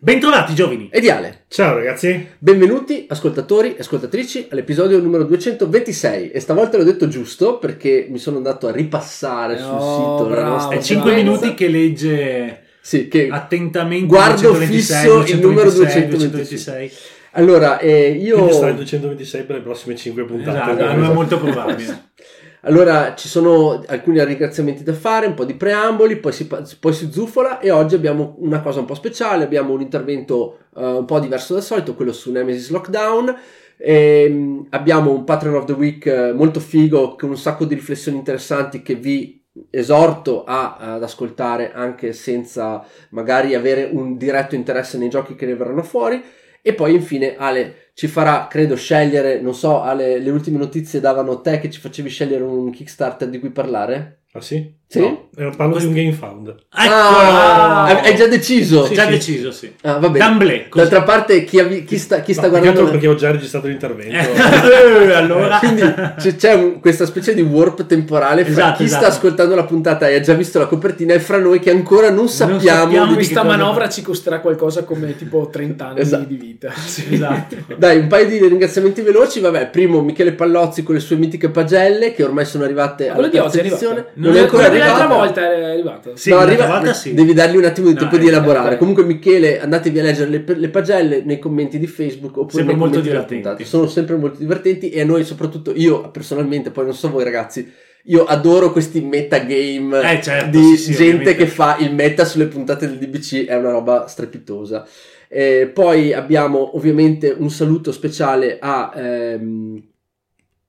Bentrovati giovani! e di Ale. Ciao ragazzi, Benvenuti ascoltatori e ascoltatrici all'episodio numero 226 e stavolta l'ho detto giusto perché mi sono andato a ripassare sul Oh, sito la bravo. nostra È è 5 frequenza. minuti che legge Sì, che attentamente Guardo 226, fisso il numero 226, 226. Allora, eh, io Quindi sarà il 226 per le prossime 5 puntate. Esatto, Esatto. è molto probabile. Allora, ci sono alcuni ringraziamenti da fare, un po' di preamboli, poi si, poi si zuffola e oggi abbiamo una cosa un po' speciale, abbiamo un intervento eh, un po' diverso dal solito, quello su Nemesis Lockdown. Ehm, abbiamo un Patreon of the Week eh, molto figo con un sacco di riflessioni interessanti che vi esorto a- ad ascoltare anche senza magari avere un diretto interesse nei giochi che ne verranno fuori. E poi infine Ale ci farà, credo, scegliere, non so, Ale, le ultime notizie davano te che ci facevi scegliere un Kickstarter di cui parlare? Ah sì? Sì? No, eh, parlo di un Game Found. Ah, hai hai già deciso? Già deciso, sì. Ah, va bene. D'amblè, così. D'altra parte, chi, ha- chi sta, chi sta No, guardando... altro perché ho già registrato l'intervento. Eh, allora... Quindi c'è, c'è un- questa specie di warp temporale fra Esatto, chi sta esatto. ascoltando la puntata e ha già visto la copertina e fra noi che ancora non sappiamo, sappiamo di- di Questa cosa- manovra ci costerà qualcosa come tipo 30 anni Esatto. di vita. Esatto. Dai, un paio di ringraziamenti veloci. Vabbè, primo Michele Pallozzi con le sue mitiche pagelle che ormai sono arrivate Ma alla terza oggi è edizione. arrivato? Non è ancora Quello dell'altra arrivata. volta è arrivato. Sì, No, l'altra arriva- volta sì. Devi dargli un attimo di No, tempo di elaborare. ok. Comunque, Michele, andatevi a leggere le, le pagelle nei commenti di Facebook oppure Sempre nei molto divertenti. Sono sempre molto divertenti e a noi, soprattutto io personalmente, poi non so voi ragazzi, io adoro questi metagame Eh, certo, di sì, sì, gente ovviamente. che fa il meta sulle puntate del DBC, è una roba strepitosa. Eh, poi abbiamo ovviamente un saluto speciale a ehm,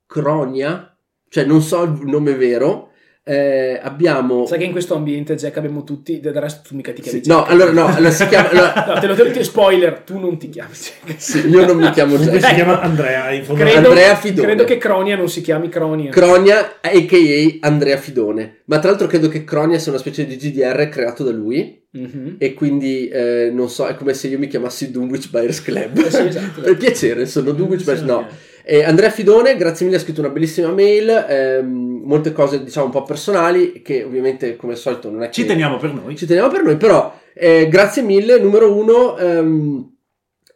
Cronia, cioè non so il nome vero. Eh, abbiamo Sai che in questo ambiente, Jack, abbiamo tutti. Del resto, tu mica ti chiami sì, no, allora no, allora si chiama allora- No, te lo dire, spoiler, tu non ti chiami Jack. sì, io non mi chiamo Jack. si chiama Andrea in fondo. Credo, Andrea Fidone. credo che Cronia non si chiami Cronia. Cronia, a.k.a. Andrea Fidone. Ma tra l'altro credo che Cronia sia una specie di GDR creato da lui. Mhm. E quindi eh, non so, è come se io mi chiamassi Dunwich Buyers Club. Eh sì, esatto. per piacere, sono Dunwich Buyers. No. Eh, Andrea Fidone, grazie mille, ha scritto una bellissima mail. ehm, molte cose, diciamo, un po' personali. Che ovviamente, come al solito, non è che Ci teniamo per noi. ci teniamo per noi, però eh, grazie mille, numero uno. ehm,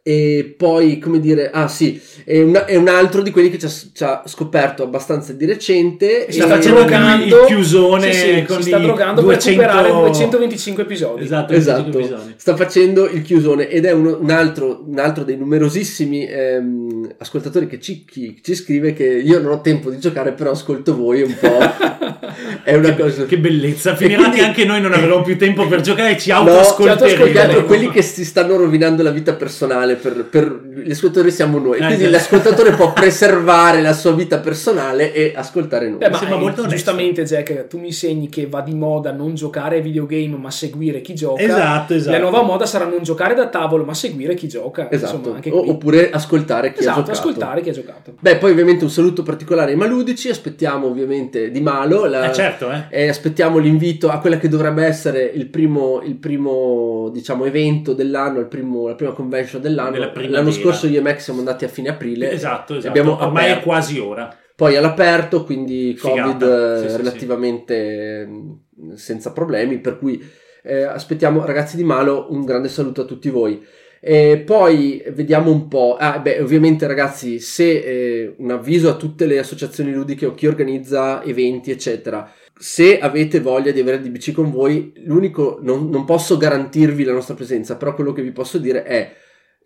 e poi, come dire, ah sì, è, una- è un altro di quelli che ci ha, ci ha scoperto abbastanza di recente. Sta facendo il drogando- chiusone Sì, sì, con si sta drogando 200 per recuperare 225 episodi. Esatto, Esatto, 225 episodi. sta facendo il chiusone ed è uno- un, altro, un altro dei numerosissimi ehm, ascoltatori che ci, chi- ci scrive che io non ho tempo di giocare però ascolto voi un po'. è una cosa... Che bellezza, finirà quindi- che anche noi non avremo più tempo per giocare e ci No, autoascolteremo. autoascolteremo. quelli che si stanno rovinando la vita personale per, per- gli ascoltatori siamo noi Eh, quindi esatto. l'ascoltatore può preservare la sua vita personale e ascoltare noi Beh, ma sembra molto giustamente, Jack, tu mi insegni che va di moda non giocare ai videogame ma seguire chi gioca. Esatto, esatto. La nuova moda sarà non giocare da tavolo ma seguire chi gioca. esatto Insomma, anche O- qui. oppure ascoltare chi ha esatto, giocato ascoltare chi ha giocato. beh poi ovviamente un saluto particolare ai Maludici aspettiamo ovviamente di Malo la- Eh, certo, eh. e aspettiamo l'invito a quella che dovrebbe essere il primo, il primo diciamo, evento dell'anno, il primo- la prima convention dell'anno. Della L'anno scorso io e Max siamo andati a fine aprile. Esatto, esatto. Abbiamo Ormai aperto. è quasi ora. Poi all'aperto, quindi Figata. Covid eh, Sì, sì, sì. relativamente mh, senza problemi, per cui eh, aspettiamo ragazzi di Malo un grande saluto a tutti voi. E poi vediamo un po'. Ah, beh, ovviamente, ragazzi, se eh, un avviso a tutte le associazioni ludiche o chi organizza eventi, eccetera. Se avete voglia di avere DBC con voi, l'unico non, non posso garantirvi la nostra presenza, però quello che vi posso dire è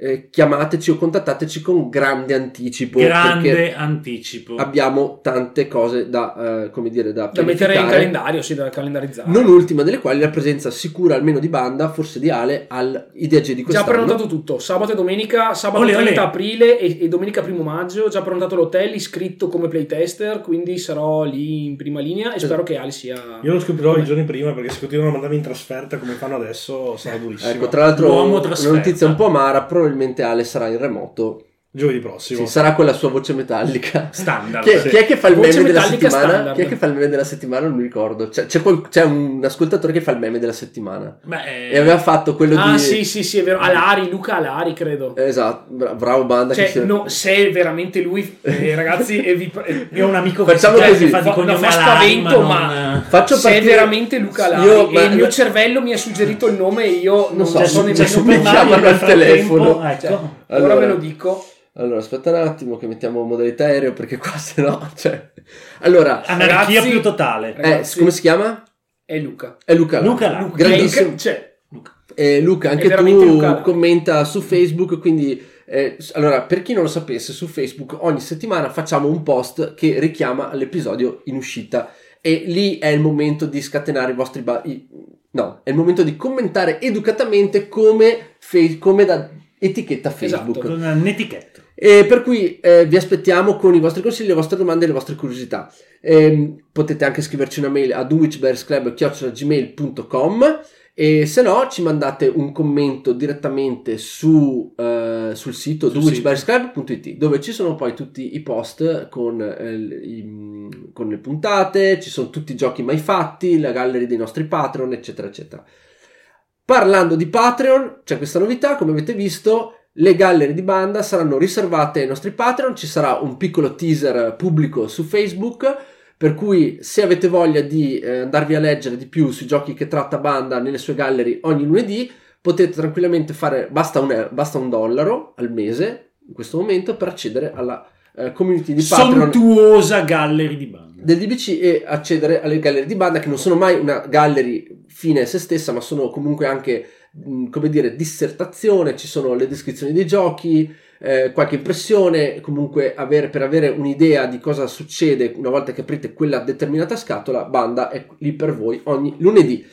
eh, chiamateci o contattateci con grande anticipo. Grande anticipo. abbiamo tante cose da, eh, come dire, da, Da mettere in calendario, sì, da calendarizzare. Non ultima delle quali la presenza sicura almeno di banda, forse di Ale, al IDG di Già quest'anno. prenotato tutto, sabato e domenica, sabato Olè, 30 olè. aprile e, e domenica 1 maggio, già prenotato l'hotel, iscritto come playtester, quindi sarò lì in prima linea e spero che Ali sia... Io lo scoprirò i giorni prima perché se continuano a mandarmi in trasferta come fanno adesso sarà durissimo. Ecco, tra l'altro una trasferta. notizia un po' amara, probabilmente probabilmente Ale sarà in remoto. Giovedì prossimo. Sì, sarà con la sua voce metallica. Standard. Chi è, sì. chi è che fa il Voce meme della settimana? standard. Chi è che fa il meme della settimana? Non mi ricordo. C'è, c'è qual- c'è un ascoltatore che fa il meme della settimana. Beh, E aveva fatto quello Ah, di. sì, sì, sì, è vero. Alari, Luca Alari, credo. Esatto, bra- bravo banda. che Cioè, si- no, se è veramente lui, eh, ragazzi, e vi, eh, io ho un amico che, Facciamo si- che così. fa di cognome no, fa Alari, spavento, non- ma- Faccio se è partire- veramente Luca Alari Io- e ma- il mio cervello mi ha suggerito il nome e io non, so, so, su- nemmeno mi Mario chiamano al telefono. frattempo, ecco. Allora. ora ve lo dico. Allora, aspetta un attimo che mettiamo modalità aereo perché qua se no. Cioè... Allora, Anarchia Ragazzi- più totale. eh, Ragazzi- come si chiama? È Luca. È Luca. Lara. Luca Lara. Grandissimo. Cioè, Eh, Luca, anche tu Luca. commenta su Facebook, quindi eh, allora per chi non lo sapesse, su Facebook ogni settimana facciamo un post che richiama all'episodio in uscita e lì è il momento di scatenare i vostri ba- i- no, è il momento di commentare educatamente come, fe- come da etichetta Facebook. Esatto. Un'etichetta. E per cui eh, vi aspettiamo con i vostri consigli, le vostre domande e le vostre curiosità. Ehm, potete anche scriverci una mail a dunwich.gmail.com e se no ci mandate un commento direttamente su, eh, sul sito Sul dunwichbearsclub.it dove ci sono poi tutti i post con, eh, i- con le puntate, ci sono tutti i giochi mai fatti, la gallery dei nostri Patreon, eccetera, eccetera. Parlando di Patreon, c'è questa novità, come avete visto, le gallery di banda saranno riservate ai nostri Patreon, ci sarà un piccolo teaser pubblico su Facebook, per cui se avete voglia di eh, andarvi a leggere di più sui giochi che tratta banda nelle sue gallery ogni lunedì, potete tranquillamente fare, basta un, basta un dollaro al mese in questo momento per accedere alla eh, community di Patreon Sontuosa gallery di banda. Del DBC e accedere alle gallery di banda che non sono mai una gallery fine a se stessa ma sono comunque anche come dire dissertazione ci sono le descrizioni dei giochi eh, qualche impressione comunque avere, per avere un'idea di cosa succede una volta che aprite quella determinata scatola banda è lì per voi ogni lunedì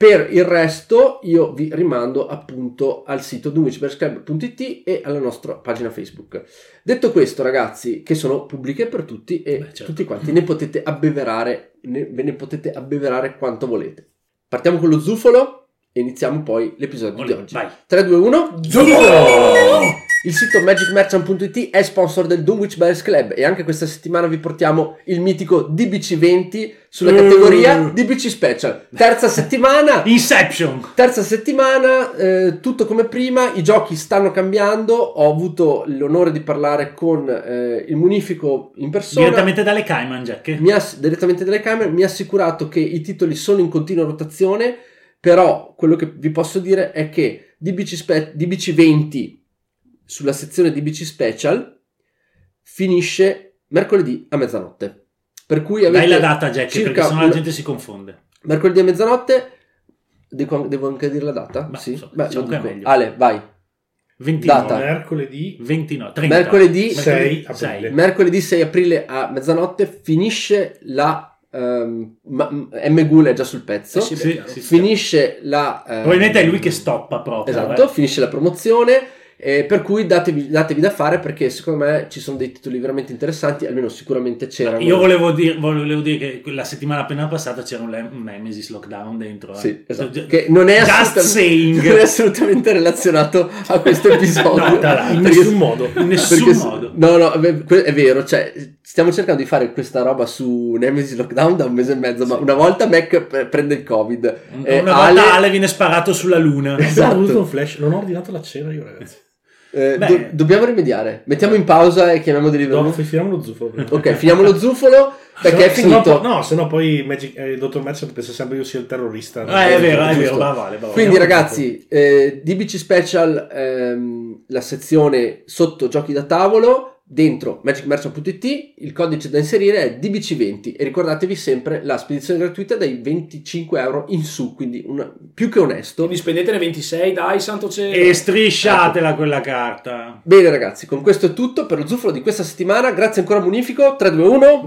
per il resto io vi rimando appunto al sito dunwichbearsclub.it e alla nostra pagina Facebook Detto questo, ragazzi, che sono pubbliche per tutti e Beh, certo. tutti quanti ne potete abbeverare, ne- ve ne potete abbeverare quanto volete. Partiamo con lo zufolo e iniziamo poi l'episodio di Olè, oggi. vai. 3, 2, 1. Il sito magicmerchant.it è sponsor del Dunwich Buyers Club e anche questa settimana vi portiamo il mitico DBC20 sulla categoria Uh. DBC Special. Terza settimana, Inception. Terza settimana, eh, tutto come prima, i giochi stanno cambiando, ho avuto l'onore di parlare con eh, il Munifico in persona, Direttamente dalle Cayman, Jack. mi ha, direttamente dalle camere, mi ha assicurato che i titoli sono in continua rotazione, però quello che vi posso dire è che DBC, Spe- DBC 20 sulla sezione DBC Special finisce mercoledì a mezzanotte. Per cui avete Dai la data, Jack, circa perché sennò la una- gente si confonde. Mercoledì a mezzanotte. Dico- devo anche dire la data? Ma, sì. insomma, Beh, diciamo lo che è dico. meglio. Ale, vai. 29. Data. Mercoledì 29. 30. Mercoledì 6 Sei. aprile. Mercoledì 6 aprile a mezzanotte finisce la. ehm, ma- M. Ghoul è già sul pezzo. Eh sì, beh, Sì, sì. Finisce la. ehm, Probabilmente è lui che stoppa proprio. Esatto, eh. finisce la promozione. Eh, per cui datevi, datevi da fare perché secondo me ci sono dei titoli veramente interessanti. Almeno sicuramente c'erano. Io volevo dire, volevo dire che la settimana appena passata c'era un, Nemesis Lockdown dentro. eh. Sì, esatto. Gi- Che non è, non è assolutamente relazionato a questo episodio. No, tra l'altro. In Perché- nessun modo. In nessun Perché modo. No, no, è vero, cioè, stiamo cercando di fare questa roba su Nemesis Lockdown da un mese e mezzo, ma una volta Mac pre- prende il Covid. eh, Una volta Ale- Ale... viene sparato sulla luna. Esatto. Ho avuto un flash. Non ho ordinato la cena io, ragazzi. Eh, do- dobbiamo rimediare. Mettiamo in pausa e chiamiamo Deliveroo. No, finiamo lo zufolo. prima. Ok, finiamo lo zufolo perché è no- finito. no, no, se no poi Magic, eh, il dottor Merchant pensa sempre io sia il terrorista. Eh, è vero, è giusto. vero, ma vale, ma vale. Quindi ragazzi, eh, DBC Special, ehm, la sezione sotto giochi da tavolo, dentro magicmerchant.it, il codice da inserire è DBC20 e ricordatevi sempre la spedizione gratuita dai 25 euro in su, quindi una- più che onesto. Quindi spendetene 26, dai, santo cielo. E strisciatela quella carta. Bene ragazzi, con questo è tutto per lo zufolo di questa settimana, grazie ancora Munifico, 3, 2, 1,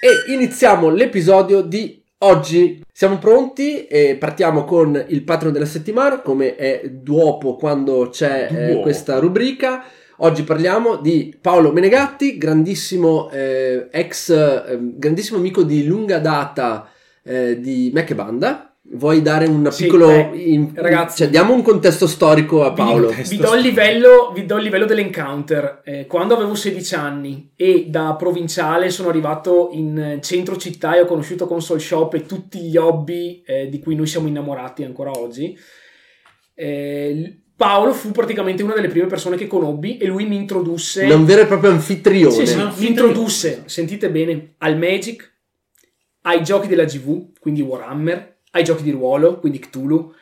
E iniziamo l'episodio di oggi. Siamo pronti e partiamo con il patron della settimana, come è dopo quando c'è eh, questa rubrica. Oggi parliamo di Paolo Menegatti, grandissimo eh, ex, eh, grandissimo amico di lunga data eh, di Mac e Banda. vuoi dare un Sì, piccolo... beh, in- ragazzi- cioè, diamo un contesto storico a Vi- Paolo. Vi, do il livello, vi do il livello dell'encounter. Eh, quando avevo 16 anni e da provinciale sono arrivato in eh, centro città e ho conosciuto Console Shop e tutti gli hobby eh, di cui noi siamo innamorati ancora oggi. eh, Paolo fu praticamente una delle prime persone che conobbi e lui mi introdusse. Un vero e proprio anfitrione. Sì, sì, mi introdusse, sentite bene, al Magic, ai giochi della GV, quindi Warhammer, ai giochi di ruolo, quindi Cthulhu.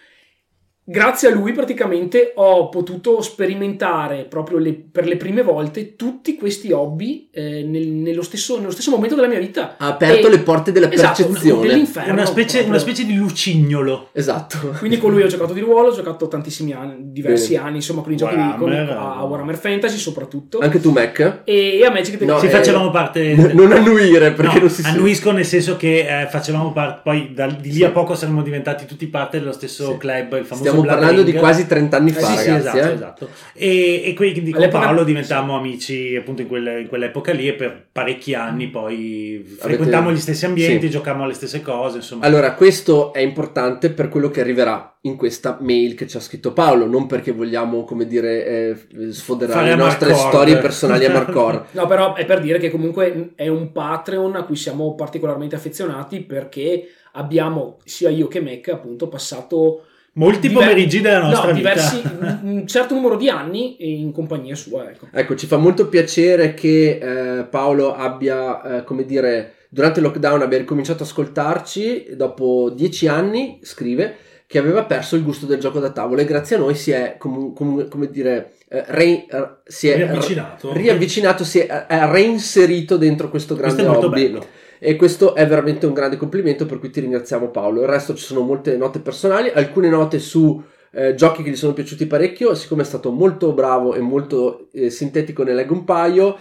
Grazie a lui praticamente ho potuto sperimentare proprio le- per le prime volte tutti questi hobby eh, nel- nello, stesso, nello stesso momento della mia vita. Ha aperto E- le porte della esatto, percezione. dell'inferno. Una specie, una specie di lucignolo. Esatto. Quindi con lui ho giocato di ruolo, ho giocato tantissimi anni, diversi Bene. anni, insomma, con i giochi di, con, Warhammer, a. Warhammer Fantasy soprattutto. Anche tu, Mac? E a Magic the No, Sì, eh, facevamo parte. non annuire perché No, non si annuisco nel senso che eh, facevamo parte, poi da, di lì a poco saremmo diventati tutti parte dello stesso Sì. club, il famoso Stiamo parlando di Ring. quasi 30 anni Eh, fa, sì, sì, ragazzi. esatto, eh. esatto. E, e quindi con All'epoca- Paolo diventammo amici appunto in, quelle- in quell'epoca lì e per parecchi anni poi frequentammo gli stessi ambienti, Sì. giocavamo alle stesse cose, insomma. Allora, questo è importante per quello che arriverà in questa mail che ci ha scritto Paolo, non perché vogliamo, come dire, eh, sfoderare Fare le nostre Marcord. storie personali a Marcor. No, però è per dire che comunque è un Patreon a cui siamo particolarmente affezionati perché abbiamo, sia io che Mac, appunto, passato Molti diver- pomeriggi della nostra no, vita. diversi, un un certo numero di anni in compagnia sua, ecco. Ecco, ci fa molto piacere che eh, Paolo abbia, eh, come dire, durante il lockdown abbia ricominciato ad ascoltarci dopo dieci anni, scrive, che aveva perso il gusto del gioco da tavola e grazie a noi si è, comu- comu- come dire, eh, re- eh, si è Riavvicinato. riavvicinato, si è, è reinserito dentro questo Questo grande è molto hobby. bello. E questo è veramente un grande complimento, per cui ti ringraziamo Paolo. Il resto ci sono molte note personali, alcune note su eh, giochi che gli sono piaciuti parecchio, siccome è stato molto bravo e molto eh, sintetico, ne leggo un paio.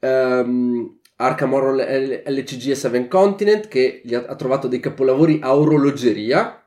Ehm, Arkham Horror L- LCG e Seven Continent, che gli ha, ha trovato dei capolavori a orologeria.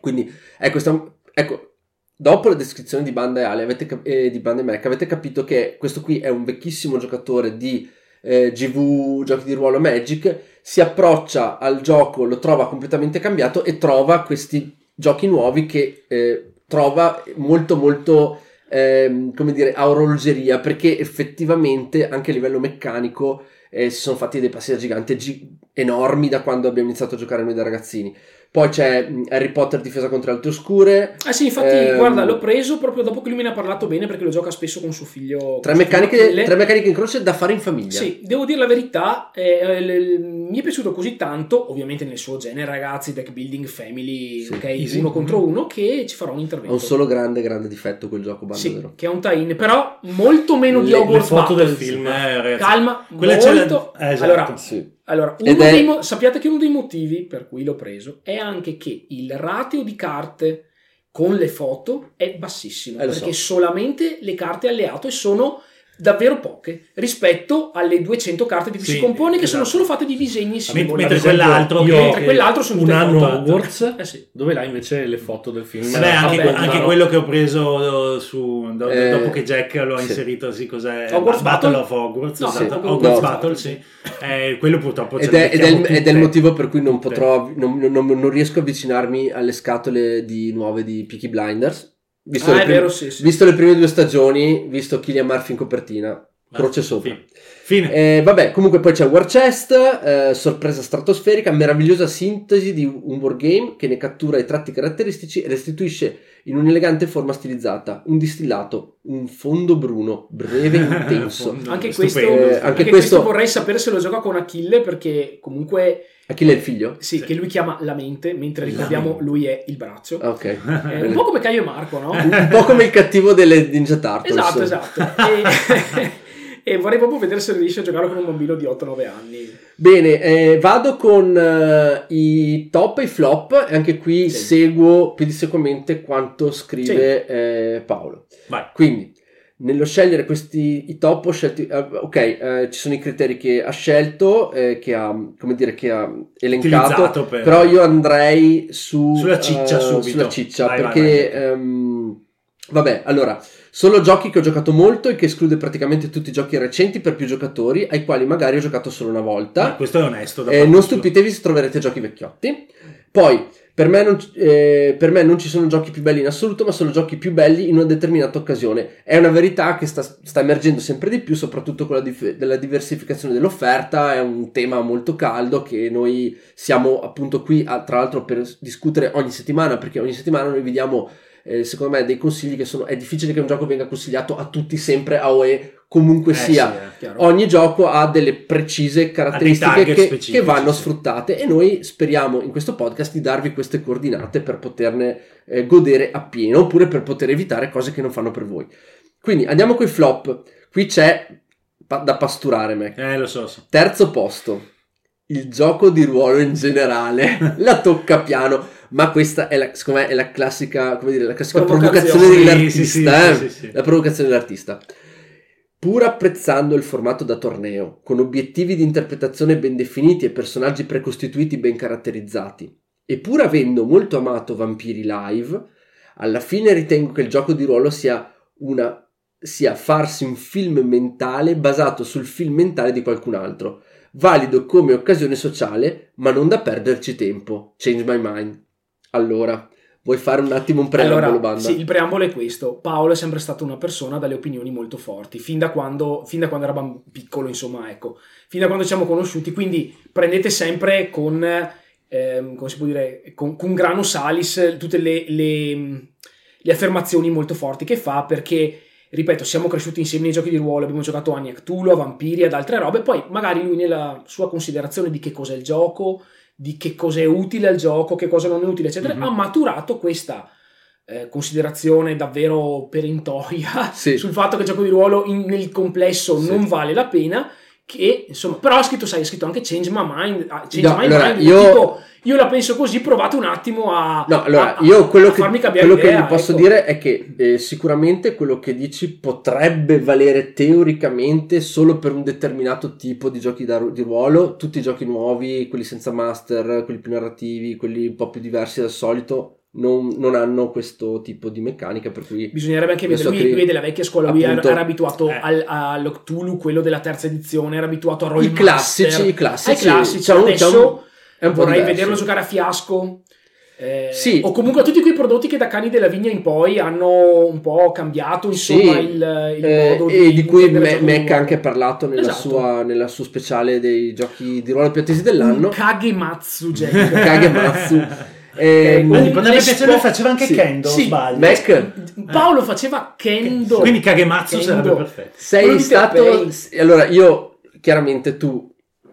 Quindi, ecco, stiamo- ecco, dopo la descrizione di Banda e Ale, avete cap- e di Banda e Mac, avete capito che questo qui è un vecchissimo giocatore di eh, GV, giochi di ruolo Magic, si approccia al gioco, lo trova completamente cambiato e trova questi giochi nuovi che eh, trova molto molto ehm, come dire a orologeria perché effettivamente anche a livello meccanico eh, si sono fatti dei passi da gigante gi- enormi da quando abbiamo iniziato a giocare noi da ragazzini poi c'è mh, Harry Potter difesa contro le altre oscure Ah sì, infatti, Ehm, guarda, l'ho preso proprio dopo che lui me ne ha parlato bene perché lo gioca spesso con suo figlio. tre meccaniche, tre meccaniche in croce da fare in famiglia Sì, devo dire la verità, eh, l- l- mi è piaciuto così tanto, ovviamente nel suo genere ragazzi, deck building, family, Sì, ok, easy. uno contro uno, che ci farà un ha intervento. un solo grande grande difetto quel gioco bando Sì, vero? che è un tie-in, però molto meno di Le- le Hogwarts foto del Battles. film. Eh, ragazzi. Calma, Quella c'è molto... la- eh, esatto. Allora, Sì. Allora è- dei mo- sappiate che uno dei motivi per cui l'ho preso è anche che il ratio di carte con le foto è bassissimo Eh, perché so. solamente le carte alleato e sono davvero poche rispetto alle 200 carte di cui Sì, si compone che sono esatto. solo fatte di disegni simboli mentre Ad esempio, quell'altro io mentre quell'altro sono un anno foto. Hogwarts eh sì. dove là invece le foto del film Vabbè, anche, Vabbè, anche no. quello che ho preso su, do- Eh, dopo che Jack lo ha sì. inserito, sì, cos'è? Hogwarts Battle Battle? of Hogwarts, No, esatto. Hogwarts no. Battle, sì. Eh, quello purtroppo Ed è, ed, è il, ed è il motivo per cui non potrò, non, non- non riesco a avvicinarmi alle scatole di nuove di Peaky Blinders. Visto, Ah, le, è prime, vero, sì, sì. visto le prime due stagioni, visto Killian Murphy in copertina, croce sopra. Fine. Fine. Eh, vabbè, comunque poi c'è War Chest, eh, sorpresa stratosferica, meravigliosa sintesi di un wargame che ne cattura i tratti caratteristici e restituisce in un'elegante forma stilizzata un distillato, un fondo bruno, breve e intenso. Anche, questo, Eh, anche anche questo questo- vorrei sapere se lo gioca con Achille perché comunque Achille è il figlio? sì, Sì. che lui chiama la mente mentre ricordiamo lui è il braccio Ah, Ok. Eh, un po' come Caio e Marco no? Un po' come il cattivo delle Ninja Turtles. esatto esatto e, e vorrei proprio vedere se riesce a giocare con un bambino di 8-9 anni Bene, eh, vado con eh, i top e i flop e anche qui Sì. seguo pedissequamente quanto scrive eh, Paolo. Vai. Quindi, nello scegliere questi i top ho scelto eh, ok, eh, ci sono i criteri che ha scelto, eh, che ha, come dire, che ha elencato, per... però io andrei su, Sulla ciccia eh, subito. sulla ciccia Vai, vai, perché vai. ehm, vabbè, allora Solo giochi che ho giocato molto e che esclude praticamente tutti i giochi recenti per più giocatori, ai quali magari ho giocato solo una volta. Eh, questo è onesto. Eh, non stupitevi se troverete giochi vecchiotti. Poi, per me, non, eh, per me non ci sono giochi più belli in assoluto, ma solo giochi più belli in una determinata occasione. È una verità che sta, sta emergendo sempre di più, soprattutto con la dif- della diversificazione dell'offerta. È un tema molto caldo che noi siamo appunto qui, a- tra l'altro, per discutere ogni settimana, perché ogni settimana noi vi diamo, eh, secondo me, dei consigli che sono... È difficile che un gioco venga consigliato a tutti sempre, a OE, comunque Eh, sia. sì. Ogni gioco ha delle precise caratteristiche che, che vanno sì. sfruttate e noi speriamo in questo podcast di darvi queste coordinate per poterne eh, godere appieno oppure per poter evitare cose che non fanno per voi. Quindi andiamo con i flop. Qui c'è pa- da pasturare, Mac. Eh, lo so, so. Terzo posto. Il gioco di ruolo in generale, la tocca piano, ma questa è la, secondo me è la classica, come dire, la classica Provocazione. provocazione dell'artista, sì, sì, eh? la provocazione dell'artista. Pur apprezzando il formato da torneo, con obiettivi di interpretazione ben definiti e personaggi precostituiti ben caratterizzati, e pur avendo molto amato Vampiri Live, alla fine ritengo che il gioco di ruolo sia una sia farsi un film mentale basato sul film mentale di qualcun altro, valido come occasione sociale, ma non da perderci tempo. Change my mind. Allora, vuoi fare un attimo un preambolo, allora, banda? sì, il preambolo è questo. Paolo è sempre stato una persona dalle opinioni molto forti, fin da quando, fin da quando era piccolo, insomma, ecco, fin da quando ci siamo conosciuti. Quindi prendete sempre con, ehm, come si può dire, con, con grano salis tutte le, le- le affermazioni molto forti che fa, perché, ripeto, siamo cresciuti insieme nei giochi di ruolo, abbiamo giocato anni a Cthulhu, a Vampiri, ad altre robe, poi magari lui nella sua considerazione di che cos'è il gioco, di che cosa è utile al gioco, che cosa non è utile, eccetera, Mhm. ha maturato questa eh, considerazione davvero perentoria Sì. sul fatto che il gioco di ruolo in- nel complesso Sì. non vale la pena. Che insomma, però ha scritto, sai, ha scritto anche Change My Mind. ah, Change No, My allora, Mind. io- Tipo, io la penso così, provate un attimo a. No, allora, a- io quello, che, quello che idea, vi posso ecco. dire è che eh, sicuramente quello che dici potrebbe valere teoricamente solo per un determinato tipo di giochi da di ruolo. Tutti i giochi nuovi, quelli senza master, quelli più narrativi, quelli un po' più diversi dal solito, non, non hanno questo tipo di meccanica. Per cui Bisognerebbe anche vedere, Adesso lui, che- lui è della vecchia scuola, lui era, appunto- era abituato Eh. al, allo Cthulhu, quello della terza edizione, era abituato a i Rollmaster. classici, i ai classici, classici. c'è un- Adesso un- è un po' vorrei diverso. vederlo giocare a fiasco. eh, Sì. O comunque a tutti quei prodotti che da Cani della Vigna in poi hanno un po' cambiato insomma Sì, il, il Eh, modo e di cui Me- Mac ha anche parlato nella, Esatto. sua, nella sua speciale dei giochi di ruolo più attesi Un dell'anno. Kagematsu Gen. Kagematsu. Ok, Quindi potrebbe piacere, spo- faceva anche sì, Kendo, sì, sbaglio. Mac, Paolo faceva Kendo. Quindi Kagematsu Kendo. sarebbe perfetto. sei quello stato. Allora, io chiaramente tu.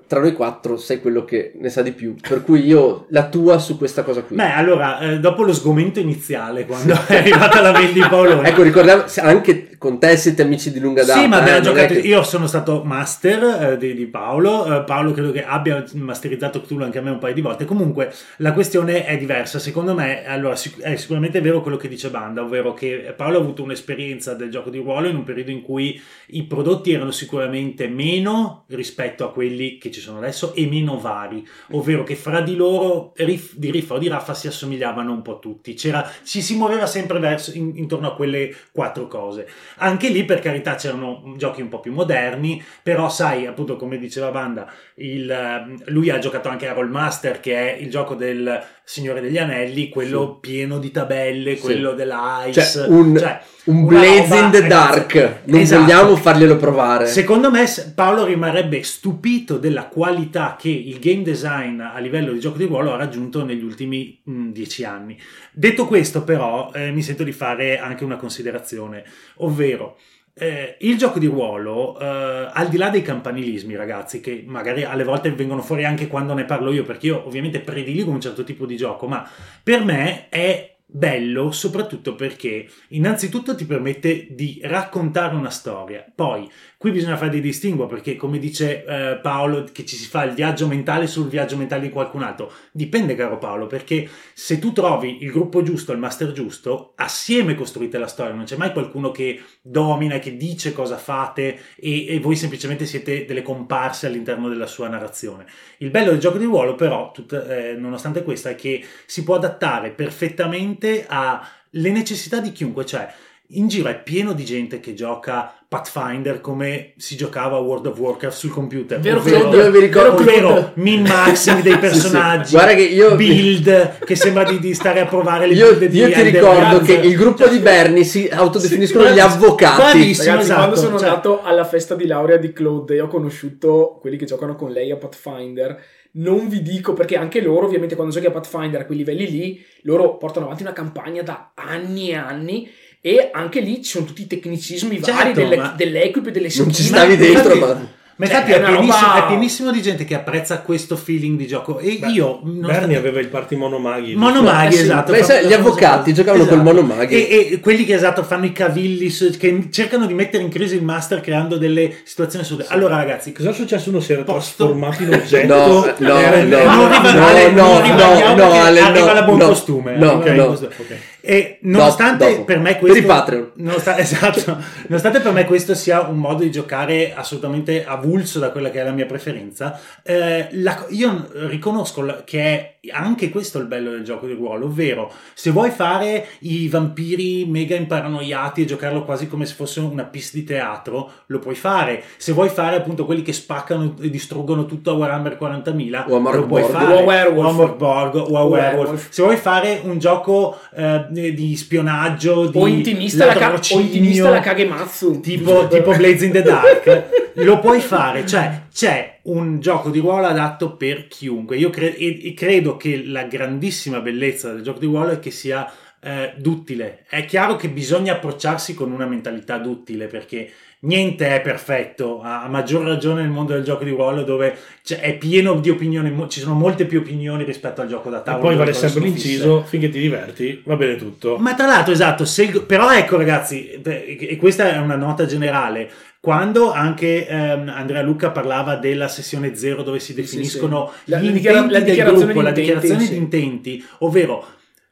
Tra noi quattro sei quello che ne sa di più, per cui io la tua su questa cosa qui. Beh, allora, eh, dopo lo sgomento iniziale, quando è arrivata la mail di Paolo, ecco, ricordiamo, anche con te siete amici di lunga data. Sì, ma eh, abbiamo è giocato. che- Io sono stato master eh, di, di Paolo. Eh, Paolo credo che abbia masterizzato Cthulhu anche a me un paio di volte. Comunque la questione è diversa. Secondo me, allora, sic- è sicuramente vero quello che dice Banda, ovvero che Paolo ha avuto un'esperienza del gioco di ruolo in un periodo in cui i prodotti erano sicuramente meno rispetto a quelli che ci sono adesso e meno vari, ovvero che fra di loro, riff- di Riffa o di Raffa, si assomigliavano un po' tutti. C'era, ci si muoveva sempre verso, in- intorno a quelle quattro cose. Anche lì, per carità, c'erano giochi un po' più moderni, però sai, appunto, come diceva Banda, il, ehm, lui ha giocato anche a Rollmaster, che è il gioco del Signore degli Anelli, quello pieno di tabelle, Sì. quello dell'Ice. Cioè, un- cioè, Un una Blaze roba- in the Dark. Non Esatto. vogliamo farglielo provare. Secondo me Paolo rimarrebbe stupito della qualità che il game design a livello di gioco di ruolo ha raggiunto negli ultimi mh, dieci anni. Detto questo, però, eh, mi sento di fare anche una considerazione, ovvero eh, il gioco di ruolo, eh, al di là dei campanilismi, ragazzi, che magari alle volte vengono fuori anche quando ne parlo io, perché io ovviamente prediligo un certo tipo di gioco, ma per me è bello soprattutto perché innanzitutto ti permette di raccontare una storia. Poi qui bisogna fare dei distinguo perché come dice eh, Paolo che ci si fa il viaggio mentale sul viaggio mentale di qualcun altro. Dipende caro Paolo perché se tu trovi il gruppo giusto il master giusto assieme costruite la storia non c'è mai qualcuno che domina che dice cosa fate e, e voi semplicemente siete delle comparse all'interno della sua narrazione. Il bello del gioco di ruolo però tut- eh, nonostante questo è che si può adattare perfettamente alle necessità di chiunque, cioè in giro è pieno di gente che gioca Pathfinder come si giocava a World of Warcraft sul computer. Vero, ovvero, Io mi ricordo ovvero min-maxing dei personaggi, Guarda che io- build che sembra di, di stare a provare le Io, build di io ti ricordo che il gruppo di Bernie si autodefiniscono Sì, gli avvocati. bravissimo. Ragazzi, esatto, quando sono cioè- andato alla festa di laurea di Claude e ho conosciuto quelli che giocano con lei a Pathfinder, non vi dico perché anche loro, ovviamente, quando giochi a Pathfinder a quei livelli lì, loro portano avanti una campagna da anni e anni. E anche lì ci sono tutti i tecnicismi vari Certo, delle, ma- dell'equip e delle Non ci skin. stavi dentro, infatti- ma... Cioè, infatti è è, una pienissimo, roba- è pienissimo di gente che apprezza questo feeling di gioco. E Beh, io. non Bernie sta- aveva il party monomaghi. Monomaghi, Eh sì, esatto. fa- sai, gli avvocati giocavano col monomaghi. E, e quelli che esatto fanno i cavilli, su- che cercano di mettere in crisi il master creando delle situazioni assurde. Allora, ragazzi, Cosa è successo? Uno si era Posto- trasformato in oggetto. No, no, Era- no, non riva- no, Ale, no, non rivaliamo no, perché Ale, arriva no, la buon no, costume. no, arriva il no. buon costume. E nonostante dopo. per me Per questo nonostan- esatto, nonostante per me questo sia un modo di giocare assolutamente avulso da quella che è la mia preferenza, eh, la- io riconosco la- che è anche questo il bello del gioco di ruolo, ovvero se vuoi fare i vampiri mega imparanoiati e giocarlo quasi come se fosse una pista di teatro, lo puoi fare. Se vuoi fare appunto quelli che spaccano e distruggono tutto a Warhammer 40.000, O a Mark lo puoi Borg. fare. O a Werewolf. O a o Werewolf. Werewolf. Se vuoi fare un gioco eh, di spionaggio, di O intimista, la, ca- o intimista la Kagematsu. tipo, tipo Blaze in the Dark, lo puoi fare. Cioè, c'è un gioco di ruolo adatto per chiunque. Io cre- e- e credo che la grandissima bellezza del gioco di ruolo è che sia eh, duttile. È chiaro che bisogna approcciarsi con una mentalità duttile perché niente è perfetto, a maggior ragione nel mondo del gioco di ruolo dove è pieno di opinioni, ci sono molte più opinioni rispetto al gioco da E tavolo. poi vale sempre l'inciso, finché ti diverti, va bene tutto. Ma tra l'altro, esatto, se però ecco ragazzi, e questa è una nota generale, quando anche ehm, Andrea Luca parlava della sessione zero dove si sì, definiscono sì. La- gli la intenti la del dichiarazione gruppo, la dichiarazione sì. di intenti, ovvero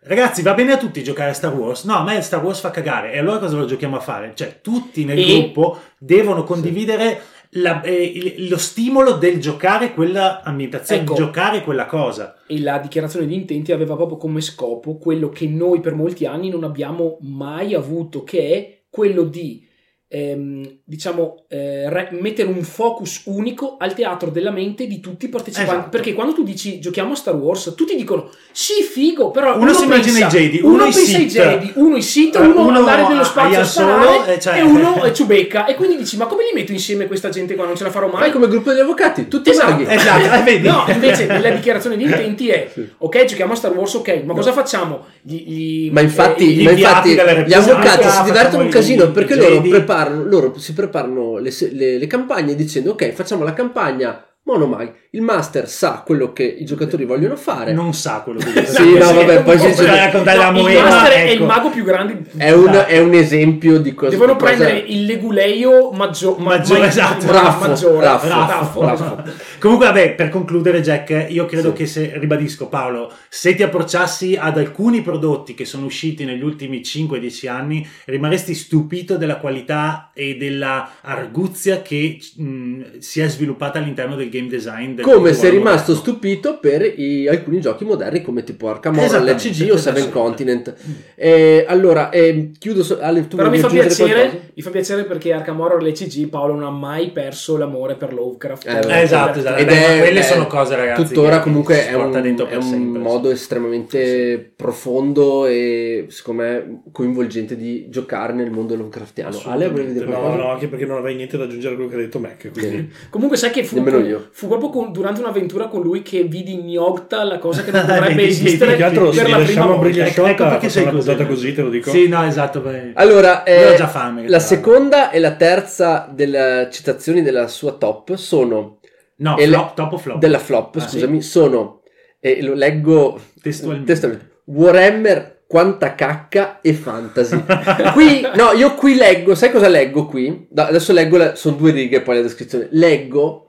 ragazzi va bene a tutti giocare a Star Wars, no a me Star Wars fa cagare e allora cosa lo giochiamo a fare? Cioè tutti nel E- gruppo devono condividere la- eh, lo stimolo del giocare quella ambientazione, Ecco. giocare quella cosa. E la dichiarazione di intenti aveva proprio come scopo quello che noi per molti anni non abbiamo mai avuto, che è quello di ehm, diciamo eh, re- mettere un focus unico al teatro della mente di tutti i partecipanti. Esatto. Perché quando tu dici giochiamo a Star Wars, tutti dicono sì, figo, però Uno si immagina pensa- i Jedi, uno, uno i pensa ai. Jedi, uno i Sith, Eh, uno, uno andare nello spazio a sparare eh, cioè- e uno è Ciubecca. E quindi dici ma come li metto insieme questa gente qua? Non ce la farò mai. Fai come gruppo degli avvocati, tutti Esatto, maghi. Esatto, eh, vedi? No, invece la dichiarazione di intenti è ok, giochiamo a Star Wars, ok, ma cosa facciamo? Gli, gli- Ma infatti, eh, gli ma infatti gli avvocati si divertono un casino perché loro preparano, loro si preparano le, le- le campagne dicendo ok facciamo la campagna monomag, il master sa quello che i giocatori vogliono fare. non sa quello che dice. Sì, no, vabbè, poi si- Potrei raccontare la No, il master è il ecco. mago più grande È un, è un esempio di cosa Devono di cosa- prendere il leguleio maggio- ma- Maggiore, ma- esatto. Raffo, maggiore, raffo, raffo, raffo. raffo. Comunque, vabbè, per concludere, Jack, io credo Sì. che se ribadisco, Paolo, se ti approcciassi ad alcuni prodotti che sono usciti negli ultimi 5-10 anni, rimarresti stupito della qualità e della arguzia che mh, si è sviluppata all'interno del game design. del Come sei rimasto moderno. stupito per i- alcuni giochi moderni come tipo Arkham Horror, LCG o Seven. Continent. Eh, allora, eh, chiudo. so- Ale, tu Però mi fa, piacere, mi fa piacere perché Arkham Horror l'ECG Paolo non ha mai perso l'amore per Lovecraft. Eh, Eh, esatto, esatto. Ed Beh, è- quelle è- sono cose, ragazzi. Tuttora che comunque è un, è un sempre, modo sì. estremamente profondo e secondo me coinvolgente di giocare nel mondo Lovecraftiano. Ale, volevi dire No, qualcosa? no, anche perché non avrei niente da aggiungere a quello che ha detto Mac. Quindi... Comunque sai che fu, Nemmeno io. Fu proprio con- durante un'avventura con lui che vidi in Yogta la cosa che non dovrebbe esistere Più altro, per se la prima lasciamo volta. Briglia Ecco, ecco perché sei così. così, te lo dico. Sì, no, esatto. beh. Allora, eh, fame. la seconda e la terza delle citazioni della sua top sono No, e le- flop, top o flop? della flop, Ah, scusami, sono e lo leggo Testualmente. testualmente. Warhammer quanta cacca e fantasy. qui no, io qui leggo, sai cosa leggo qui? Da- adesso leggo la- sono due righe poi la descrizione. Leggo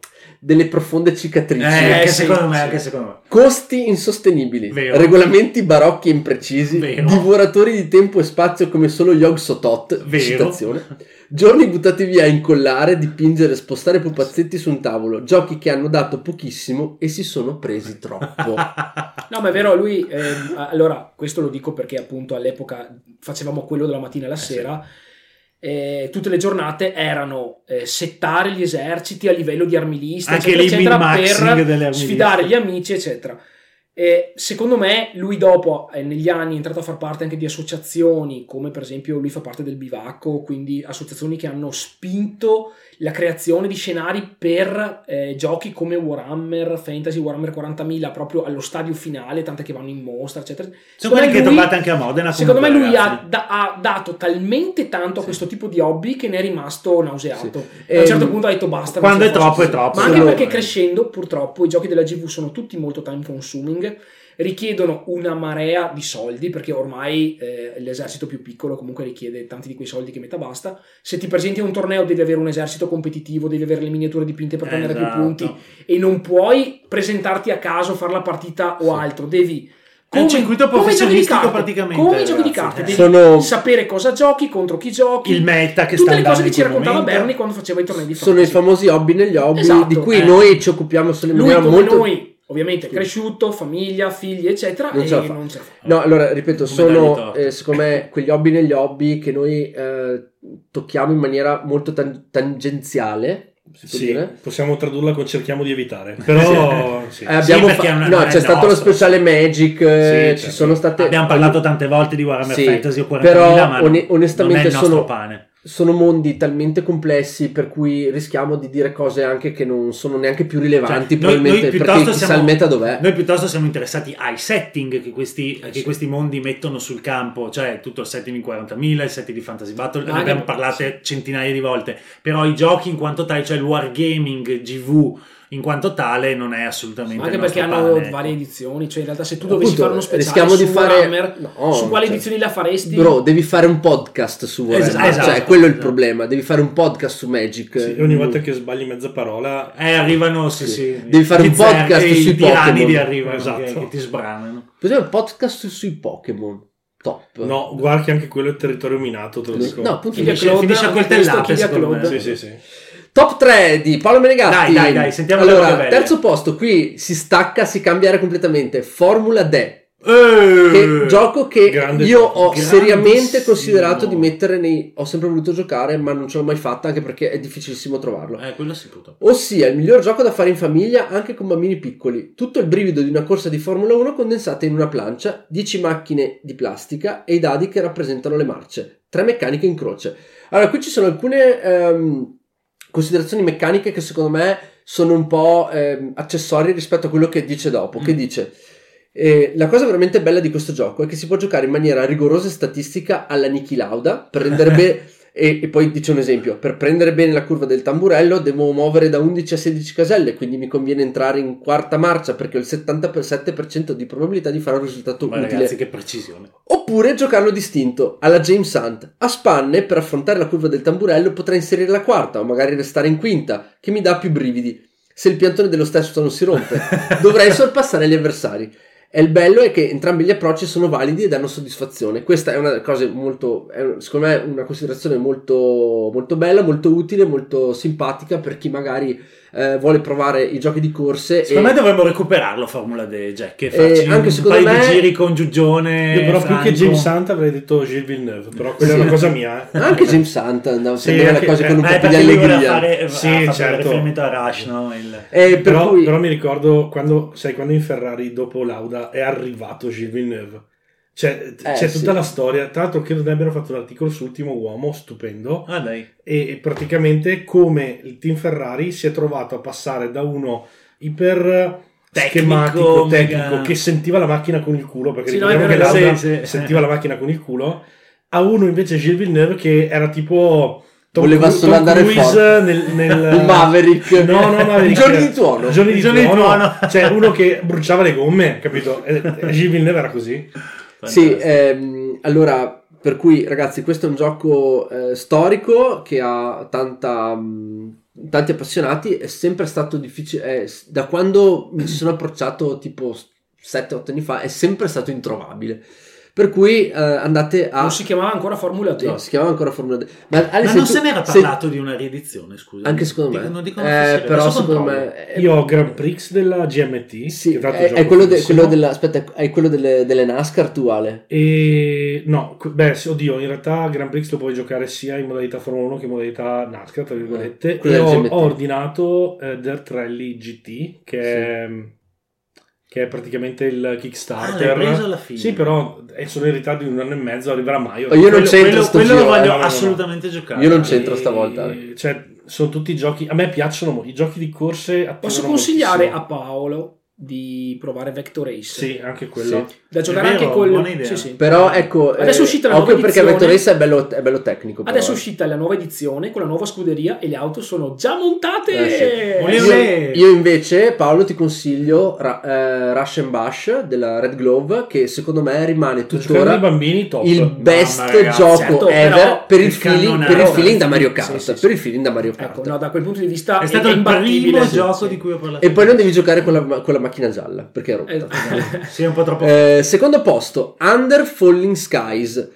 delle profonde cicatrici. Eh, Eh, anche sì, secondo me, sì. anche secondo me. Costi insostenibili, Vero. regolamenti barocchi e imprecisi, Vero. divoratori di tempo e spazio come solo Yog Sotot, Vero. citazione, giorni buttati via a incollare, dipingere, spostare pupazzetti su un tavolo, giochi che hanno dato pochissimo e si sono presi troppo. No, ma è vero, lui, ehm, allora, questo lo dico perché appunto all'epoca facevamo quello dalla mattina alla sera. Eh, tutte le giornate erano eh, settare gli eserciti a livello di armilista, Anche eccetera, eccetera, per sfidare gli amici, eccetera. E secondo me lui dopo eh, negli anni è entrato a far parte anche di associazioni come per esempio lui fa parte del bivacco quindi associazioni che hanno spinto la creazione di scenari per eh, giochi come Warhammer Fantasy Warhammer 40.000 proprio allo stadio finale tante che vanno in mostra eccetera Sono Secondo quelli me che lui- trovate anche a Modena. Secondo me lui ha, da- ha dato talmente tanto a questo tipo di hobby che ne è rimasto nauseato. Sì. A un certo Ehm, punto ha detto basta. quando è troppo, è troppo. Ma anche perché crescendo, purtroppo, i giochi della GV sono tutti molto time consuming, richiedono una marea di soldi, perché ormai eh, l'esercito più piccolo comunque richiede tanti di quei soldi che metà basta. Se ti presenti a un torneo devi avere un esercito competitivo, devi avere le miniature dipinte per prendere più Esatto. punti e non puoi presentarti a caso, fare la partita o altro, devi... Circuito come i giochi di professionistico carte, praticamente, Come i giochi di carte, Eh. devi Sono- sapere cosa giochi, contro chi giochi, Il meta che tutte sta le cose che ci raccontava momento. Bernie quando faceva i tornei di Sono i fantasy. famosi hobby negli hobby Esatto, di cui eh. noi ci occupiamo solo in Lui maniera come molto... noi, ovviamente, Sì. cresciuto, famiglia, figli, eccetera, Non e ce la fa. non ce la fa. No, allora ripeto, Come sono eh, secondo me quegli hobby negli hobby che noi eh, tocchiamo in maniera molto tan- tangenziale. Sì, dire? possiamo tradurla con cerchiamo di evitare. Però sì. Eh, abbiamo perché fa- una- no, c'è stato lo speciale Magic, eh, Sì, ci certo. sono state Abbiamo parlato tante volte di Warhammer Sì, Fantasy o 40.000, però one- onestamente non è il nostro sono- pane. Sono mondi talmente complessi per cui rischiamo di dire cose anche che non sono neanche più rilevanti Cioè, noi- probabilmente noi perché piuttosto chissà siamo- il meta dov'è. Noi piuttosto siamo interessati ai setting che questi, Eh, che sì. questi mondi mettono sul campo, cioè tutto il setting in 40.000, il setting di Fantasy Battle, ne Anche- abbiamo parlate centinaia di volte, però i giochi in quanto tali, cioè il wargaming GV in quanto tale non è assolutamente anche perché hanno pane, ecco. varie edizioni, cioè in realtà se tu dovessi Appunto, fare uno speciale rischiamo su di fare- Warhammer, no, su quale cioè- edizioni la faresti? Bro, devi fare un podcast su Warhammer, Esatto, esatto, cioè quello è il esatto. problema, devi fare un podcast su Magic. Sì, ogni volta che sbagli mezza parola, Eh, arrivano, sì, Sì. sì. Devi fare gli un podcast zer- sui i tiranidi Pokémon. arrivano Esatto. che, che ti sbranano. Cos'è un podcast sui Pokémon? Top. no, guarda che anche quello è territorio minato, te lo dico. No, appunto Finisce, finisce a coltellate, secondo me. Sì, sì, sì. Top 3 di Paolo Menegatti. Dai, dai, dai, sentiamo Allora, terzo posto, qui si stacca, si cambia completamente. Formula D. Eh, Che gioco che Grande io ho seriamente considerato di mettere nei. Ho sempre voluto giocare, ma non ce l'ho mai fatta anche perché è difficilissimo trovarlo. Eh, quello sì, purtroppo. Ossia, il miglior gioco da fare in famiglia anche con bambini piccoli. Tutto il brivido di una corsa di Formula 1 condensata in una plancia, 10 macchine di plastica e i dadi che rappresentano le marce, tre meccaniche in croce. Allora, qui ci sono alcune ehm, considerazioni meccaniche che secondo me sono un po' ehm, accessorie rispetto a quello che dice dopo, che Mm. dice... eh, la cosa veramente bella di questo gioco è che si può giocare in maniera rigorosa e statistica alla Niki Lauda per rendere bene e, e poi dice un esempio: per prendere bene la curva del tamburello devo muovere da 11 a 16 caselle, quindi mi conviene entrare in quarta marcia perché ho il 77% di probabilità di fare un risultato Ma utile. ragazzi, che precisione. Oppure giocarlo distinto, alla James Hunt. A spanne, per affrontare la curva del tamburello, potrei inserire la quarta o magari restare in quinta, che mi dà più brividi. Se il piantone dello stesso non si rompe, dovrei sorpassare gli avversari. E il bello è che entrambi gli approcci sono validi e danno soddisfazione. Questa è una cosa molto, è, secondo me, una considerazione molto, molto bella, molto utile, molto simpatica per chi magari eh, vuole provare i giochi di corse. Secondo e- me dovremmo recuperarlo Formula D, Jack, e Eh, farci anche un secondo paio me- di giri con Giugione. Io però più che James Hunt avrei detto Gilles Villeneuve, però quella Sì. è una cosa mia. eh. Anche James Hunt andava Sì, a prendere le anche- cose con un Eh, po' più di allegria. fare, Sì, certo. riferimento a Rush, no? Il- Eh, per Però, cui però mi ricordo quando, sai, quando in Ferrari dopo Lauda è arrivato Gilles Villeneuve. C'è, Eh, c'è sì. tutta la storia. Tra l'altro, credo ne abbiano fatto un articolo su Ultimo Uomo, stupendo. Ah, dai. E, e praticamente come il team Ferrari si è trovato a passare da uno iper Tecnico, mega- tecnico, che sentiva la macchina con il culo, perché Sì, no, ricordiamo è che Lauda sì, sì. sentiva la macchina con il culo, a uno invece Gilles Villeneuve che era tipo... Tom Voleva solo Tom andare Cruise forte. nel, nel- il Maverick. No, no, Maverick. Giorni di tuono. Giorni di Giorni di tuono. tuono. Cioè, uno che bruciava le gomme, capito? E, e Gilles Villeneuve era così. Sì, ehm, allora, per cui ragazzi, questo è un gioco eh, storico che ha tanta, mh, tanti appassionati è sempre stato difficile, è- da quando mi ci sono approcciato tipo 7-8 anni fa, è sempre stato introvabile. Per cui eh, andate a... Non si chiamava ancora Formula 3. No, si chiamava ancora Formula D. Ma, Ale, Ma se non tu- se n'era se- parlato di una riedizione, scusa. Anche secondo me. Dico- Non dicono Eh, però adesso secondo me... è- Io ho Grand Prix della GMT. Sì, è, è quello, de- quello della, aspetta, è quello delle, delle NASCAR tu Ale? E no, beh, sì, oddio, in realtà Grand Prix lo puoi giocare sia in modalità Formula 1 che in modalità NASCAR, tra virgolette. Eh, quello e del ho, ho ordinato eh, Dirt Rally GT, che, è, che è praticamente il Ah, Kickstarter. l'hai preso alla fine. Sì, però sono in ritardo di un anno e mezzo, arriverà a maio. Ma io non Quello, c'entro quello, sto quello giro, lo voglio eh, no, no, no. assolutamente giocare. Io non c'entro stavolta. E, Cioè, sono tutti giochi. A me piacciono i giochi di corse. Posso consigliare moltissimo. a Paolo di provare Vector Race? Sì, anche quello. Da giocare È anche vero, buona idea. Sì, sì. Però ecco, Adesso è uscita la occhio nuova perché edizione. Vector Race è bello, è bello tecnico. però, Adesso è eh. uscita la nuova edizione con la nuova scuderia e le auto sono già montate. Eh, Olè, Io, olè. io invece, Paolo, ti consiglio Ra- eh, Rush and Bash della Red Glove, che secondo me rimane tuttora bambini il best ragazzi, gioco certo, ever per, il il feeling, per il eh, feeling da sì, Mario sì, Kart. sì, sì. Per il feeling da Mario Kart. Ecco, no, da quel punto di vista È stato il imbattibile. primo Sì, gioco sì. di cui ho parlato. E poi non devi giocare con la, con la macchina gialla, perché è rotta. Esatto. Sì, è un po' troppo. Eh, secondo posto, Under Falling Skies,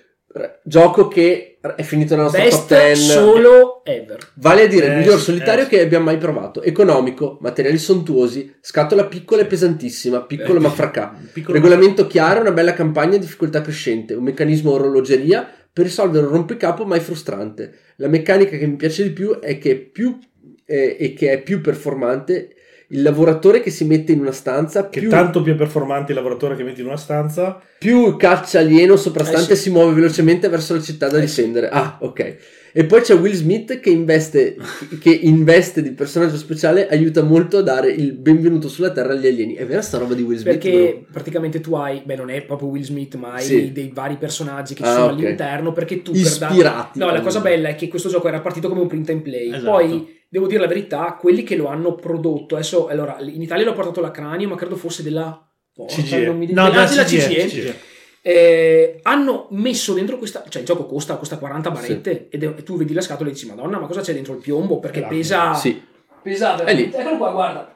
gioco che è finito nella nostra top Best 10. solo ever. Vale a dire il Eh, miglior solitario eh, che abbiamo mai provato. Economico, materiali sontuosi, scatola piccola e pesantissima, piccolo Eh, ma fracà. piccolo- Regolamento chiaro, una bella campagna a difficoltà crescente, un meccanismo orologeria per risolvere un rompicapo mai frustrante. La meccanica che mi piace di più è che è più eh, e che è più performante il lavoratore che si mette in una stanza Che più, tanto più è performante il lavoratore che metti in una stanza. più caccia alieno soprastante Eh sì. si muove velocemente verso la città da Eh sì. difendere. Ah, ok. E poi c'è Will Smith che investe, che investe di personaggio speciale, aiuta molto a dare il benvenuto sulla Terra agli alieni. È vera sta roba di Will Smith? Perché praticamente tu hai, beh, non è proprio Will Smith, ma hai Sì. dei vari personaggi che ci Ah, sono ok. all'interno. Perché tu Ispirati. per dare. No, la cosa bella è che questo gioco era partito come un print and play. Esatto. Poi devo dire la verità, quelli che lo hanno prodotto, adesso allora in Italia l'ho portato la Cranio, ma credo fosse della Portal, CGE. non mi- No, della- CGE, CGE. CGE. Eh, hanno messo dentro questa cioè il gioco costa, costa 40 barette ed è- e tu vedi la scatola e dici madonna ma cosa c'è dentro il piombo perché Esatto. pesa Sì. pesa veramente eccolo qua guarda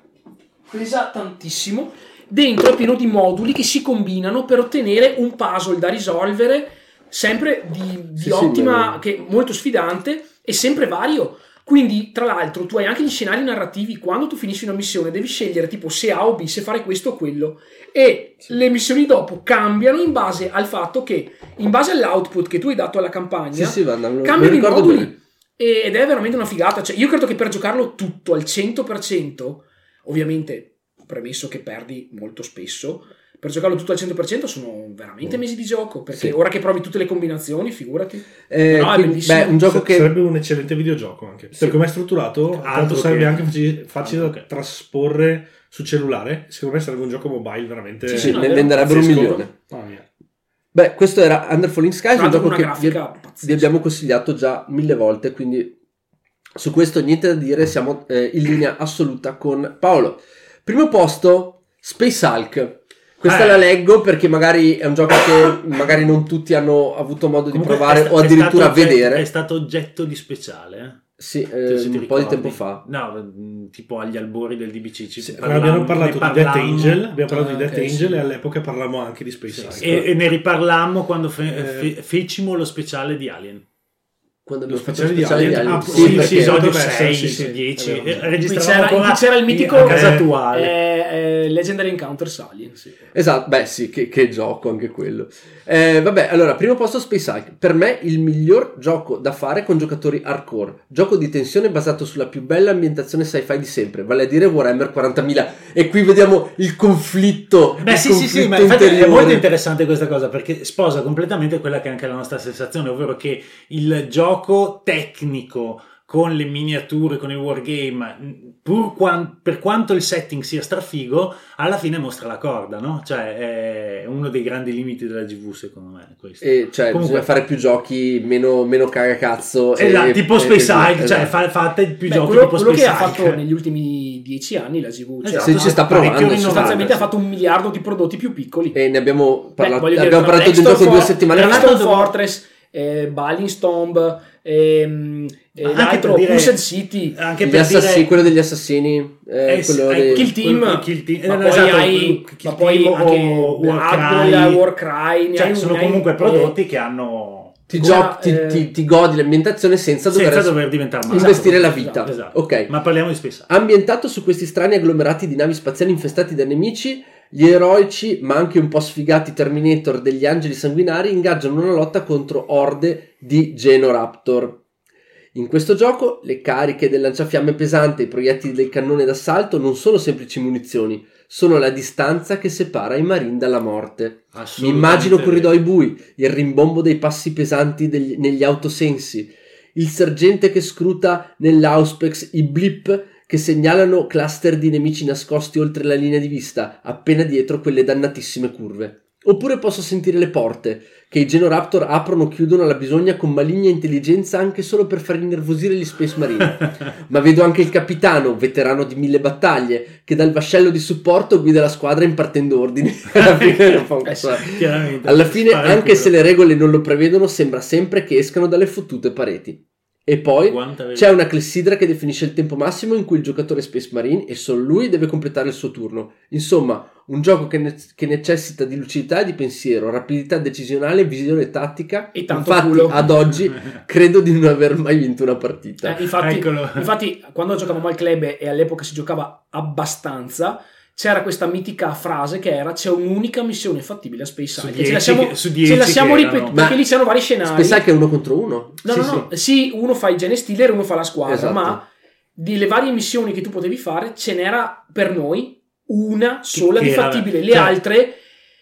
pesa tantissimo dentro è pieno di moduli che si combinano per ottenere un puzzle da risolvere sempre di, di Sì, sì, ottima ma- che molto sfidante e sempre vario quindi tra l'altro tu hai anche gli scenari narrativi. Quando tu finisci una missione devi scegliere tipo se A o B se fare questo o quello. E le missioni dopo cambiano in base al fatto che in base all'output che tu hai dato alla campagna Sì, sì, lo cambiano i moduli. bene. ed è veramente una figata. Cioè, io credo che per giocarlo tutto al 100% ovviamente premesso che perdi molto spesso per giocarlo tutto al 100% sono veramente mesi di gioco perché Sì. ora che provi tutte le combinazioni figurati Eh, No, è quindi, beh, un gioco Sa- che Sarebbe un eccellente videogioco anche. Sì. Per come è strutturato, Altro tanto sarebbe che- anche facile, da che- trasporre su cellulare. Secondo me sarebbe un gioco mobile veramente. Sì, sì, no, ne venderebbero un milione. Mamma mia. Beh, questo era Under Falling Skies, un gioco che una vi, vi abbiamo consigliato già mille volte, quindi su questo niente da dire, siamo eh, in linea assoluta con Paolo. Primo posto, Space Hulk. Questa Eh. la leggo perché magari è un gioco che magari non tutti hanno avuto modo di Comunque provare sta- o è addirittura oggetto- vedere. È stato oggetto di speciale. eh. Sì, eh, se ti un po' di tempo fa. No, mh, tipo agli albori del DBC. ci Sì, parlammo- abbiamo parlato di Death Angel, abbiamo parlato Ah, di Death ok, Angel sì. e all'epoca parlammo anche di Space sì. E, e ne riparlammo quando fe- Eh. fe- fecimo lo speciale di Alien. Quando abbiamo fatto lo speciale di Alien. Ah, Sì, sì, episodio dovrebbe essere, 6 sì, sì, su 10. è vero. eh, Qui Registravamo c'era, ancora qui c'era il mitico a casa tua. eh, eh, Legendary Encounters Alien sì. Esatto, beh sì, che, che gioco anche quello. Eh, vabbè, allora, primo posto Space Hulk. Per me il miglior gioco da fare con giocatori hardcore. Gioco di tensione basato sulla più bella ambientazione sci-fi di sempre, vale a dire Warhammer 40.000. E qui vediamo il conflitto. Beh, il sì, sì, sì, ma conflitto infatti è molto interessante questa cosa perché sposa completamente quella che è anche la nostra sensazione, ovvero che il gioco tecnico con le miniature, con il wargame, pur quan- per quanto il setting sia strafigo, alla fine mostra la corda, no? Cioè è uno dei grandi limiti della GV secondo me questo. E, cioè, Comunque- bisogna fare più giochi meno, meno cagacazzo. e- Esatto, tipo e- Space e- Hulk, cioè esatto. fa- fate più Beh, giochi quello, tipo quello Space che ha fatto negli ultimi dieci anni la GV cioè, Esatto, ci sta provando, sostanzialmente sì. ha fatto un miliardo di prodotti più piccoli E ne abbiamo parlato, dire, abbiamo parlato Blackstone gioco due settimane fa. Fortress eh, Balling Tomb ehm, e anche l'altro per dire- Pushed City. Anche per assassini, dire... quello degli assassini, eh, Eh, quello eh, dei- Kill Team, Quel- Kill Team, ma eh, poi esatto, hai Kill ma poi Team anche o Blood Warcry. Warcry, Cioè, hai- sono hai- comunque eh, prodotti che hanno ti, Ora, giochi- ti- eh, ti- ti godi l'ambientazione senza dover, senza dover diventare male. investire la Esatto, vita. Esatto. Ok. Ma parliamo di Hulk. Ambientato su questi strani agglomerati di navi spaziali infestati da nemici, gli eroici, ma anche un po' sfigati Terminator degli angeli sanguinari, ingaggiano una lotta contro orde di Genoraptor. In questo gioco le cariche del lanciafiamme pesante e i proiettili del cannone d'assalto non sono semplici munizioni, sono la distanza che separa i marine dalla morte. Mi immagino corridoi bui, il rimbombo dei passi pesanti degli- negli autosensi, il sergente che scruta nell'Auspex i blip che segnalano cluster di nemici nascosti oltre la linea di vista, appena dietro quelle dannatissime curve. Oppure posso sentire le porte, che i Genoraptor aprono o chiudono alla bisogna con maligna intelligenza anche solo per far innervosire gli Space Marine. Ma vedo anche il capitano, veterano di mille battaglie, che dal vascello di supporto guida la squadra impartendo ordini. Alla fine Eh. Alla fine, anche se le regole non lo prevedono, sembra sempre che escano dalle fottute pareti. E poi c'è una clessidra che definisce il tempo massimo in cui il giocatore Space Marine e solo lui deve completare il suo turno. Insomma, un gioco che, ne- che necessita di lucidità e di pensiero, rapidità decisionale, visione tattica. E tanto Infatti, culo. ad oggi credo di non aver mai vinto una partita. Eh, infatti, infatti, quando giocavamo al club e all'epoca si giocava abbastanza, c'era questa mitica frase che era c'è un'unica missione fattibile a Space Hulk. dieci Ce la siamo, su ce dieci la siamo ripetuti perché lì c'erano vari scenari. Space Hulk è uno contro uno? No, Sì, no, sì. no. Sì, uno fa il Gene Stealer e uno fa la squadra, Esatto. ma delle varie missioni che tu potevi fare ce n'era per noi una sola che di fattibile. Le certo. altre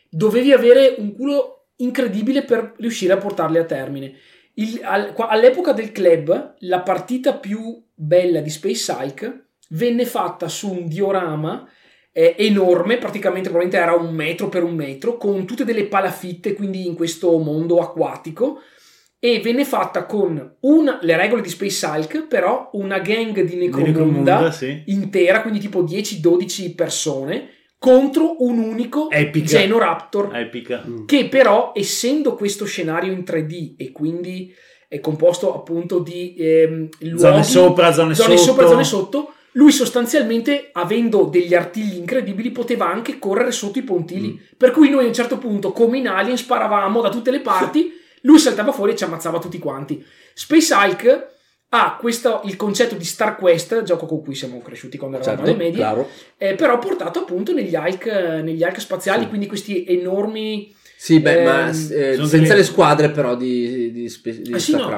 dovevi avere un culo incredibile per riuscire a portarle a termine. Il- al- all'epoca del club, la partita più bella di Space Hulk venne fatta su un diorama eh, enorme, praticamente probabilmente era un metro per un metro, con tutte delle palafitte, quindi in questo mondo acquatico, e venne fatta con una, le regole di Space Hulk, però una gang di Necromunda, sì. intera, quindi tipo 10-12 persone, contro un unico Epica. Genoraptor Epica. Mm. che però essendo questo scenario in 3D e quindi è composto appunto di ehm, luoghi, Zone sopra, zone, zone sotto. sopra, zone sotto, lui sostanzialmente avendo degli artigli incredibili poteva anche correre sotto i pontili, Mm. per cui noi a un certo punto come in Alien sparavamo da tutte le parti, lui saltava fuori e ci ammazzava tutti quanti. Space Hulk ha questo, il concetto di Star Quest, gioco con cui siamo cresciuti quando eravamo Certo, alle medie, claro. eh, però portato appunto negli Hulk, negli Hulk spaziali, Sì. quindi questi enormi Sì, beh, Ehm, ma eh, senza delle- le squadre però di, di, Spe- di Ah, sì, no.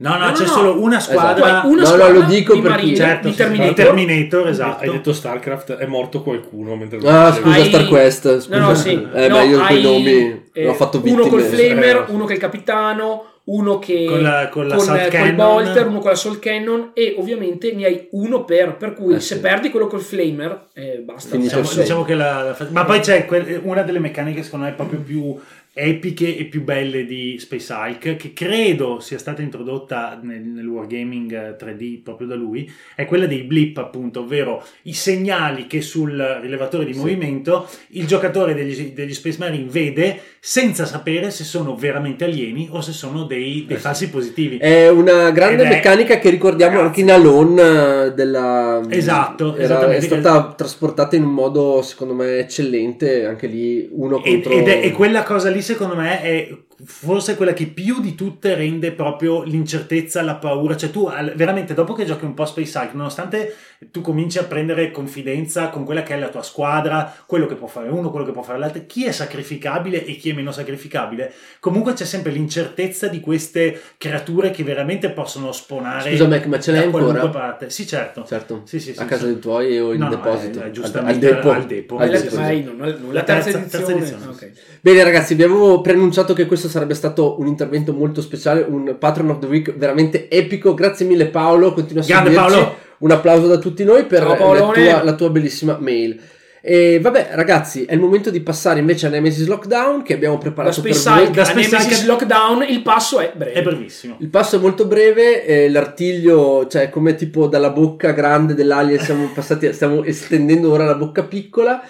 No, no, No, c'è no, solo una squadra. Poi una No, no, squadra lo dico di per Marine, chi- certo, di Terminator. Terminator, esatto. Hai detto StarCraft, è morto qualcuno mentre lo Ah, scusa, Hai- StarQuest. Scusa. No, no, sì. Eh, No, beh, io quei hai, nomi eh, ho fatto vittime. Uno col Flamer, Eh, uno che è il capitano, uno che Con la- con la con, Salt col Cannon. Bolter, uno con la Soul Cannon e ovviamente ne hai uno per, per cui Eh, se sì. perdi quello col Flamer eh, basta. Diciamo, diciamo che la, la- ma poi c'è quel- una delle meccaniche secondo me proprio più epiche e più belle di Space Hulk che credo sia stata introdotta nel, nel wargaming eh, 3D proprio da lui è quella dei blip appunto ovvero i segnali che sul rilevatore di Sì. movimento il giocatore degli, degli Space Marine vede senza sapere se sono veramente alieni o se sono dei, dei Eh falsi positivi È una grande Ed è- meccanica che ricordiamo Ragazzi. anche in Alone eh, della... Esatto, era-. È stata trasportata in un modo secondo me eccellente, anche lì uno Ed, contro... ed è, e quella cosa lì, secondo me, è forse quella che più di tutte rende proprio l'incertezza, la paura. Cioè, tu al- veramente dopo che giochi un po' Space Hulk, nonostante tu cominci a prendere confidenza con quella che è la tua squadra, quello che può fare uno, quello che può fare l'altro, chi è sacrificabile e chi è meno sacrificabile, comunque c'è sempre l'incertezza di queste creature che veramente possono sponare. Scusa Mac, ma ce l'hai da qualunque ancora? parte. Sì, certo. Certo. Sì, sì, sì, a casa sì. dei tuoi o in No, no, deposito? eh, Al- giustamente al depo. al depo. Al depo. non- non- la La terza, terza- edizione. terza edizione, Ah, sì. ok. Bene ragazzi, vi avevo preannunciato che questo sarebbe stato un intervento molto speciale, un Patron of the Week veramente epico. Grazie mille Paolo, continua a Grande seguirci. Paolo. Un applauso da tutti noi per Ciao, la tua, la tua bellissima mail. E vabbè ragazzi, è il momento di passare invece a Nemesis Lockdown che abbiamo Da preparato per Space voi. Da Space Nemesis Lockdown il passo è breve. È brevissimo. Il passo è molto breve, eh, l'artiglio, cioè come tipo dalla bocca grande dell'alien stiamo passati, stiamo estendendo ora la bocca piccola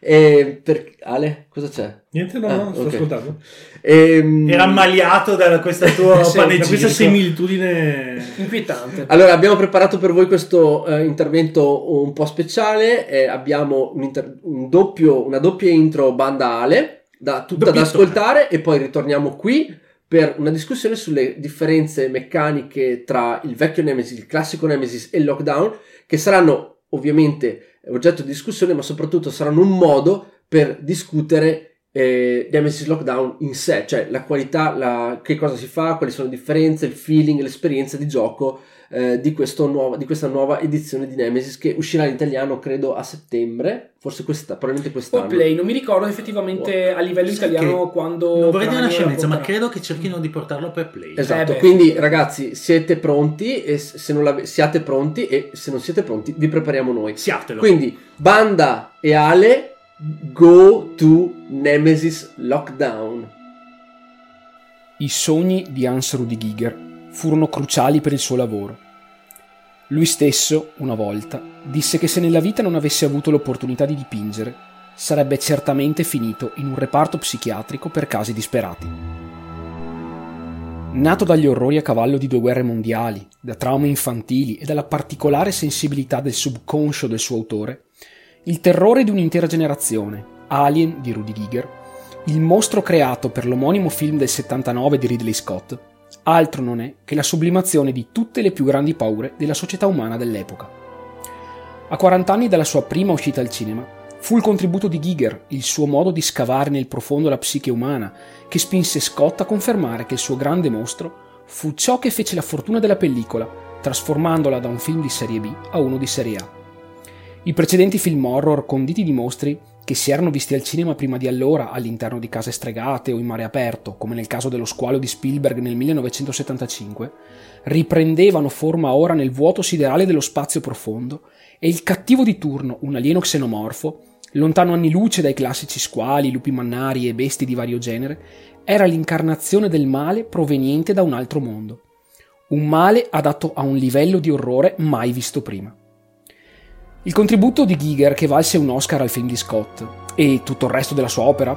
E per... Ale, cosa c'è? Niente, no, Ah, no, sto ok. ascoltando. Ehm, Era ammaliato da questa tua Sì, Da questa similitudine... Inquietante. Allora, abbiamo preparato per voi questo eh, intervento un po' speciale. eh, abbiamo un inter- un doppio- una doppia intro banda Ale, da, tutta da Doppietto. ascoltare, e poi ritorniamo qui per una discussione sulle differenze meccaniche tra il vecchio Nemesis, il classico Nemesis e il Lockdown, che saranno ovviamente oggetto di discussione, ma soprattutto saranno un modo per discutere eh, Nemesis Lockdown in sé, cioè la qualità, la- che cosa si fa, quali sono le differenze, il feeling, l'esperienza di gioco eh, di, questo nuovo- di questa nuova edizione di Nemesis che uscirà in italiano credo a settembre, forse questa, probabilmente O quest'anno. play, non mi ricordo effettivamente a livello italiano che quando. Non vorrei dire una scemenza, ma credo che cerchino di portarlo per play. Esatto, Eh quindi ragazzi siete pronti e se non siate pronti e se non siete pronti vi prepariamo noi. Siatelo. Quindi Banda e Ale go to Nemesis Lockdown. I sogni di Hans Rudi Giger furono cruciali per il suo lavoro. Lui stesso, una volta, disse che se nella vita non avesse avuto l'opportunità di dipingere, sarebbe certamente finito in un reparto psichiatrico per casi disperati. Nato dagli orrori a cavallo di due guerre mondiali, da traumi infantili e dalla particolare sensibilità del subconscio del suo autore, il terrore di un'intera generazione, Alien di Rudy Giger, il mostro creato per l'omonimo film del 79 di Ridley Scott, altro non è che la sublimazione di tutte le più grandi paure della società umana dell'epoca. A 40 anni dalla sua prima uscita al cinema, fu il contributo di Giger, il suo modo di scavare nel profondo la psiche umana, che spinse Scott a confermare che il suo grande mostro fu ciò che fece la fortuna della pellicola, trasformandola da un film di serie B a uno di serie A. I precedenti film horror conditi di mostri che si erano visti al cinema prima di allora all'interno di case stregate o in mare aperto, come nel caso dello squalo di Spielberg nel 1975, riprendevano forma ora nel vuoto siderale dello spazio profondo e il cattivo di turno, un alieno xenomorfo, lontano anni luce dai classici squali, lupi mannari e bestie di vario genere, era l'incarnazione del male proveniente da un altro mondo. Un male adatto a un livello di orrore mai visto prima. Il contributo di Giger, che valse un Oscar al film di Scott, e tutto il resto della sua opera,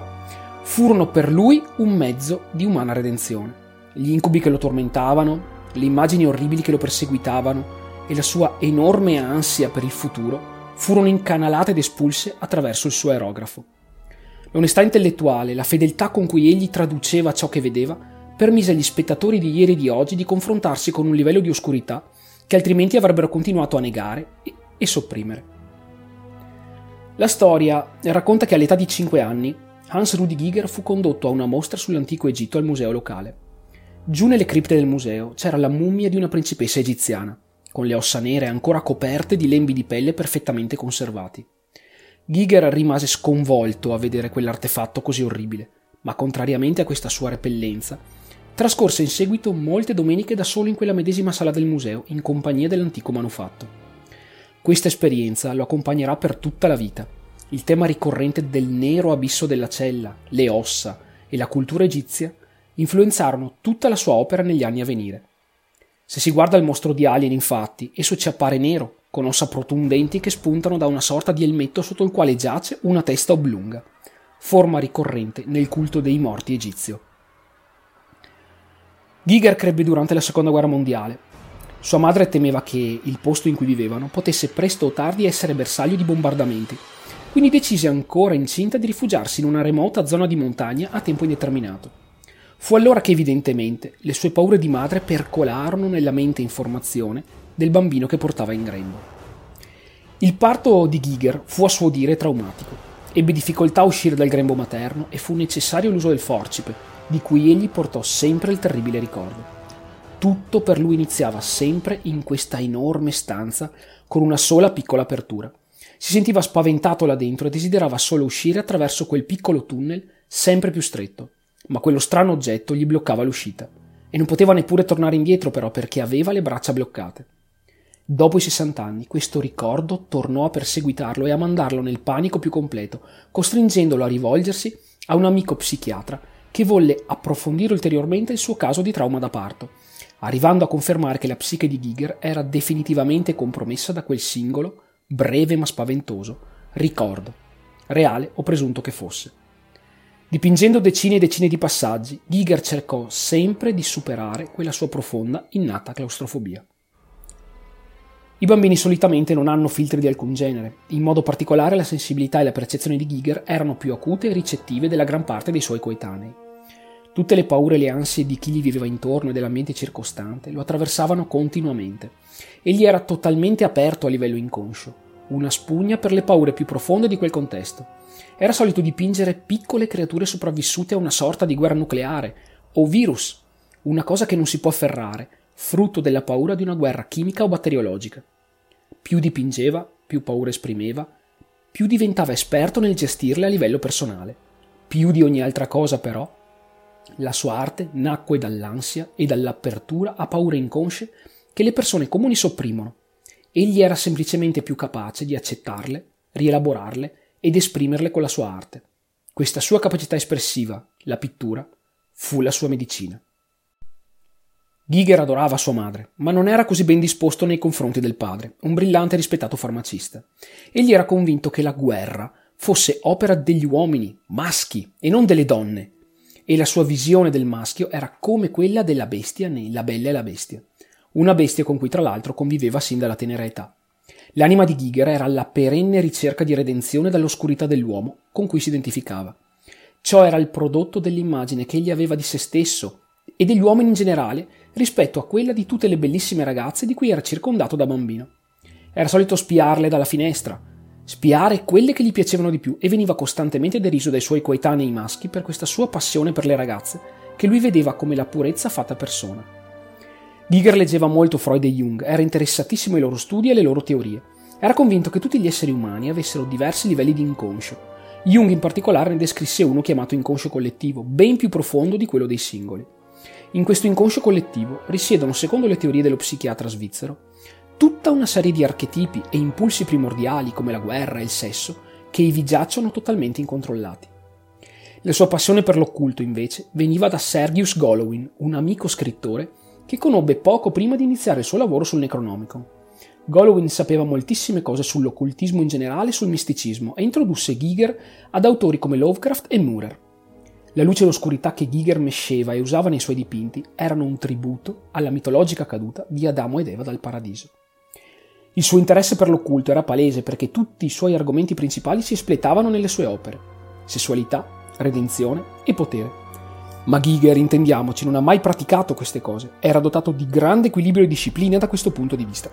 furono per lui un mezzo di umana redenzione. Gli incubi che lo tormentavano, le immagini orribili che lo perseguitavano e la sua enorme ansia per il futuro furono incanalate ed espulse attraverso il suo aerografo. L'onestà intellettuale, la fedeltà con cui egli traduceva ciò che vedeva, permise agli spettatori di ieri e di oggi di confrontarsi con un livello di oscurità che altrimenti avrebbero continuato a negare e, sopprimere. La storia racconta che all'età di 5 anni Hans Rudi Giger fu condotto a una mostra sull'antico Egitto al museo locale. Giù nelle cripte del museo c'era la mummia di una principessa egiziana, con le ossa nere ancora coperte di lembi di pelle perfettamente conservati. Giger rimase sconvolto a vedere quell'artefatto così orribile, ma contrariamente a questa sua repellenza, trascorse in seguito molte domeniche da solo in quella medesima sala del museo, in compagnia dell'antico manufatto. Questa esperienza lo accompagnerà per tutta la vita. Il tema ricorrente del nero abisso della cella, le ossa e la cultura egizia influenzarono tutta la sua opera negli anni a venire. Se si guarda il mostro di Alien, infatti, esso ci appare nero, con ossa protundenti che spuntano da una sorta di elmetto sotto il quale giace una testa oblunga, forma ricorrente nel culto dei morti egizio. Giger crebbe durante la seconda guerra mondiale. Sua madre temeva che il posto in cui vivevano potesse presto o tardi essere bersaglio di bombardamenti, quindi decise ancora incinta di rifugiarsi in una remota zona di montagna a tempo indeterminato. Fu allora che evidentemente le sue paure di madre percolarono nella mente informazione del bambino che portava in grembo. Il parto di Giger fu a suo dire traumatico. Ebbe difficoltà a uscire dal grembo materno e fu necessario l'uso del forcipe, di cui egli portò sempre il terribile ricordo. Tutto per lui iniziava sempre in questa enorme stanza con una sola piccola apertura. Si sentiva spaventato là dentro e desiderava solo uscire attraverso quel piccolo tunnel sempre più stretto, ma quello strano oggetto gli bloccava l'uscita e non poteva neppure tornare indietro però perché aveva le braccia bloccate. Dopo i 60 anni questo ricordo tornò a perseguitarlo e a mandarlo nel panico più completo, costringendolo a rivolgersi a un amico psichiatra che volle approfondire ulteriormente il suo caso di trauma da parto, arrivando a confermare che la psiche di Giger era definitivamente compromessa da quel singolo, breve ma spaventoso, ricordo, reale o presunto che fosse. Dipingendo decine e decine di passaggi, Giger cercò sempre di superare quella sua profonda, innata claustrofobia. I bambini solitamente non hanno filtri di alcun genere, in modo particolare la sensibilità e la percezione di Giger erano più acute e ricettive della gran parte dei suoi coetanei. Tutte le paure e le ansie di chi gli viveva intorno e dell'ambiente circostante lo attraversavano continuamente. Egli era totalmente aperto a livello inconscio, una spugna per le paure più profonde di quel contesto. Era solito dipingere piccole creature sopravvissute a una sorta di guerra nucleare o virus, una cosa che non si può afferrare, frutto della paura di una guerra chimica o batteriologica. Più dipingeva, più paura esprimeva, più diventava esperto nel gestirle a livello personale. Più di ogni altra cosa, però, la sua arte nacque dall'ansia e dall'apertura a paure inconsce che le persone comuni sopprimono. Egli era semplicemente più capace di accettarle, rielaborarle ed esprimerle con la sua arte. Questa sua capacità espressiva, la pittura, fu la sua medicina. Giger adorava sua madre, ma non era così ben disposto nei confronti del padre, un brillante e rispettato farmacista. Egli era convinto che la guerra fosse opera degli uomini, maschi, e non delle donne, e la sua visione del maschio era come quella della bestia nei La Bella e la Bestia, una bestia con cui tra l'altro conviveva sin dalla tenera età. L'anima di Giger era la perenne ricerca di redenzione dall'oscurità dell'uomo con cui si identificava. Ciò era il prodotto dell'immagine che egli aveva di se stesso e degli uomini in generale rispetto a quella di tutte le bellissime ragazze di cui era circondato da bambino. Era solito spiarle dalla finestra, spiare quelle che gli piacevano di più e veniva costantemente deriso dai suoi coetanei maschi per questa sua passione per le ragazze, che lui vedeva come la purezza fatta persona. Giger leggeva molto Freud e Jung, era interessatissimo ai loro studi e alle loro teorie. Era convinto che tutti gli esseri umani avessero diversi livelli di inconscio. Jung in particolare ne descrisse uno chiamato inconscio collettivo, ben più profondo di quello dei singoli. In questo inconscio collettivo risiedono, secondo le teorie dello psichiatra svizzero, tutta una serie di archetipi e impulsi primordiali come la guerra e il sesso che ivi giacciono totalmente incontrollati. La sua passione per l'occulto, invece, veniva da Sergius Golovin, un amico scrittore che conobbe poco prima di iniziare il suo lavoro sul Necronomicon. Golovin sapeva moltissime cose sull'occultismo in generale e sul misticismo e introdusse Giger ad autori come Lovecraft e Murer. La luce e l'oscurità che Giger mesceva e usava nei suoi dipinti erano un tributo alla mitologica caduta di Adamo ed Eva dal paradiso. Il suo interesse per l'occulto era palese perché tutti i suoi argomenti principali si espletavano nelle sue opere: sessualità, redenzione e potere. Ma Giger, intendiamoci, non ha mai praticato queste cose, era dotato di grande equilibrio e disciplina da questo punto di vista.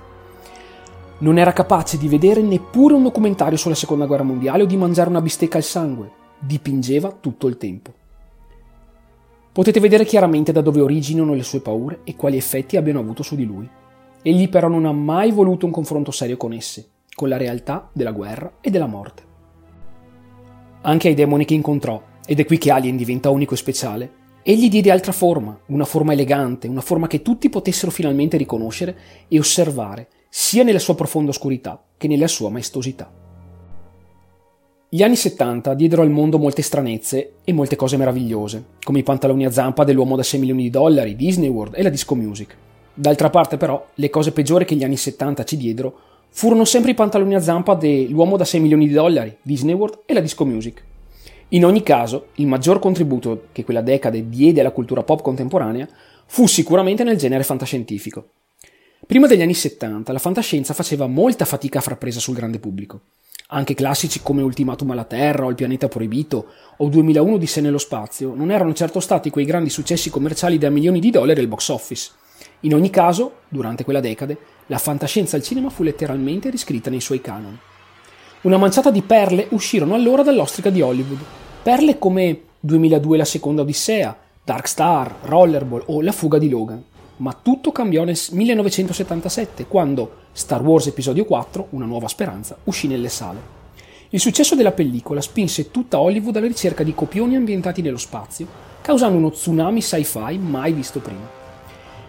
Non era capace di vedere neppure un documentario sulla seconda guerra mondiale o di mangiare una bistecca al sangue, dipingeva tutto il tempo. Potete vedere chiaramente da dove originano le sue paure e quali effetti abbiano avuto su di lui. Egli però non ha mai voluto un confronto serio con esse, con la realtà della guerra e della morte. Anche ai demoni che incontrò, ed è qui che Alien diventa unico e speciale, egli diede altra forma, una forma elegante, una forma che tutti potessero finalmente riconoscere e osservare, sia nella sua profonda oscurità che nella sua maestosità. Gli anni 70 diedero al mondo molte stranezze e molte cose meravigliose, come i pantaloni a zampa dell'uomo da 6 milioni di dollari, Disney World e la disco music. D'altra parte, però, le cose peggiori che gli anni 70 ci diedero furono sempre i pantaloni a zampa dell'uomo da 6 milioni di dollari, Disney World e la disco music. In ogni caso, il maggior contributo che quella decade diede alla cultura pop contemporanea fu sicuramente nel genere fantascientifico. Prima degli anni 70 la fantascienza faceva molta fatica a far presa sul grande pubblico. Anche classici come Ultimatum alla Terra o Il pianeta proibito o 2001 di sé nello spazio non erano certo stati quei grandi successi commerciali da milioni di dollari al box office. In ogni caso, durante quella decade, la fantascienza al cinema fu letteralmente riscritta nei suoi canoni. Una manciata di perle uscirono allora dall'ostrica di Hollywood. Perle come 2002 La seconda Odissea, Dark Star, Rollerball o La fuga di Logan. Ma tutto cambiò nel 1977, quando Star Wars Episodio 4, Una nuova speranza, uscì nelle sale. Il successo della pellicola spinse tutta Hollywood alla ricerca di copioni ambientati nello spazio, causando uno tsunami sci-fi mai visto prima.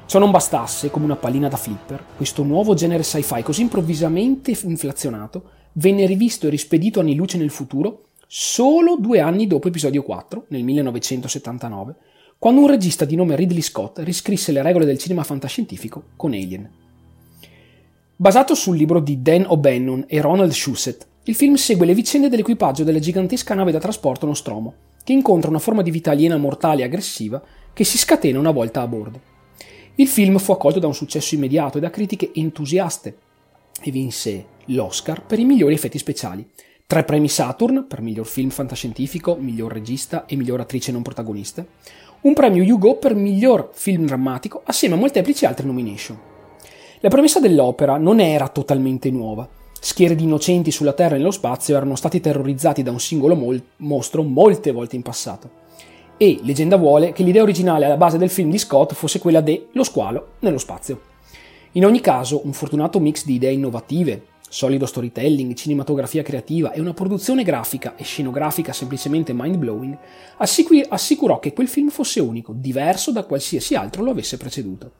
Ciò non bastasse, come una pallina da flipper, questo nuovo genere sci-fi così improvvisamente inflazionato venne rivisto e rispedito anni luce nel futuro solo due anni dopo episodio 4, nel 1979, quando un regista di nome Ridley Scott riscrisse le regole del cinema fantascientifico con Alien. Basato sul libro di Dan O'Bannon e Ronald Shusett, il film segue le vicende dell'equipaggio della gigantesca nave da trasporto Nostromo, che incontra una forma di vita aliena mortale e aggressiva che si scatena una volta a bordo. Il film fu accolto da un successo immediato e da critiche entusiaste e vinse l'Oscar per i migliori effetti speciali, tre premi Saturn per miglior film fantascientifico, miglior regista e miglior attrice non protagonista, un premio Hugo per miglior film drammatico assieme a molteplici altre nomination. La premessa dell'opera non era totalmente nuova. Schiere di innocenti sulla Terra e nello spazio erano stati terrorizzati da un singolo mol- mostro molte volte in passato. E leggenda vuole che l'idea originale alla base del film di Scott fosse quella de Lo squalo nello spazio. In ogni caso, un fortunato mix di idee innovative, solido storytelling, cinematografia creativa e una produzione grafica e scenografica semplicemente mind-blowing, assicur- assicurò che quel film fosse unico, diverso da qualsiasi altro lo avesse preceduto.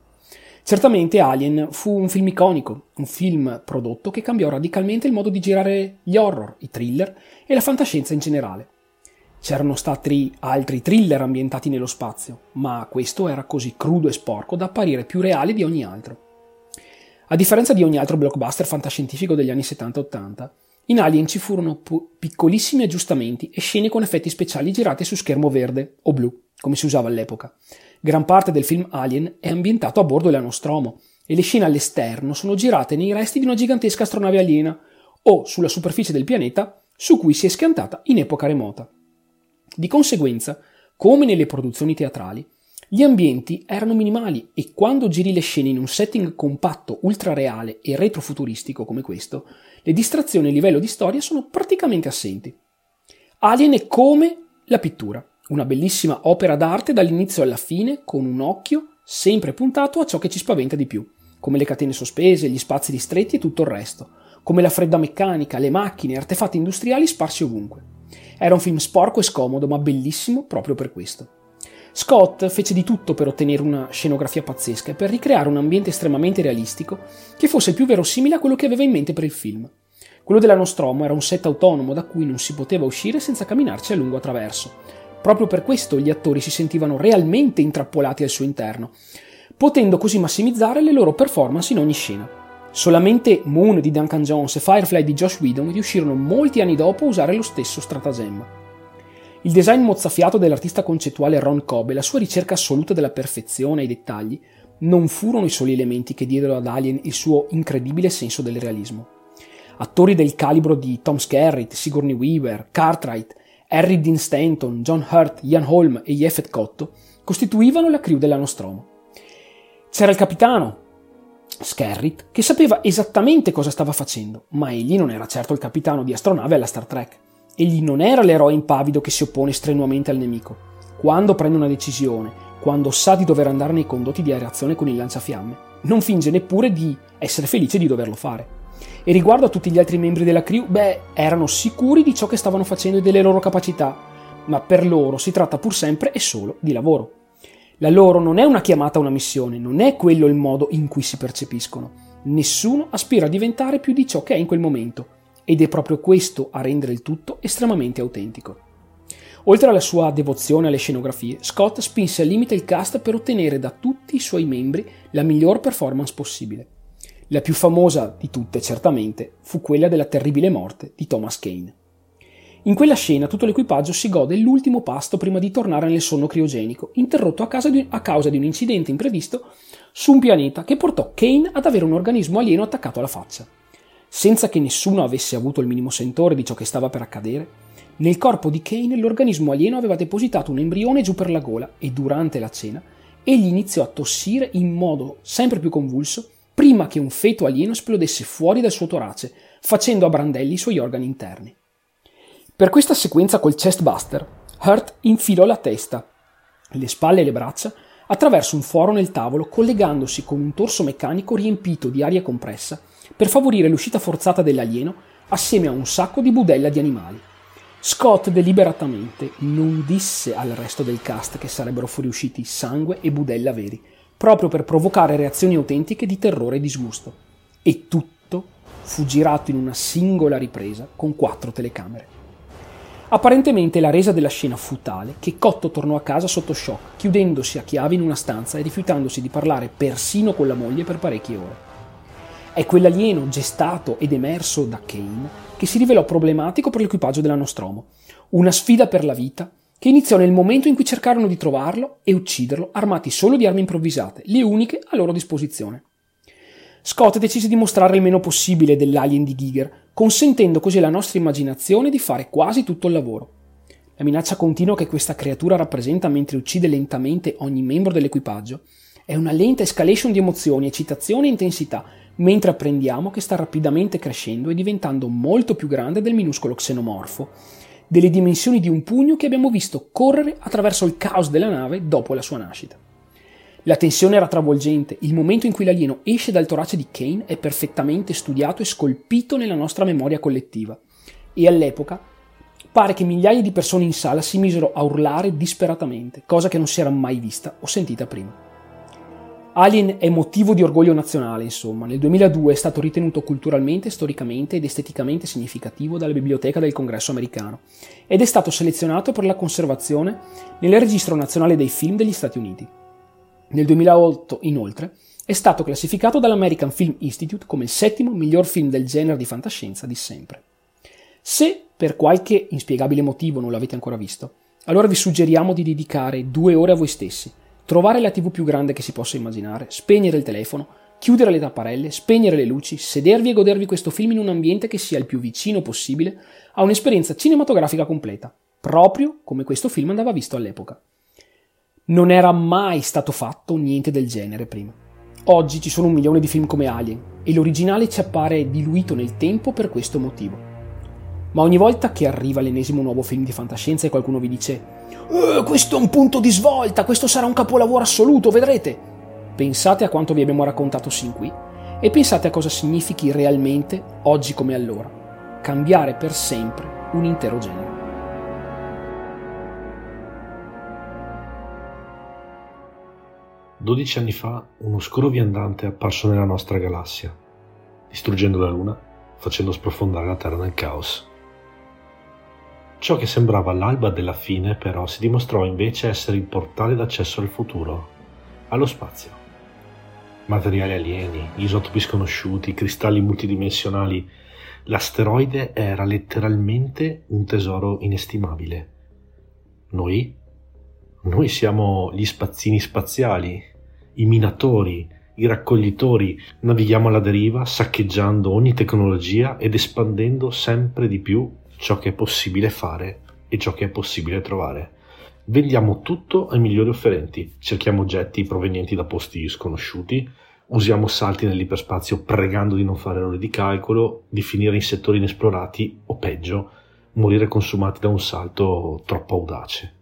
Certamente Alien fu un film iconico, un film prodotto che cambiò radicalmente il modo di girare gli horror, i thriller e la fantascienza in generale. C'erano stati altri thriller ambientati nello spazio, ma questo era così crudo e sporco da apparire più reale di ogni altro. A differenza di ogni altro blockbuster fantascientifico degli anni 70-80, in Alien ci furono po- piccolissimi aggiustamenti e scene con effetti speciali girate su schermo verde o blu, come si usava all'epoca. Gran parte del film Alien è ambientato a bordo della Nostromo e le scene all'esterno sono girate nei resti di una gigantesca astronave aliena o sulla superficie del pianeta su cui si è schiantata in epoca remota. Di conseguenza, come nelle produzioni teatrali, gli ambienti erano minimali e quando giri le scene in un setting compatto, ultrareale e retrofuturistico come questo, le distrazioni a livello di storia sono praticamente assenti. Alien è come la pittura, una bellissima opera d'arte dall'inizio alla fine con un occhio sempre puntato a ciò che ci spaventa di più, come le catene sospese, gli spazi ristretti e tutto il resto, come la fredda meccanica, le macchine artefatti industriali sparsi ovunque. Era un film sporco e scomodo, ma bellissimo proprio per questo. Scott fece di tutto per ottenere una scenografia pazzesca e per ricreare un ambiente estremamente realistico che fosse il più verosimile a quello che aveva in mente per il film. Quello della Nostromo era un set autonomo da cui non si poteva uscire senza camminarci a lungo attraverso. Proprio per questo gli attori si sentivano realmente intrappolati al suo interno, potendo così massimizzare le loro performance in ogni scena. Solamente Moon di Duncan Jones e Firefly di Josh Whedon riuscirono molti anni dopo a usare lo stesso stratagemma. Il design mozzafiato dell'artista concettuale Ron Cobb e la sua ricerca assoluta della perfezione ai dettagli non furono i soli elementi che diedero ad Alien il suo incredibile senso del realismo. Attori del calibro di Tom Skerritt, Sigourney Weaver, Cartwright, Harry Dean Stanton, John Hurt, Ian Holm e Yefet Cotto costituivano la crew della Nostromo. C'era il capitano, Skerritt, che sapeva esattamente cosa stava facendo, ma egli non era certo il capitano di astronave alla Star Trek. Egli non era l'eroe impavido che si oppone strenuamente al nemico. Quando prende una decisione, quando sa di dover andare nei condotti di aerazione con il lanciafiamme, non finge neppure di essere felice di doverlo fare. E riguardo a tutti gli altri membri della crew, beh, erano sicuri di ciò che stavano facendo e delle loro capacità, ma per loro si tratta pur sempre e solo di lavoro. La loro non è una chiamata a una missione, non è quello il modo in cui si percepiscono. Nessuno aspira a diventare più di ciò che è in quel momento, ed è proprio questo a rendere il tutto estremamente autentico. Oltre alla sua devozione alle scenografie, Scott spinse al limite il cast per ottenere da tutti i suoi membri la miglior performance possibile. La più famosa di tutte, certamente, fu quella della terribile morte di Thomas Kane. In quella scena tutto l'equipaggio si gode l'ultimo pasto prima di tornare nel sonno criogenico, interrotto a, di, a causa di un incidente imprevisto su un pianeta che portò Kane ad avere un organismo alieno attaccato alla faccia. Senza che nessuno avesse avuto il minimo sentore di ciò che stava per accadere, nel corpo di Kane l'organismo alieno aveva depositato un embrione giù per la gola e durante la cena egli iniziò a tossire in modo sempre più convulso prima che un feto alieno esplodesse fuori dal suo torace, facendo a brandelli i suoi organi interni. Per questa sequenza col chestbuster, Hurt infilò la testa, le spalle e le braccia attraverso un foro nel tavolo collegandosi con un torso meccanico riempito di aria compressa per favorire l'uscita forzata dell'alieno assieme a un sacco di budella di animali. Scott deliberatamente non disse al resto del cast che sarebbero fuoriusciti sangue e budella veri, proprio per provocare reazioni autentiche di terrore e disgusto. E tutto fu girato in una singola ripresa con quattro telecamere. Apparentemente la resa della scena fu tale che Cotto tornò a casa sotto shock, chiudendosi a chiave in una stanza e rifiutandosi di parlare persino con la moglie per parecchie ore. È quell'alieno gestato ed emerso da Kane che si rivelò problematico per l'equipaggio della Nostromo. Una sfida per la vita che iniziò nel momento in cui cercarono di trovarlo e ucciderlo armati solo di armi improvvisate, le uniche a loro disposizione. Scott decise di mostrare il meno possibile dell'alien di Giger, consentendo così alla nostra immaginazione di fare quasi tutto il lavoro. La minaccia continua che questa creatura rappresenta mentre uccide lentamente ogni membro dell'equipaggio è una lenta escalation di emozioni, eccitazione e intensità, mentre apprendiamo che sta rapidamente crescendo e diventando molto più grande del minuscolo xenomorfo, delle dimensioni di un pugno che abbiamo visto correre attraverso il caos della nave dopo la sua nascita. La tensione era travolgente, il momento in cui l'alieno esce dal torace di Kane è perfettamente studiato e scolpito nella nostra memoria collettiva. E all'epoca pare che migliaia di persone in sala si misero a urlare disperatamente, cosa che non si era mai vista o sentita prima. Alien è motivo di orgoglio nazionale, insomma. Nel 2002 è stato ritenuto culturalmente, storicamente ed esteticamente significativo dalla Biblioteca del Congresso americano ed è stato selezionato per la conservazione nel Registro Nazionale dei Film degli Stati Uniti. Nel 2008, inoltre, è stato classificato dall'American Film Institute come il settimo miglior film del genere di fantascienza di sempre. Se per qualche inspiegabile motivo non l'avete ancora visto, allora vi suggeriamo di dedicare due ore a voi stessi, trovare la TV più grande che si possa immaginare, spegnere il telefono, chiudere le tapparelle, spegnere le luci, sedervi e godervi questo film in un ambiente che sia il più vicino possibile a un'esperienza cinematografica completa, proprio come questo film andava visto all'epoca. Non era mai stato fatto niente del genere prima. Oggi ci sono un milione di film come Alien e l'originale ci appare diluito nel tempo per questo motivo. Ma ogni volta che arriva l'ennesimo nuovo film di fantascienza e qualcuno vi dice eh, questo è un punto di svolta, questo sarà un capolavoro assoluto, vedrete. Pensate a quanto vi abbiamo raccontato sin qui e pensate a cosa significhi realmente, oggi come allora, cambiare per sempre un intero genere. 12 anni fa un oscuro viandante è apparso nella nostra galassia, distruggendo la Luna, facendo sprofondare la Terra nel caos. Ciò che sembrava l'alba della fine però si dimostrò invece essere il portale d'accesso al futuro, allo spazio. Materiali alieni, isotopi sconosciuti, cristalli multidimensionali, l'asteroide era letteralmente un tesoro inestimabile. Noi noi siamo gli spazzini spaziali, i minatori, i raccoglitori, navighiamo alla deriva, saccheggiando ogni tecnologia ed espandendo sempre di più ciò che è possibile fare e ciò che è possibile trovare. Vendiamo tutto ai migliori offerenti, cerchiamo oggetti provenienti da posti sconosciuti, usiamo salti nell'iperspazio pregando di non fare errori di calcolo, di finire in settori inesplorati o peggio, morire consumati da un salto troppo audace.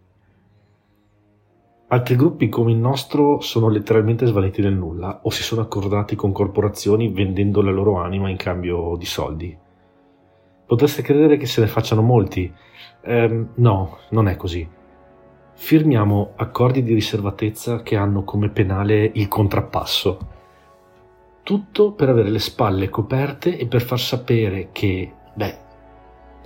Altri gruppi come il nostro sono letteralmente svaniti nel nulla o si sono accordati con corporazioni vendendo la loro anima in cambio di soldi. Potreste credere che se ne facciano molti? Eh, no, non è così. Firmiamo accordi di riservatezza che hanno come penale il contrappasso. Tutto per avere le spalle coperte e per far sapere che, beh,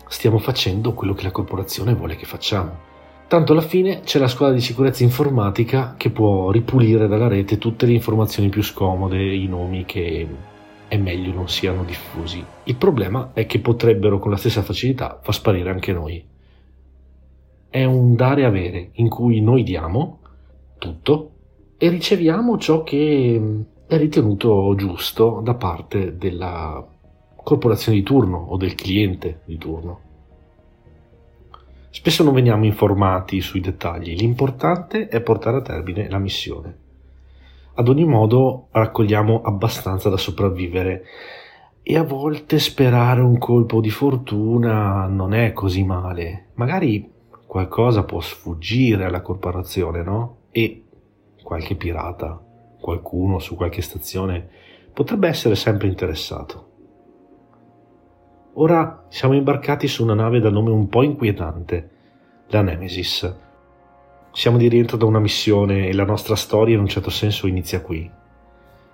stiamo facendo quello che la corporazione vuole che facciamo. Tanto alla fine c'è la squadra di sicurezza informatica che può ripulire dalla rete tutte le informazioni più scomode, i nomi che è meglio non siano diffusi. Il problema è che potrebbero con la stessa facilità far sparire anche noi. È un dare avere in cui noi diamo tutto e riceviamo ciò che è ritenuto giusto da parte della corporazione di turno o del cliente di turno. Spesso non veniamo informati sui dettagli, l'importante è portare a termine la missione. Ad ogni modo raccogliamo abbastanza da sopravvivere e a volte sperare un colpo di fortuna non è così male. Magari qualcosa può sfuggire alla corporazione, no? E qualche pirata, qualcuno su qualche stazione potrebbe essere sempre interessato. Ora siamo imbarcati su una nave dal nome un po' inquietante, la Nemesis. Siamo di rientro da una missione e la nostra storia in un certo senso inizia qui,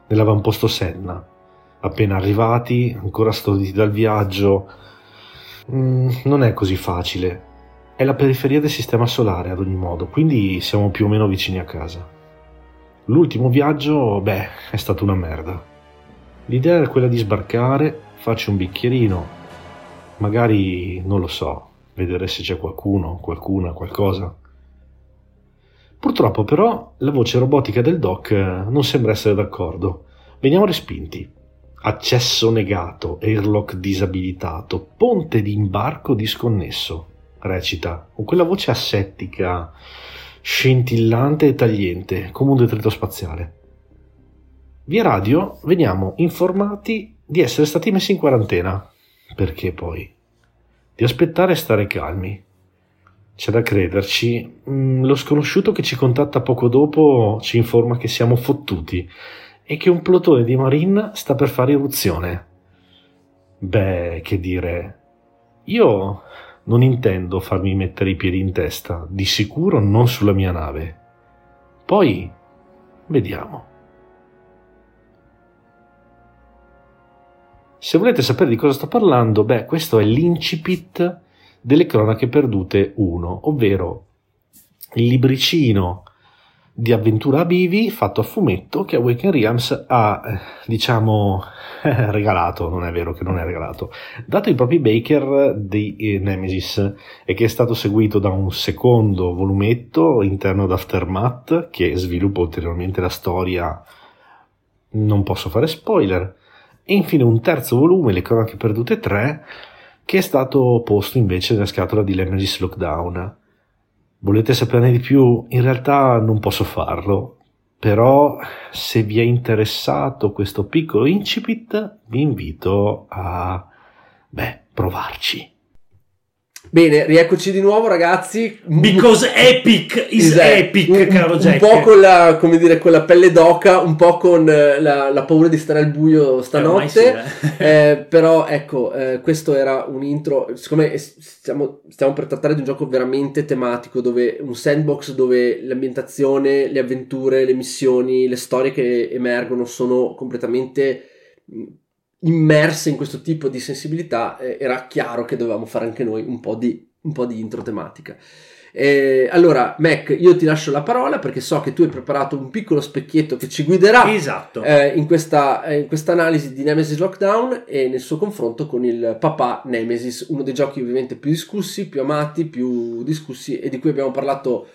nell'avamposto Senna. Appena arrivati, ancora storditi dal viaggio, mm, non è così facile. È la periferia del sistema solare ad ogni modo, quindi siamo più o meno vicini a casa. L'ultimo viaggio, beh, è stato una merda. L'idea era quella di sbarcare, farci un bicchierino, magari, non lo so, vedere se c'è qualcuno, qualcuna, qualcosa. Purtroppo però la voce robotica del doc eh, non sembra essere d'accordo. Veniamo respinti. Accesso negato, airlock disabilitato, ponte di imbarco disconnesso, recita, con quella voce assettica, scintillante e tagliente, come un detrito spaziale. Via radio veniamo informati di essere stati messi in quarantena. Perché poi? Di aspettare e stare calmi. C'è da crederci. Mm, lo sconosciuto che ci contatta poco dopo ci informa che siamo fottuti e che un plotone di Marine sta per fare irruzione. Beh, che dire. Io non intendo farmi mettere i piedi in testa, di sicuro non sulla mia nave. Poi vediamo. Se volete sapere di cosa sto parlando, beh, questo è l'incipit delle cronache perdute 1, ovvero il libricino di avventura a bivi fatto a fumetto che Awaken Realms ha, eh, diciamo, regalato, non è vero che non è regalato, dato ai propri baker di eh, Nemesis e che è stato seguito da un secondo volumetto interno ad Aftermath che sviluppa ulteriormente la storia, non posso fare spoiler, e infine un terzo volume, Le cronache perdute 3, che è stato posto invece nella scatola di Nemesis Lockdown. Volete saperne di più? In realtà non posso farlo, però se vi è interessato questo piccolo incipit, vi invito a, beh, provarci. Bene, rieccoci di nuovo ragazzi. Because epic is Esatto. epic, un, caro un Jack. po' con la, come dire, con la pelle d'oca, un po' con eh, la, la paura di stare al buio stanotte. sì, eh. Eh, però ecco, eh, questo era un intro. Siccome stiamo, stiamo per trattare di un gioco veramente tematico, dove un sandbox dove l'ambientazione, le avventure, le missioni, le storie che emergono sono completamente immerse in questo tipo di sensibilità, eh, era chiaro che dovevamo fare anche noi un po' di, un po' di intro tematica. Eh, allora, Mac, io ti lascio la parola perché so che tu hai preparato un piccolo specchietto che ci guiderà Esatto. eh, in, questa, eh, in questa analisi di Nemesis Lockdown e nel suo confronto con il papà Nemesis, uno dei giochi ovviamente più discussi, più amati, più discussi e di cui abbiamo parlato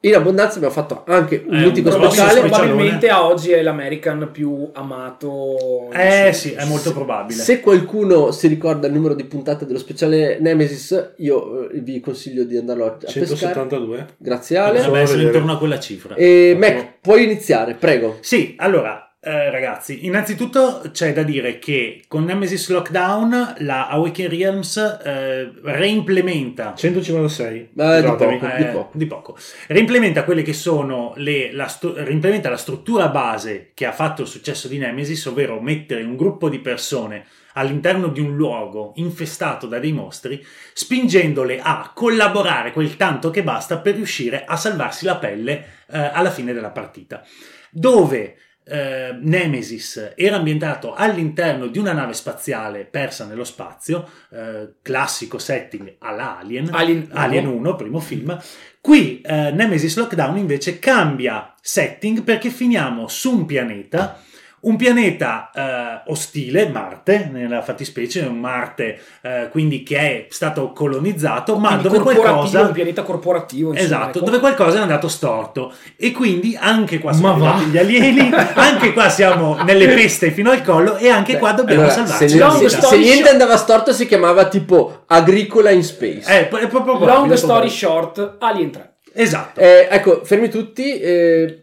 in abbondanza. Abbiamo fatto anche un Eh, mitico un Probabilmente, speciale. probabilmente a oggi è l'American più amato. Eh sì, è molto probabile. Se qualcuno si ricorda il numero di puntate dello speciale Nemesis, io eh, vi consiglio di andarlo a, a pescare. 172? Grazie Ale. Dovrebbe essere intorno a quella cifra. E Mac, puoi iniziare, prego. Sì, allora, eh, ragazzi, innanzitutto c'è da dire che con Nemesis Lockdown la Awaken Realms eh, reimplementa 156. Eh, di poco. eh, di poco. di poco. Reimplementa quelle che sono le, la, stru- reimplementa la struttura base che ha fatto il successo di Nemesis, ovvero mettere un gruppo di persone all'interno di un luogo infestato da dei mostri, spingendole a collaborare quel tanto che basta per riuscire a salvarsi la pelle eh, alla fine della partita. Dove eh, Nemesis era ambientato all'interno di una nave spaziale persa nello spazio, eh, classico setting all'Alien, Alien, Alien 1, primo film. Qui eh, Nemesis Lockdown invece cambia setting perché finiamo su un pianeta, un pianeta eh, ostile, Marte, nella fattispecie, un Marte eh, quindi che è stato colonizzato, ma Quindi dove qualcosa... un pianeta corporativo. insomma, Esatto, ecco. dove qualcosa è andato storto e quindi anche qua sono arrivati gli alieni, anche qua siamo nelle peste fino al collo e anche qua dobbiamo Allora, salvarci se, se- se story niente short- andava storto si chiamava tipo agricola in space. Eh, è proprio Long story short, Alien 3. Esatto. Eh, ecco, fermi tutti. eh,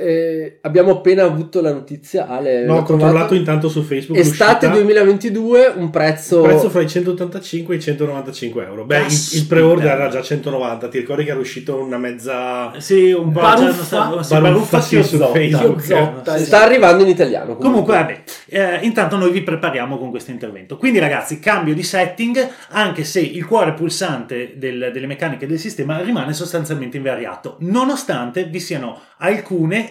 eh, abbiamo appena avuto la notizia. Ale, No, ho controllato trovato. intanto su Facebook. Estate l'uscita, 2022, un prezzo. un prezzo fra i 185 e i 195 euro. Beh, il, il Caspita. pre-order era già 190. Ti ricordi che era uscito una mezza. Sì, un po' Baruffa- non sa- sì, Baruffa baruffa sì, su. Facebook. Sì, Sta arrivando in italiano. Comunque, vabbè, eh, intanto noi vi prepariamo con questo intervento. Quindi, ragazzi, cambio di setting, anche se il cuore pulsante del- delle meccaniche del sistema rimane sostanzialmente invariato, nonostante vi siano alcune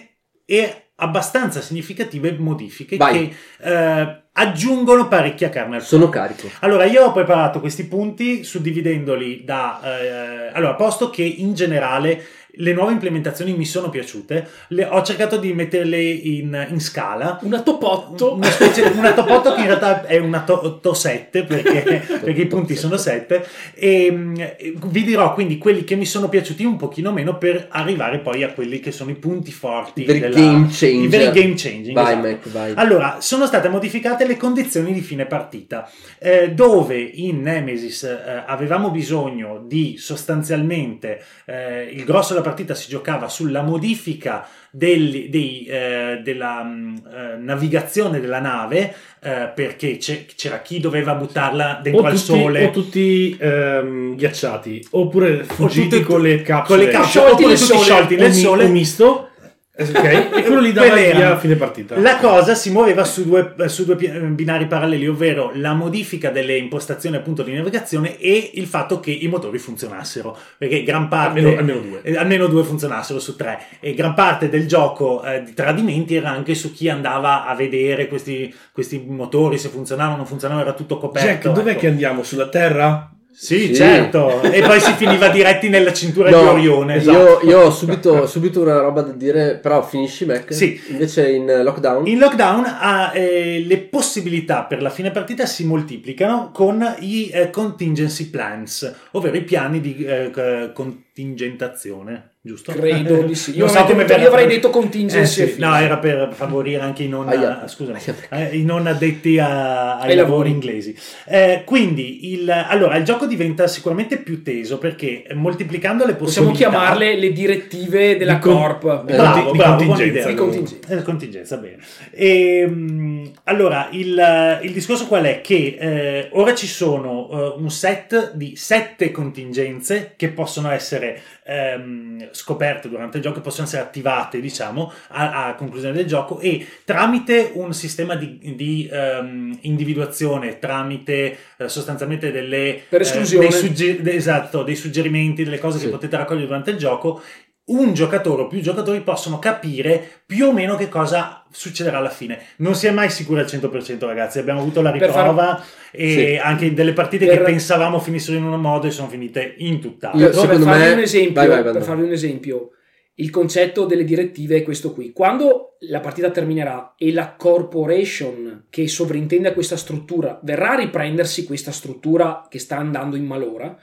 e abbastanza significative modifiche Vai. che eh, aggiungono parecchia carne al Sono fuoco. carico. Allora, io ho preparato questi punti suddividendoli da... eh, allora, posto che in generale le nuove implementazioni mi sono piaciute. Le- ho cercato di metterle in, in scala. Una topotto. Una specie una topotto che in realtà è una to, to 7 perché, perché i punti sono 7 e mm, vi dirò quindi quelli che mi sono piaciuti un pochino meno per arrivare poi a quelli che sono i punti forti I veri della- game changer. i veri game changing Vai, esatto. Mac, vai. allora sono state modificate le condizioni di fine partita eh, dove in Nemesis eh, avevamo bisogno di sostanzialmente eh, il grosso della partita si giocava sulla modifica degli- dei, eh, della mh, eh, navigazione della nave eh, perché c'era chi doveva buttarla dentro O al tutti, sole. o tutti ehm, ghiacciati, oppure fuggiti tutti- con le capsule, con le capsule, Sciolti oppure sole. sciolti nel o sole. o misto, ok, e quello lì dava via a fine partita. La cosa si muoveva su due, su due binari paralleli, ovvero la modifica delle impostazioni appunto di navigazione e il fatto che i motori funzionassero, perché gran parte Almeno- almeno due. eh, almeno due funzionassero su tre e gran parte del gioco eh, di tradimenti era anche su chi andava a vedere questi, questi motori se funzionavano o non funzionavano, era tutto coperto. Jack, dov'è ecco. che andiamo? Sulla Terra? Sì, Sì. certo, e poi si finiva diretti nella cintura di No, Orione. io, esatto. io ho subito, subito una roba da dire, però finisci Mac. Sì. Invece in lockdown. In lockdown ha, eh, le possibilità per la fine partita si moltiplicano con i eh, contingency plans, ovvero i piani di eh, contingentazione, giusto? Credo di sì. Io, so come verrà io avrei detto contingency Eh e sì. No, era per favorire anche i non, Aia. scusami, Aia. eh, i non addetti a- ai lavori lavori. inglesi. Eh, quindi, il, allora, il gioco diventa sicuramente più teso perché eh, moltiplicando le Possiamo possibilità... chiamarle le direttive della Di con- Corp. Eh, Bravo, di- bravo, contingenza. Di contingenza. Eh, contingenza, bene. Ehm, allora, il, il discorso qual è? Che eh, ora ci sono eh, un set di sette contingenze che possono essere ehm, scoperte durante il gioco, possono essere attivate, diciamo, a, a conclusione del gioco e tramite un sistema di, di, ehm, individuazione, tramite eh, sostanzialmente delle... Per eh, esclusione. dei sugge- esatto, dei suggerimenti, delle cose Sì. che potete raccogliere durante il gioco, un giocatore o più giocatori possono capire più o meno che cosa succederà alla fine. Non si è mai sicuri al 100%, ragazzi. Abbiamo avuto la Per far- riprova e Sì. anche delle partite Per- che pensavamo finissero in un modo e sono finite in tutt'altro. Io- Per, per farvi me- un esempio, vai, vai, vai, per farvi un esempio, il concetto delle direttive è questo qui. Quando la partita terminerà e la corporation che sovrintende a questa struttura verrà a riprendersi questa struttura che sta andando in malora,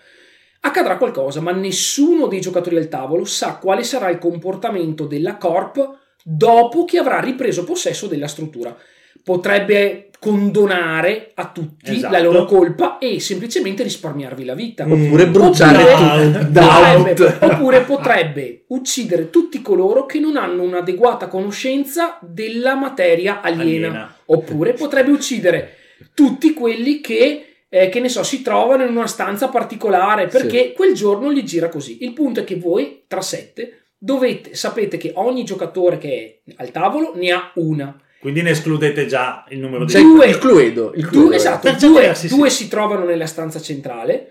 accadrà qualcosa, ma nessuno dei giocatori al tavolo sa quale sarà il comportamento della corp dopo che avrà ripreso possesso della struttura. Potrebbe condonare a tutti Esatto. la loro colpa e semplicemente risparmiarvi la vita. Oppure bruciare Oppure- tutto. potrebbe, oppure potrebbe uccidere tutti coloro che non hanno un'adeguata conoscenza della materia aliena. Aliena. Oppure potrebbe uccidere tutti quelli che, eh, che ne so, si trovano in una stanza particolare perché quel giorno gli gira così. Il punto è che voi, tra sette, dovete, sapete che ogni giocatore che è al tavolo ne ha una. Quindi ne escludete già il numero di Due- il Cluedo. Il Due, Cluedo esatto, Per certi due, sì. due si trovano nella stanza centrale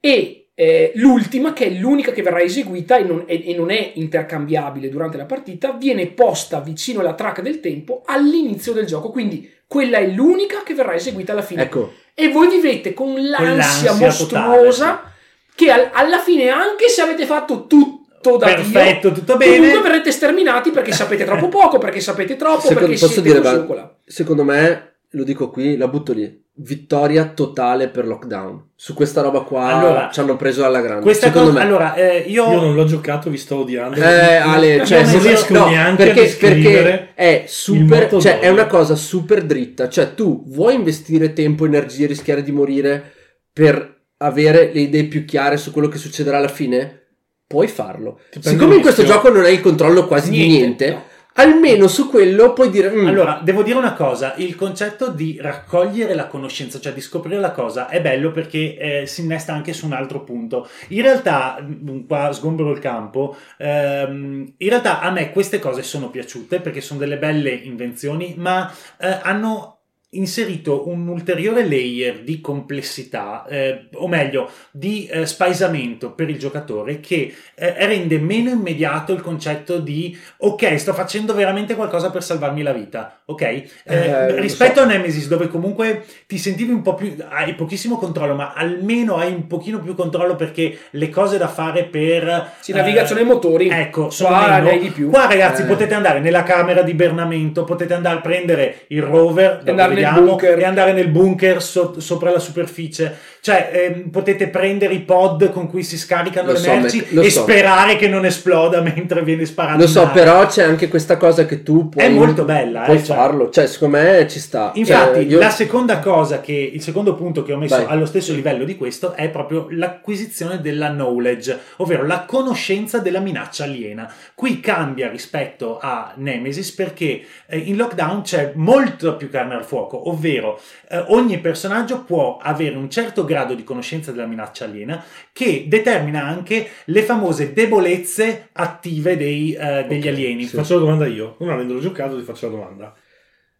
e eh, l'ultima, che è l'unica che verrà eseguita e non, e- e non è intercambiabile durante la partita, viene posta vicino alla track del tempo all'inizio del gioco. Quindi quella è l'unica che verrà eseguita alla fine. Ecco, E voi vivete con l'ansia, l'ansia mostruosa che al- alla fine, anche se avete fatto tutto da Perfetto, Dio, tutto bene. comunque verrete sterminati perché sapete troppo poco, perché sapete troppo, Secondo- perché posso dire, così va- o colà. secondo me, lo dico qui, la butto lì. Vittoria totale per lockdown. Su questa roba qua Allora, ci hanno preso alla grande. Questa secondo cosa, me. allora, eh, io, Io non l'ho giocato, vi sto odiando. Eh, Ale, cioè, non riesco no, neanche a perché, descrivere perché è super, cioè, è una cosa super dritta. Cioè, tu vuoi investire tempo, energie, rischiare di morire per avere le idee più chiare su quello che succederà alla fine? Puoi farlo. Siccome in questo gioco non hai il controllo quasi di niente, no. Almeno su quello puoi dire. "Mm, Allora, devo dire una cosa, il concetto di raccogliere la conoscenza, cioè di scoprire la cosa, è bello perché eh, si innesta anche su un altro punto. In realtà, mh, qua sgombero il campo, ehm, in realtà a me queste cose sono piaciute perché sono delle belle invenzioni, ma eh, hanno inserito un ulteriore layer di complessità, eh, o meglio, di eh, spaesamento per il giocatore che eh, rende meno immediato il concetto di ok, sto facendo veramente qualcosa per salvarmi la vita, ok? Eh, Eh, rispetto so. a Nemesis, dove comunque ti sentivi un po' più, hai pochissimo controllo, ma almeno hai un pochino più controllo perché le cose da fare per Sì, navigazione e motori. Ecco, sono Qua meno. di più. Qua ragazzi Eh. potete andare nella camera di bernamento, potete andare a prendere il rover, dopo bunker. e andare nel bunker so- sopra la superficie. Cioè ehm, potete prendere i pod con cui si scaricano Lo le so, merci e so. sperare che non esploda mentre viene sparato. Lo so, aria. però c'è anche questa cosa che tu puoi. È molto bella, Puoi eh, cioè. farlo. Cioè, secondo me ci sta. Infatti, Cioè, io- la seconda cosa che il secondo punto che ho messo Vai. allo stesso livello di questo è proprio l'acquisizione della knowledge, ovvero la conoscenza della minaccia aliena. Qui cambia rispetto a Nemesis perché eh, in lockdown c'è molto più carne al fuoco, ovvero eh, ogni personaggio può avere un certo grado di conoscenza della minaccia aliena che determina anche le famose debolezze attive dei, eh, degli Ok, alieni. Ti faccio la domanda io, non avendolo giocato ti faccio la domanda.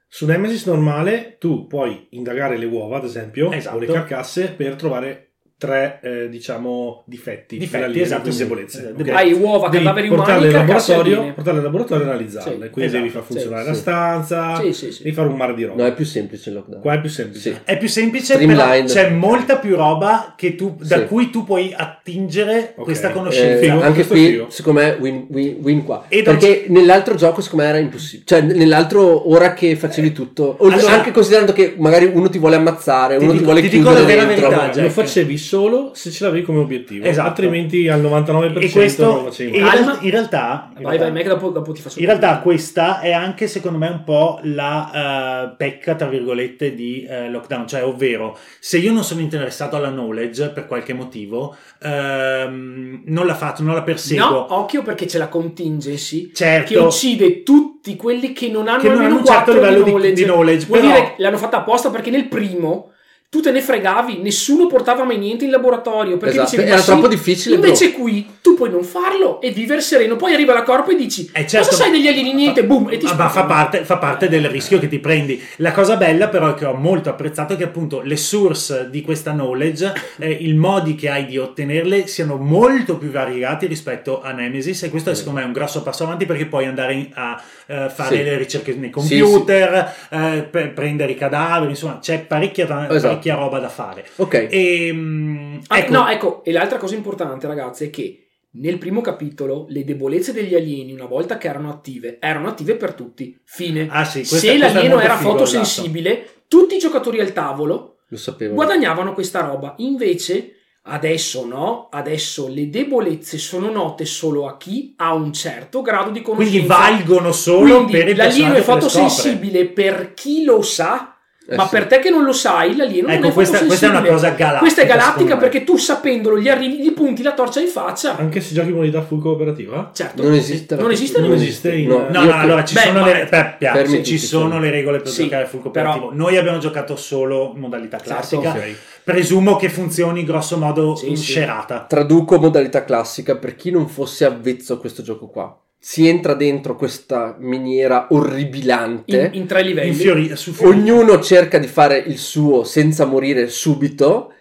Su Nemesis normale tu puoi indagare le uova, ad esempio, Esatto. o le carcasse per trovare tre, eh, diciamo, difetti, Difetti, dell'alieno, esatto, debolezze. Eh, ok? debolezze. Hai uova, Devi cadaveri portarle umani, laboratorio, portarle in laboratorio e analizzarle. Sì, Quindi esatto, devi far funzionare sì, la sì. stanza, Sì, sì, sì. devi fare un mare di roba. No, è più semplice il lockdown. Qua è più semplice. Sì. È più semplice, però c'è molta più roba che tu- da Sì. cui tu puoi attingere Ok. questa Eh, conoscenza. Figo, anche qui, figo. secondo me, win, win, win qua. E Perché nell'altro gioco, secondo me, era impossibile. Cioè, nell'altro, ora che facevi tutto, Allora- anche considerando che magari uno ti vuole ammazzare, uno ti, vuole ti dico chiudere la verità, lo facevi solo se ce l'avevi come obiettivo, Esatto. altrimenti al 99% e questo non lo facevi in, mai. Calma. real- in realtà, in Vai, realtà- vai, Mac, dopo, dopo ti faccio in realtà questa è anche secondo me un po' la eh, pecca tra virgolette di eh, lockdown, cioè ovvero se io non sono interessato alla knowledge per qualche motivo ehm, non la faccio, non la perseguo. No, occhio perché c'è la contingency Certo. che uccide tutti quelli che non hanno Che non almeno hanno un certo 4 livello di di- knowledge. di knowledge, Vuol però- dire che l'hanno fatta apposta perché nel primo tu te ne fregavi, nessuno portava mai niente in laboratorio perché Esatto, dicevi, era "Ma sì". troppo difficile, Invece qui tu puoi non farlo e vivere sereno. Poi arriva la corpo e dici: Eh, certo. Cosa sai degli alieni? Niente, boom, e ti Ah, ma fa parte, fa parte del rischio che ti prendi. La cosa bella, però, è che ho molto apprezzato è che appunto le source di questa knowledge, eh, i modi che hai di ottenerle siano molto più variegati rispetto a Nemesis. E questo è secondo me un grosso passo avanti perché puoi andare in- a eh, fare Sì. le ricerche nei Sì, computer, eh, per prendere i cadaveri, insomma, c'è parecchia, Esatto. parecchia roba da fare. Ok. E, mm, Ah, ecco, No, ecco, e l'altra cosa importante, ragazzi, è che nel primo capitolo le debolezze degli alieni, una volta che erano attive, erano attive per tutti. Fine. Ah, sì, questa- Se l'alieno era figo, fotosensibile, tutti i giocatori al tavolo Lo guadagnavano questa roba. Invece, adesso no, adesso le debolezze sono note solo a chi ha un certo grado di conoscenza. quindi valgono solo Quindi per il l'alieno è fotosensibile per chi lo sa, Eh ma sì. per te che non lo sai, l'alieno non Ecco, è questa, questa è una cosa galattica. Questa è galattica perché tu sapendolo gli arrivi, gli punti la torcia in faccia. Anche se giochi in modalità full cooperativa? Certo. Non esiste Non esiste, Non non esiste in- No, No, no, allora ci Beh, sono ma- le, beh, fermi ci sono le regole per Sì, giocare full cooperativo. però- Noi abbiamo giocato solo in modalità classica. Ok. Presumo che funzioni grosso modo Sì, in sì. scerata. Traduco modalità classica per chi non fosse avvezzo a questo gioco qua. Si entra dentro questa miniera orribilante. In, in tre livelli. In fiori, su fiori. Ognuno cerca di fare il suo senza morire subito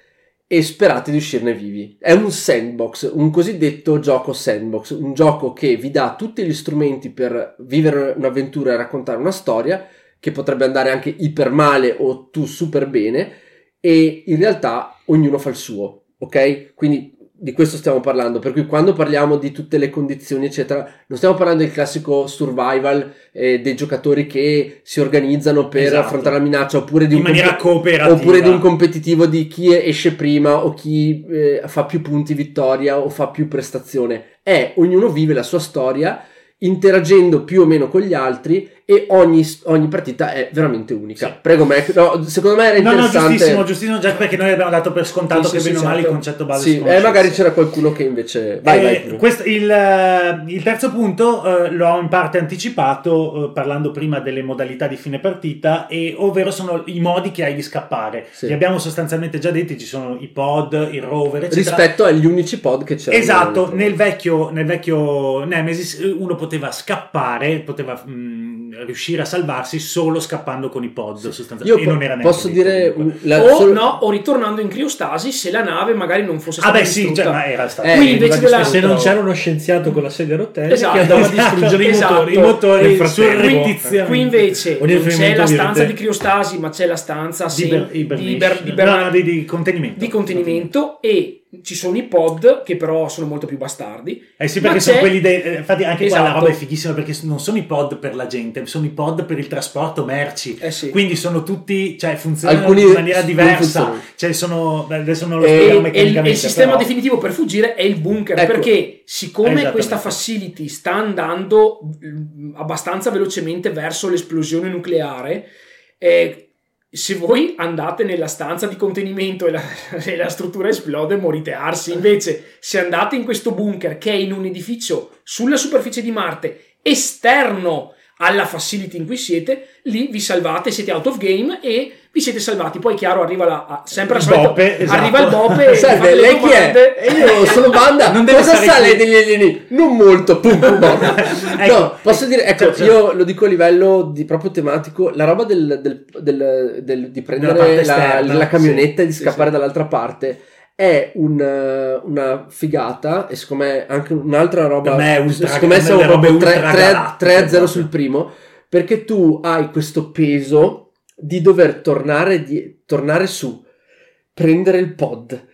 e sperate di uscirne vivi. È un sandbox, un cosiddetto gioco sandbox, un gioco che vi dà tutti gli strumenti per vivere un'avventura e raccontare una storia che potrebbe andare anche iper male o tu super bene e in realtà ognuno fa il suo, ok? Quindi di questo stiamo parlando, per cui quando parliamo di tutte le condizioni eccetera, non stiamo parlando del classico survival eh, dei giocatori che si organizzano per Esatto. affrontare la minaccia oppure di in un maniera comp- cooperativa. oppure di un competitivo di chi esce prima o chi eh, fa più punti vittoria o fa più prestazione. È ognuno vive la sua storia interagendo più o meno con gli altri e ogni, ogni partita è veramente unica. Sì. Prego Mac, no, secondo me era No, no, interessante. giustissimo, giustissimo, Jack, perché noi abbiamo dato per scontato Sì, che sì, bene o male il certo. concetto base Sì, si eh, magari c'era qualcuno che invece... Vai, Eh, vai. questo- il, il terzo punto eh, l'ho in parte anticipato eh, parlando prima delle modalità di fine partita, e, ovvero sono i modi che hai di scappare. Li abbiamo sostanzialmente già detti, ci sono i pod, il rover, eccetera. Rispetto agli unici pod che c'erano. Esatto, nel- vecchio, nel vecchio Nemesis eh, uno poteva scappare, poteva mh, riuscire a salvarsi solo scappando con i pod Io sostanzialmente. E po- non era posso dire un- la- o, solo- no, o ritornando in criostasi se la nave magari non fosse Ah stata beh sì, distrutta. cioè, ma era stato... Eh, invece della- se non c'era uno scienziato con la sedia a rotelle Esatto, che andava a distruggere esatto. i motori, I motori surrettiziamente. Qui invece non c'è la stanza di criostasi, ma c'è la stanza di, iber- di, hibernation. iber- di No, iberna- no, di, di contenimento. di contenimento e ci sono i pod che però sono molto più bastardi. Eh sì, perché sono c'è- quelli dei. eh, Infatti, anche qua la Esatto. roba è fighissima perché non sono i pod per la gente, sono i pod per il trasporto merci. Eh sì. Quindi sono tutti, cioè funzionano Alcuni in maniera diversa. Cioè, sono. Adesso non lo E- spiego E, e il- meccanicamente. il sistema però- definitivo per fuggire è il bunker Ecco. perché siccome questa facility sta andando mm, abbastanza velocemente verso l'esplosione nucleare eh, se voi andate nella stanza di contenimento e la, e la struttura esplode morite arsi. Invece se andate in questo bunker che è in un edificio sulla superficie di Marte esterno alla facility in cui siete, lì vi salvate, siete out of game e vi siete salvati. Poi, chiaro, arriva la, sempre al Il solito, boppe, esatto. arriva il boppe e Salve, lei chi è? E io sono Banda. Non deve Cosa sa lei degli alieni? Non molto. Pum, pum. Ecco. no, posso dire, ecco, Cioè, cioè- io lo dico a livello di proprio tematico. La roba del, del- del- del- di prendere la, esterna, la camionetta e di sì, scappare sì. dall'altra parte. È un, una figata, e secondo me anche un'altra roba. Me è ultra- secondo me siamo proprio 3 ultragalattiche, 3 a 0 proprio. sul primo. Perché tu hai questo peso di dover tornare, di- tornare su, prendere il pod,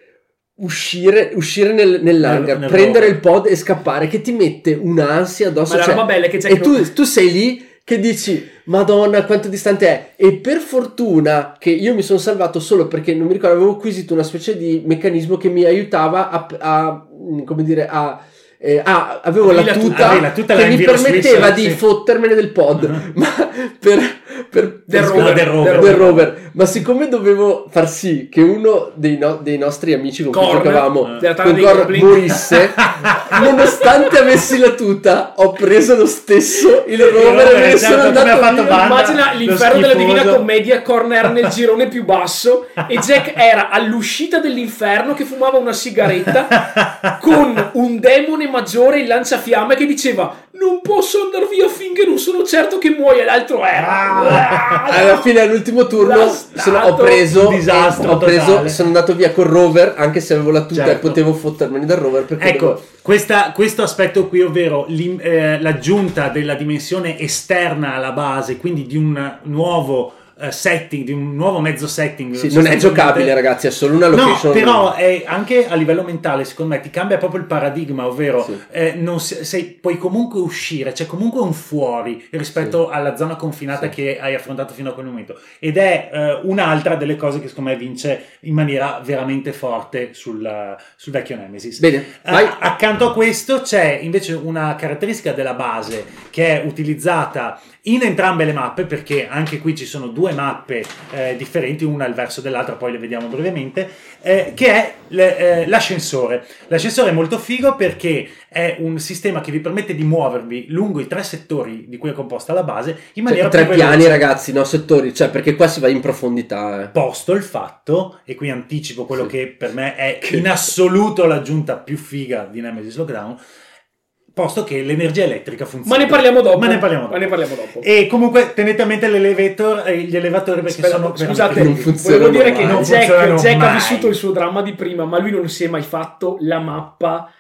uscire, uscire nel, nell'hangar, Nel- prendere rover. il pod e scappare, che ti mette un'ansia addosso. Ma la cioè- roba bella è che c'è e che non- tu, tu sei lì che dici, Madonna, quanto distante è. E per fortuna che io mi sono salvato solo perché non mi ricordo, avevo acquisito una specie di meccanismo che mi aiutava a, a- come dire, a... eh, ah, avevo la la tuta, la tuta, che la mi permetteva Swiss, di sì. fottermene del pod, Mhm. ma per, per, Del per- rover, del rover. del rover. Ma siccome dovevo far sì che uno dei, no- dei nostri amici con cui Corn, giocavamo della tana con Goblin. morisse, nonostante avessi la tuta, ho preso lo stesso il rover e me ne sono andato fatto. Banda, Immagina l'inferno della. Divina Commedia, Corner nel girone più basso e Jack era all'uscita dell'inferno che fumava una sigaretta con un demone maggiore in lanciafiamme che diceva non posso andare via finché non sono certo che muoia l'altro era Ah. Alla fine all'ultimo turno sono- ho preso, Un disastro ho preso sono andato via col rover anche se avevo la tuta e Certo. potevo fottermeni dal rover perché Ecco, dovevo- questa- questo aspetto qui, ovvero eh, l'aggiunta della dimensione esterna alla base, quindi di un nuovo setting, di un nuovo mezzo setting. Sì, non è giocabile ragazzi è solo una No, location però è anche a livello mentale, secondo me, ti cambia proprio il paradigma, ovvero Sì. eh, non se- sei- puoi comunque uscire, c'è comunque un fuori rispetto alla zona confinata Sì. che hai affrontato fino a quel momento. Ed è eh, un'altra delle cose che secondo me vince in maniera veramente forte sul, sul vecchio Nemesis. bene Eh, vai accanto a questo c'è invece una caratteristica della base che è utilizzata in entrambe le mappe perché anche qui ci sono due mappe eh, differenti, una al verso dell'altra, poi le vediamo brevemente, eh, che è le- eh, l'ascensore. L'ascensore è molto figo perché è un sistema che vi permette di muovervi lungo i tre settori di cui è composta la base in maniera Cioè, tre piani ragazzi no settori cioè perché qua si va in profondità eh. Posto il fatto, e qui anticipo quello che per me è in assoluto l'aggiunta più figa di Nemesis Lockdown, posto che l'energia elettrica funziona. ma ne parliamo dopo Ma ne parliamo dopo. Ma ne parliamo dopo. E comunque tenete a mente l'elevator, eh, gli elevatori perché Aspetta, sono scusate, volevo dire che mai. Non Jack, Jack ha vissuto il suo dramma di prima, ma lui non si è mai fatto la mappa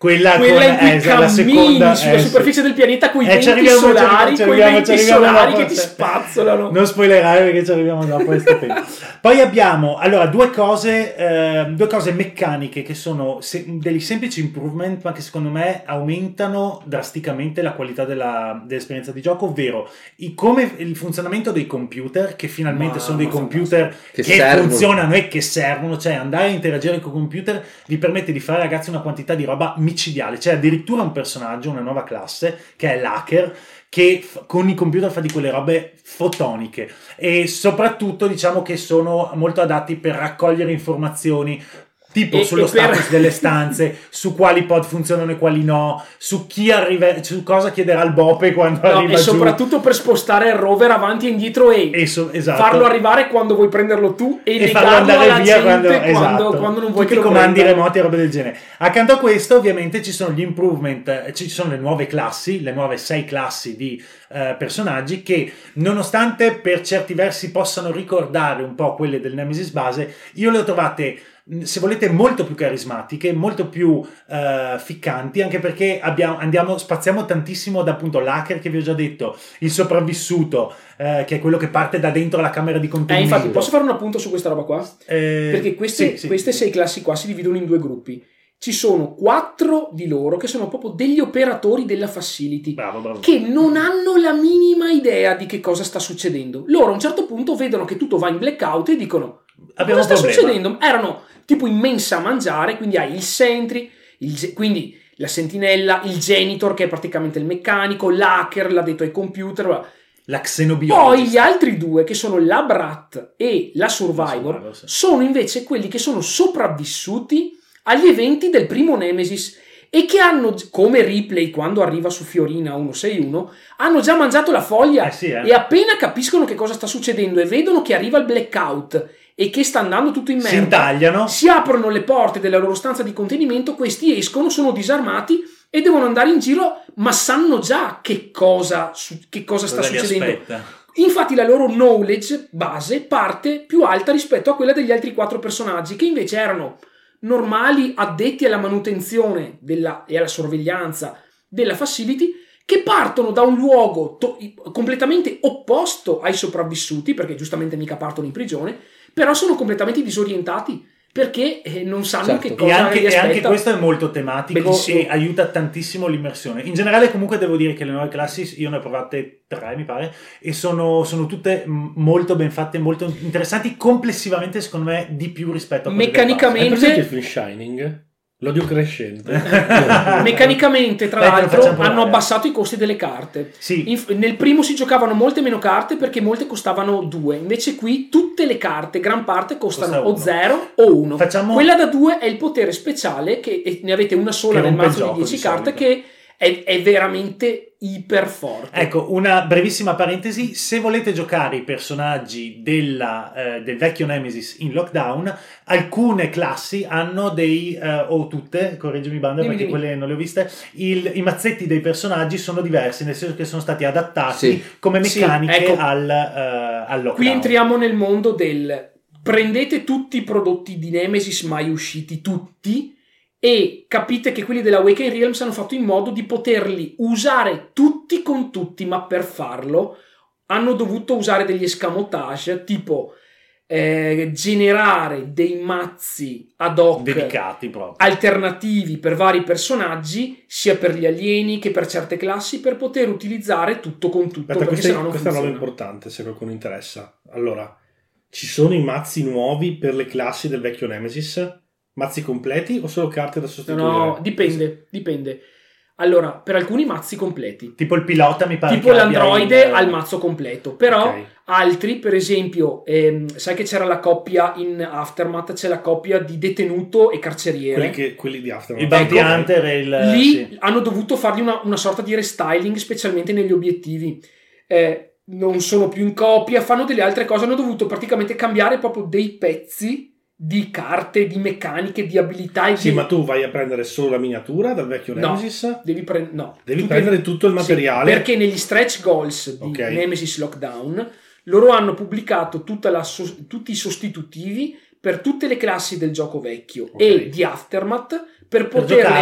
quella, quella con, in cui eh, la cammini seconda sulla eh, sì. superficie del pianeta con i Eh, venti solari, ci con i arriviamo, venti solari che ti sì. spazzolano. Non spoilerare perché ci arriviamo dopo questo tempo. Poi abbiamo allora due cose, eh, due cose meccaniche che sono se- degli semplici improvement, ma che secondo me aumentano drasticamente la qualità della- dell'esperienza di gioco, ovvero i- come il funzionamento dei computer, che finalmente Ma- sono dei computer Che che, funzionano e che servono, cioè andare a interagire con i computer vi permette di fare ragazzi una quantità di roba micidiale, c'è addirittura un personaggio, una nuova classe che è l'hacker che f- con i computer fa di quelle robe fotoniche. E soprattutto diciamo che sono molto adatti per raccogliere informazioni tipo E- sullo e per- status delle stanze, su quali pod funzionano e quali no, su chi arriva, su cosa chiederà il bope quando No, arriva e giù. soprattutto per spostare il rover avanti e indietro e, E so- esatto. farlo arrivare quando vuoi prenderlo tu e, e farlo andare via quando, quando, esatto. quando non vuoi Tutti che comandi prendano. remoti e robe del genere. Accanto a questo, ovviamente, ci sono gli improvement, eh, ci sono le nuove classi, le nuove sei classi di eh, personaggi che, nonostante per certi versi possano ricordare un po' quelle del Nemesis base, io le ho trovate. Se volete, molto più carismatiche, molto più eh, ficcanti, anche perché abbiamo, andiamo, spaziamo tantissimo da appunto l'hacker che vi ho già detto, il sopravvissuto, eh, che è quello che parte da dentro la camera di Eh, contenimento. infatti, posso fare un appunto su questa roba qua? Eh, Perché queste, sì, sì. queste sei classi qua si dividono in due gruppi. Ci sono quattro di loro che sono proprio degli operatori della facility. Bravo, bravo. che non hanno la minima idea di che cosa sta succedendo. Loro a un certo punto vedono che tutto va in blackout e dicono: Abbiamo Cosa sta problema. succedendo? Erano tipo in mensa a mangiare, quindi hai il sentry, il quindi la sentinella, il janitor che è praticamente il meccanico, l'hacker, l'addetto ai computer. La xenobiology. Poi gli altri due, che sono la Brat e la Survivor, La Survivor, sì. sono invece quelli che sono sopravvissuti agli eventi del primo Nemesis e che hanno, come Ripley quando arriva su Fiorina 161, hanno già mangiato la foglia Eh sì, eh. e appena capiscono che cosa sta succedendo e vedono che arriva il blackout e che sta andando tutto in si merda, intagliano. si aprono le porte della loro stanza di contenimento, questi escono, sono disarmati e devono andare in giro, ma sanno già che cosa, che cosa sta Cosa succedendo. Infatti la loro knowledge base parte più alta rispetto a quella degli altri quattro personaggi che invece erano normali addetti alla manutenzione della- e alla sorveglianza della facility che partono da un luogo to- completamente opposto ai sopravvissuti perché giustamente mica partono in prigione però sono completamente disorientati perché eh, non sanno Certo. che E E cosa anche, e anche questo è molto tematico Bellissimo. e aiuta tantissimo l'immersione. In generale, comunque, devo dire che le nuove classi io ne ho provate tre, mi pare, e sono, sono tutte molto ben fatte, molto interessanti. Complessivamente, secondo me, di più rispetto a quelle Meccanicamente- Hai presente il Shining? L'odio crescente. meccanicamente tra lo l'altro hanno abbassato i costi delle carte Sì, Inf- nel primo si giocavano molte meno carte perché molte costavano 2, invece qui tutte le carte, gran parte, costano Costa o uno. 0 o 1. Facciamo- Quella da 2 è il potere speciale, che e ne avete una sola Che nel mazzo di gioco, 10 di carte, solito. che è, è veramente iper forte. Ecco, una brevissima parentesi, se volete giocare i personaggi della, eh, del vecchio Nemesis in lockdown, alcune classi hanno dei, eh, o tutte, correggimi Banda perché dimmi. quelle non le ho viste, il- i mazzetti dei personaggi sono diversi, nel senso che sono stati adattati Sì. come Sì, meccaniche ecco. al, eh, al lockdown. Qui entriamo nel mondo del prendete tutti i prodotti di Nemesis mai usciti, tutti, e capite che quelli della Awakening Realms hanno fatto in modo di poterli usare tutti con tutti, ma per farlo hanno dovuto usare degli escamotage tipo eh, generare dei mazzi ad hoc dedicati proprio. alternativi per vari personaggi, sia per gli alieni che per certe classi, per poter utilizzare tutto con tutto. Aspetta, perché questa, non questa è una roba importante se qualcuno interessa. Allora, ci sono i mazzi nuovi per le classi del vecchio Nemesis? Mazzi completi o solo carte da sostituire? no, dipende, dipende. Allora, per alcuni mazzi completi. Tipo il pilota mi pare Tipo l'androide ha il mazzo completo, però Ok. altri, per esempio, ehm, sai che c'era la coppia in Aftermath, c'è la coppia di detenuto e carceriere. Quelli, che, quelli di Aftermath. il Bounty Ecco, Hunter e il... Lì sì. hanno dovuto fargli una, una sorta di restyling, specialmente negli obiettivi. Eh, non sono più in copia, fanno delle altre cose, hanno dovuto praticamente cambiare proprio dei pezzi di carte, di meccaniche, di abilità Sì, di... ma tu vai a prendere solo la miniatura dal vecchio No. Nemesis? Devi, pre- no. Devi Tu prendere tutto il Sì, materiale? perché negli stretch goals di Ok. Nemesis Lockdown loro hanno pubblicato sos- tutti i sostitutivi per tutte le classi del gioco vecchio Ok. e di Aftermath per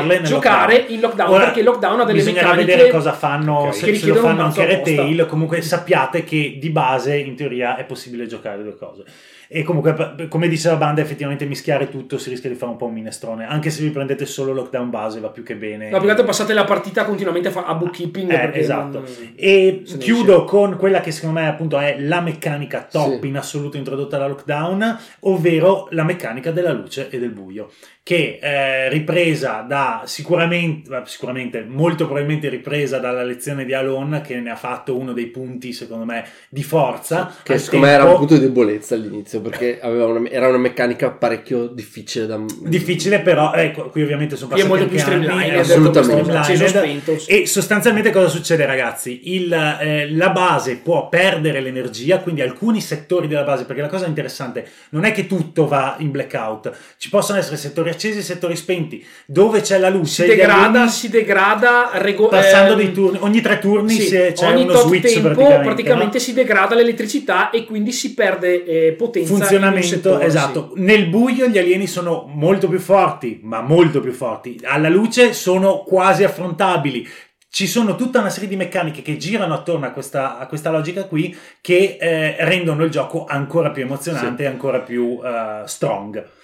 nel giocare lockdown. in lockdown Ora, perché il lockdown ha delle Bisognerà vedere cosa fanno, Ok. se, se lo fanno anche retail. Comunque sappiate che di base in teoria è possibile giocare le due cose. E comunque, come dice la banda, effettivamente mischiare tutto si rischia di fare un po' un minestrone. Anche se vi prendete solo lockdown base va più che bene. No, più che altro passate la partita continuamente a, bookkeeping Eh, esatto. non- E chiudo con quella che secondo me appunto è la meccanica top Sì. in assoluto introdotta da lockdown, ovvero la meccanica della luce e del buio, che eh, ripresa da sicuramente, sicuramente, molto probabilmente ripresa dalla lezione di Alon che ne ha fatto uno dei punti secondo me di forza. Che secondo me era un tempo- punto di debolezza all'inizio perché aveva una- era una meccanica parecchio difficile da... Difficile però, ecco, qui ovviamente sono passati molto più assolutamente. streamlined. spento. E sostanzialmente cosa succede ragazzi? Il, eh, la base può perdere l'energia, quindi alcuni settori della base, perché la cosa interessante non è che tutto va in blackout, ci possono essere settori accesi e settori spenti, dove c'è la luce, Si degrada, alieni- si degrada rego- passando ehm, dei turni, ogni tre turni sì, se- c'è ogni uno tot switch tempo praticamente, praticamente, no? si degrada l'elettricità e quindi si perde eh, potenza funzionamento esatto. Sì. nel buio gli alieni sono molto più forti ma molto più forti. Alla luce sono quasi affrontabili. Ci sono tutta una serie di meccaniche che girano attorno a questa, a questa logica qui che eh, rendono il gioco ancora più emozionante e ancora più eh, strong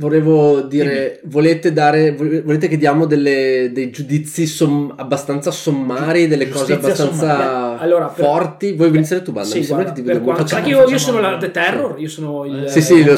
Volevo dire, volete dare, volete che diamo delle- dei giudizi som- abbastanza sommari, delle cose Giustizia abbastanza sommaria. Allora, per- forti? Vuoi iniziare tu, Banda? Sì, guarda, ti vedo quanto, facciamo- io, io sono la The Terror, io sono il Sì, sì, lo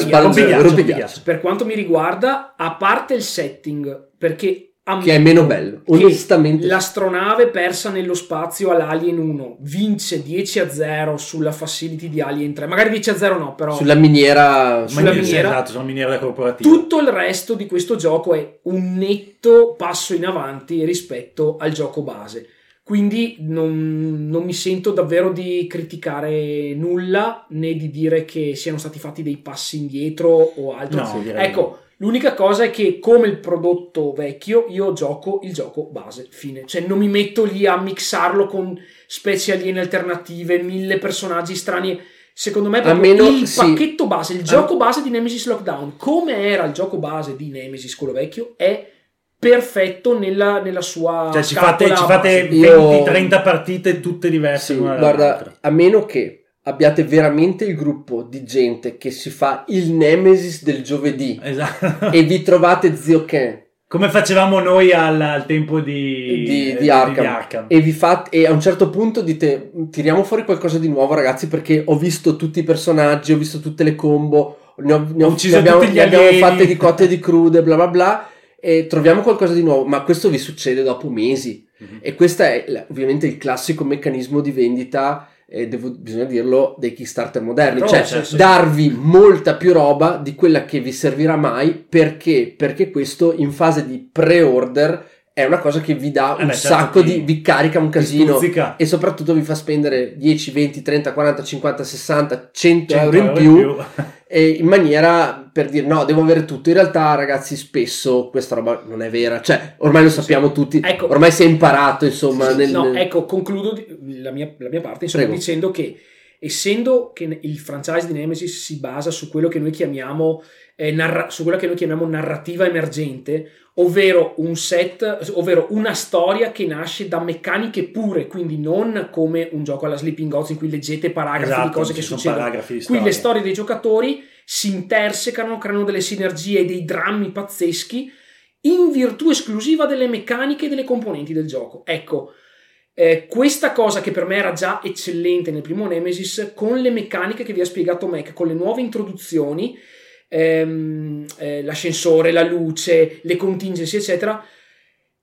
rompighiaccio. Per quanto mi riguarda, a parte il setting, perché Che è meno bello, onestamente. L'astronave persa nello spazio all'Alien 1 vince 10 a 0 sulla facility di Alien 3. Magari 10 a 0 no, però Sulla miniera... Sulla Miniere, miniera. esatto sono miniere corporative tutto il resto di questo gioco è un netto passo in avanti rispetto al gioco base. Quindi non, non mi sento davvero di criticare nulla né di dire che siano stati fatti dei passi indietro o altro. no direi Ecco, l'unica cosa è che come il prodotto vecchio io gioco il gioco base, fine. Cioè non mi metto lì a mixarlo con specie aliene alternative, mille personaggi strani. Secondo me proprio meno- il sì. pacchetto base, il gioco base di Nemesis Lockdown, come era il gioco base di Nemesis, quello vecchio, è perfetto nella, nella sua cioè ci fate, ci fate base. Io- 20-30 partite tutte diverse Sì, guarda, a meno che abbiate veramente il gruppo di gente che si fa il Nemesis del giovedì. Esatto. E vi trovate Zio Ken. Come facevamo noi al, al tempo di, di, eh, di Arkham, e vi fate e a un certo punto dite tiriamo fuori qualcosa di nuovo ragazzi perché ho visto tutti i personaggi ho visto tutte le combo ne, ho, ne ho- ne abbiamo, ne abbiamo fatte di cotte e di crude bla bla bla e troviamo qualcosa di nuovo. Ma questo vi succede dopo mesi. Mhm. e questo è ovviamente il classico meccanismo di vendita eh, devo- bisogna dirlo dei Kickstarter moderni. Però, cioè sì. darvi molta più roba di quella che vi servirà mai perché? Perché questo in fase di pre-order è una cosa che vi dà Eh un beh, certo, sacco ti- di vi carica un casino e soprattutto vi fa spendere 10, 20, 30, 40, 50, 60, 100 100 euro in più e in maniera per dire no, devo avere tutto. In realtà, ragazzi, spesso questa roba non è vera. Cioè, ormai lo sappiamo tutti. Ecco. Ormai si è imparato, insomma. Sì, nel- no, nel- ecco, concludo la mia, la mia parte insomma, Prego. dicendo che essendo che il franchise di Nemesis si basa su quello che noi chiamiamo eh, narra- su quella che noi chiamiamo narrativa emergente, ovvero un set, ovvero una storia che nasce da meccaniche pure, quindi non come un gioco alla Sleeping Gods in cui leggete paragrafi Esatto, di cose che succedono. Qui le storie dei giocatori si intersecano, creano delle sinergie e dei drammi pazzeschi in virtù esclusiva delle meccaniche e delle componenti del gioco. Ecco, eh, questa cosa che per me era già eccellente nel primo Nemesis, con le meccaniche che vi ha spiegato Mac, con le nuove introduzioni, ehm, eh, l'ascensore, la luce, le contingency, eccetera,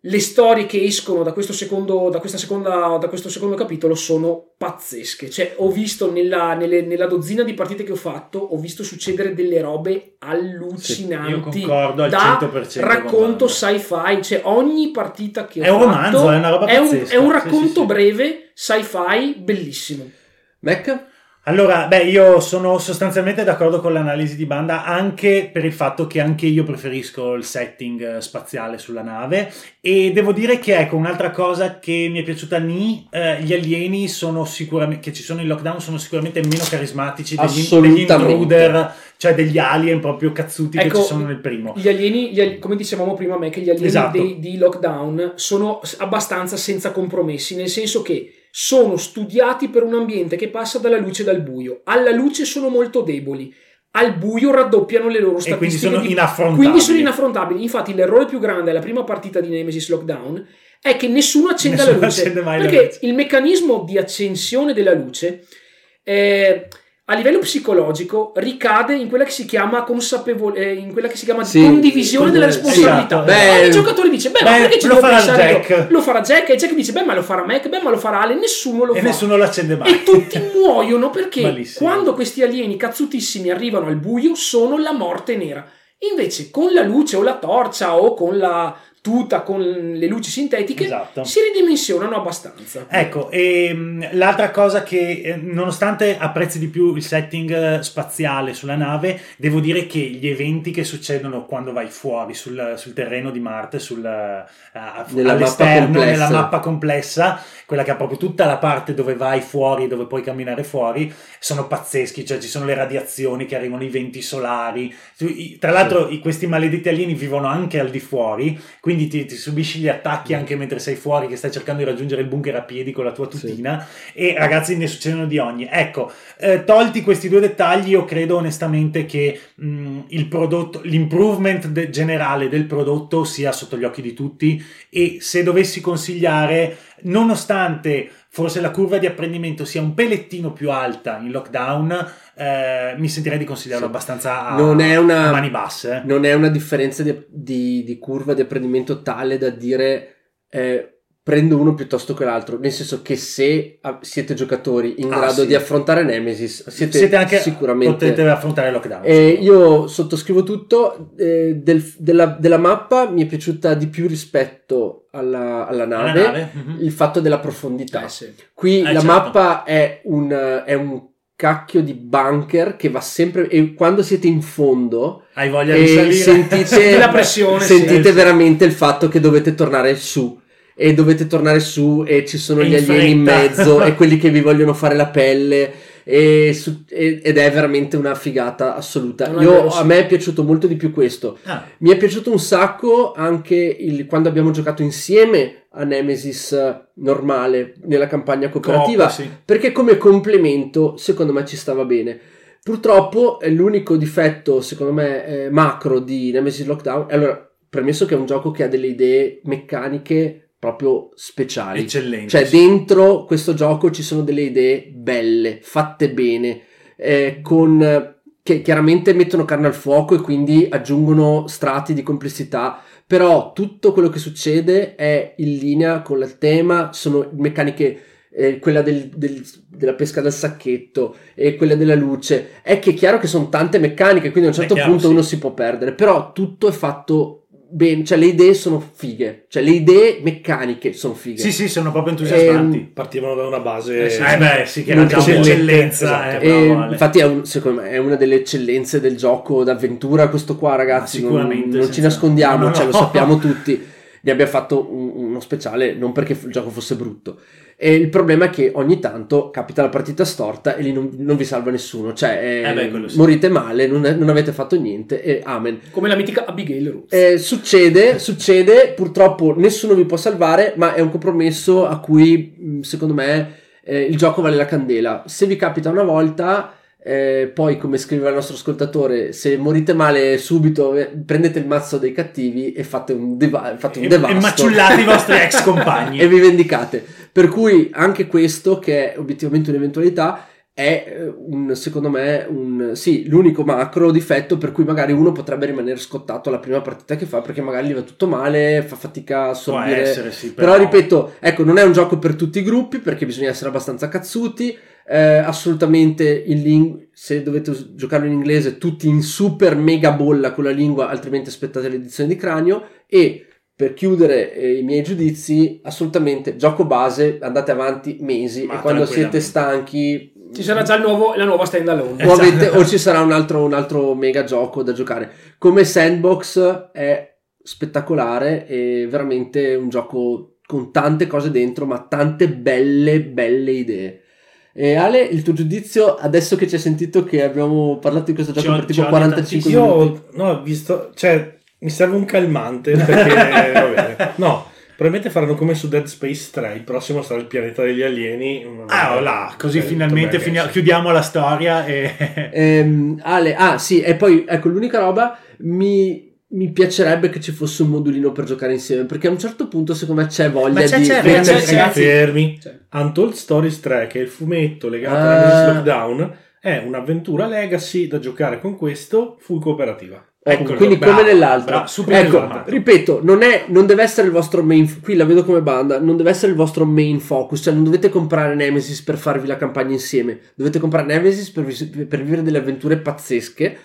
le storie che escono da questo secondo, da questa seconda, da questo secondo capitolo sono pazzesche. Cioè, ho visto nella, nelle- nella dozzina di partite che ho fatto, ho visto succedere delle robe allucinanti. io concordo al da 100% con racconto sci-fi. Cioè, ogni partita che ho È un romanzo, fatto è una roba è un, pazzesca. è un Sì, racconto sì, sì. breve, sci-fi, bellissimo. Mac? Allora, beh, io sono sostanzialmente d'accordo con l'analisi di banda anche per il fatto che anche io preferisco il setting eh, spaziale sulla nave e devo dire che ecco un'altra cosa che mi è piaciuta Ni, eh, gli alieni sono sicuramente che ci sono in lockdown sono sicuramente meno carismatici degli, degli intruder, cioè degli alien proprio cazzuti che Ecco, ci sono nel primo. Gli alieni, gli come dicevamo prima, me, che gli alieni Esatto. dei- di lockdown sono abbastanza senza compromessi, nel senso che sono studiati per un ambiente che passa dalla luce e dal buio. Alla luce sono molto deboli, al buio raddoppiano le loro E statistiche. quindi sono di- inaffrontabili. quindi sono inaffrontabili. Infatti, l'errore più grande alla prima partita di Nemesis Lockdown è che nessuno accende Nessuno la luce. accende mai la perché luce. il meccanismo di accensione della luce. eh, a livello psicologico ricade in quella che si chiama consapevole, eh, in quella che si chiama Sì, condivisione della esatto. responsabilità. Beh, il giocatore dice: Beh, ma perché ci lo farà pensare io? Jack. Lo farà Jack, e Jack dice: Beh, ma lo farà Mac, beh, ma lo farà Ale. Nessuno lo E fa. nessuno lo accende mai. E tutti muoiono perché Malissimo. quando questi alieni cazzutissimi arrivano al buio sono la morte nera. Invece con la luce o la torcia o con la tuta, con le luci sintetiche, Esatto. si ridimensionano abbastanza. Ecco, e mh, l'altra cosa che eh, nonostante apprezzi di più il setting eh, spaziale sulla nave, devo dire che gli eventi che succedono quando vai fuori sul, sul terreno di Marte, sul, a- Nella all'esterno, mappa complessa. nella mappa complessa, quella che ha proprio tutta la parte dove vai fuori, dove puoi camminare fuori, sono pazzeschi, cioè ci sono le radiazioni che arrivano, i venti solari. Tra l'altro i- questi maledetti alieni vivono anche al di fuori, quindi ti, ti subisci gli attacchi anche mentre sei fuori, che stai cercando di raggiungere il bunker a piedi con la tua tutina. E ragazzi, ne succedono di ogni. Ecco, eh, tolti questi due dettagli, io credo onestamente che mh, il prodotto, l'improvement de- generale del prodotto sia sotto gli occhi di tutti. E se dovessi consigliare, nonostante forse la curva di apprendimento sia un pelettino più alta in lockdown, eh, mi sentirei di consigliarlo Sì. abbastanza a, Non è una- a mani basse. eh. non è una differenza di, di- di curva di apprendimento tale da dire eh, prendo uno piuttosto che l'altro, nel senso che se ah, siete giocatori in Ah, grado sì. di affrontare Nemesis, siete, Siete anche sicuramente... potete affrontare lockdown. Eh, io sottoscrivo tutto, eh, del- della, della mappa mi è piaciuta di più rispetto alla, alla Alla nave, nave, mhm. il fatto della profondità. Eh, sì. Qui Eh, la certo. mappa è un, è un cacchio di bunker che va sempre e quando siete in fondo Hai voglia di e salire? sentite, Senti la pressione, sentite sì. veramente il fatto che dovete tornare su e dovete tornare su e ci sono gli in alieni in fretta. mezzo e quelli che vi vogliono fare la pelle e su- e- ed è veramente una figata assoluta Io, a me è piaciuto molto di più questo Ah, mi è piaciuto un sacco anche il- quando abbiamo giocato insieme a Nemesis eh, normale nella campagna cooperativa coop, sì. perché come complemento secondo me ci stava bene. Purtroppo è l'unico difetto secondo me eh, macro di Nemesis Lockdown. Allora, premesso che è un gioco che ha delle idee meccaniche proprio speciali. Eccellente. Cioè, dentro questo gioco ci sono delle idee belle, fatte bene, eh, con, che chiaramente mettono carne al fuoco e quindi aggiungono strati di complessità. Però tutto quello che succede è in linea con il tema, sono meccaniche, eh, quella del- del- della pesca dal sacchetto e quella della luce. È che è chiaro che sono tante meccaniche, quindi a un certo chiaro, punto sì. uno si può perdere, però tutto è fatto bene, cioè le idee sono fighe, cioè le idee meccaniche sono fighe. Sì, sì, sono proprio entusiasmanti. Ehm, Partivano da una base. Eh, sì. Eh beh, sì, che era già un'eccellenza. Esatto. eh, E bravo, Ale. infatti è un- secondo me è una delle eccellenze del gioco d'avventura questo qua ragazzi Ah, sicuramente, non, non ci nascondiamo no, no, cioè, lo sappiamo tutti ne abbiamo fatto un- uno speciale non perché il gioco fosse brutto e il problema è che ogni tanto capita la partita storta e lì non, non vi salva nessuno cioè eh, Eh beh, quello sì. morite male non, non avete fatto niente e amen Come la mitica Abigail Ruth. eh, succede, succede, purtroppo nessuno vi può salvare, ma è un compromesso a cui secondo me eh, il gioco vale la candela. Se vi capita una volta, eh, poi come scriveva il nostro ascoltatore, se morite male subito eh, prendete il mazzo dei cattivi e fate un, deva- fate un E, devasto. e maciullate i vostri ex compagni. e vi vendicate. Per cui anche questo, che è obiettivamente un'eventualità, è eh, un, secondo me un, sì, l'unico macro difetto per cui magari uno potrebbe rimanere scottato alla prima partita che fa perché magari gli va tutto male, fa fatica a assorbire. essere, sì, Però ripeto, ecco, non è un gioco per tutti i gruppi perché bisogna essere abbastanza cazzuti. Eh, assolutamente in ling- se dovete giocarlo in inglese, tutti in super mega bolla con la lingua, altrimenti aspettate l'edizione di cranio. E per chiudere eh, i miei giudizi, assolutamente gioco base, andate avanti mesi Ma e quando siete stanchi. Ci sarà già il nuovo- la nuova stand alone. avete- Esatto. o ci sarà un altro, un altro mega gioco da giocare. Come sandbox è spettacolare e veramente un gioco con tante cose dentro, ma tante belle, belle idee. E Ale, il tuo giudizio, adesso che ci hai sentito che abbiamo parlato di questo gioco per tipo ho 45 Io minuti. no, ho visto, cioè, mi serve un calmante perché va bene. No, probabilmente faranno come su Dead Space 3, il prossimo sarà il pianeta degli alieni. Ah, oh là, così Eh, finalmente vabbè, finia- sì. chiudiamo la storia e... Ehm, Ale, ah sì, e poi ecco l'unica roba mi, mi piacerebbe che ci fosse un modulino per giocare insieme perché a un certo punto secondo me c'è voglia c'è, di c'è, mettersi- c'è, c'è. Fermi. Cioè. Untold Stories 3, che è il fumetto legato Ah. a Nemesis Lockdown, È un'avventura legacy da giocare con questo, full cooperativa. Ecco, Eccolo, quindi bravo, come nell'altro. bravo, super ecco, ripeto, non, è, non deve essere il vostro main. Qui la vedo come banda. Non deve essere il vostro main focus. Cioè, non dovete comprare Nemesis per farvi la campagna insieme. Dovete comprare Nemesis per, vi- per vivere delle avventure pazzesche.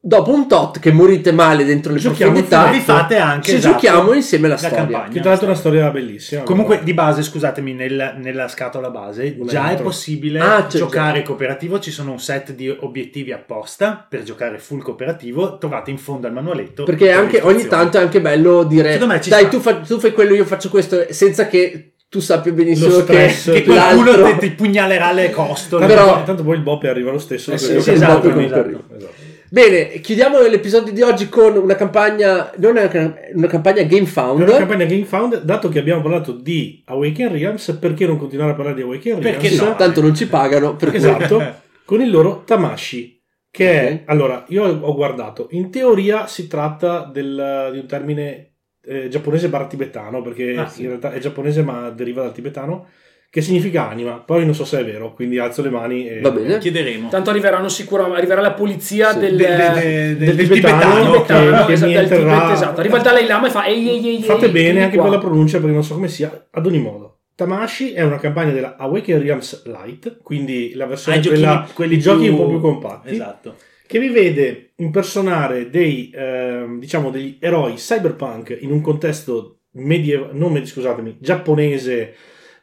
Dopo un tot che morite male dentro le Giochiamo profondità, vi fate anche se esatto, giochiamo insieme la, la storia. campagna. Che tra l'altro è una storia bellissima. Comunque, di base, scusatemi, nel- nella scatola base Una già è possibile Ah, giocare cooperativo. Ci sono un set di obiettivi apposta per giocare full cooperativo. Trovate in fondo al manualetto. Perché anche, ogni tanto è anche bello dire: ci Dai, sta. tu, fa- tu fai quello, io faccio questo, senza che tu sappia benissimo che, Che qualcuno ti, ti pugnalerà le costole. Però- poi, tanto poi il bop arriva lo stesso. Eh sì, sì, esatto, arriva. Esatto. Bene, chiudiamo l'episodio di oggi con una campagna, non una, una campagna Game È Found. una campagna GameFound, dato che abbiamo parlato di Awaken Realms, perché non continuare a parlare di Awaken Perché Realms? no? Tanto non ci pagano. Per Esatto, con il loro Tamashi, che è, Ok. allora, io ho guardato, in teoria si tratta del- di un termine eh, giapponese barra tibetano, perché Ah, sì. in realtà è giapponese ma deriva dal tibetano, che significa anima, poi non so se è vero, quindi alzo le mani e... Va bene. Chiederemo. Tanto arriveranno sicuramente, arriverà la polizia Sì. del, De- de- de- del del tibetano, tibetano, che- tibetano, che esatto, Tibet, esatto. Arriva il Dalai Lama e fa ehi ehi ehi Fate ehi, bene anche qua. per la pronuncia perché non so come sia. Ad ogni modo, Tamashi è una campagna della Awaken Realms Lite, quindi la versione Ah, quella, quelli giochi più- un po' più compatti, Esatto. che vi vede impersonare dei ehm, diciamo degli eroi cyberpunk in un contesto medievale, non scusatemi, giapponese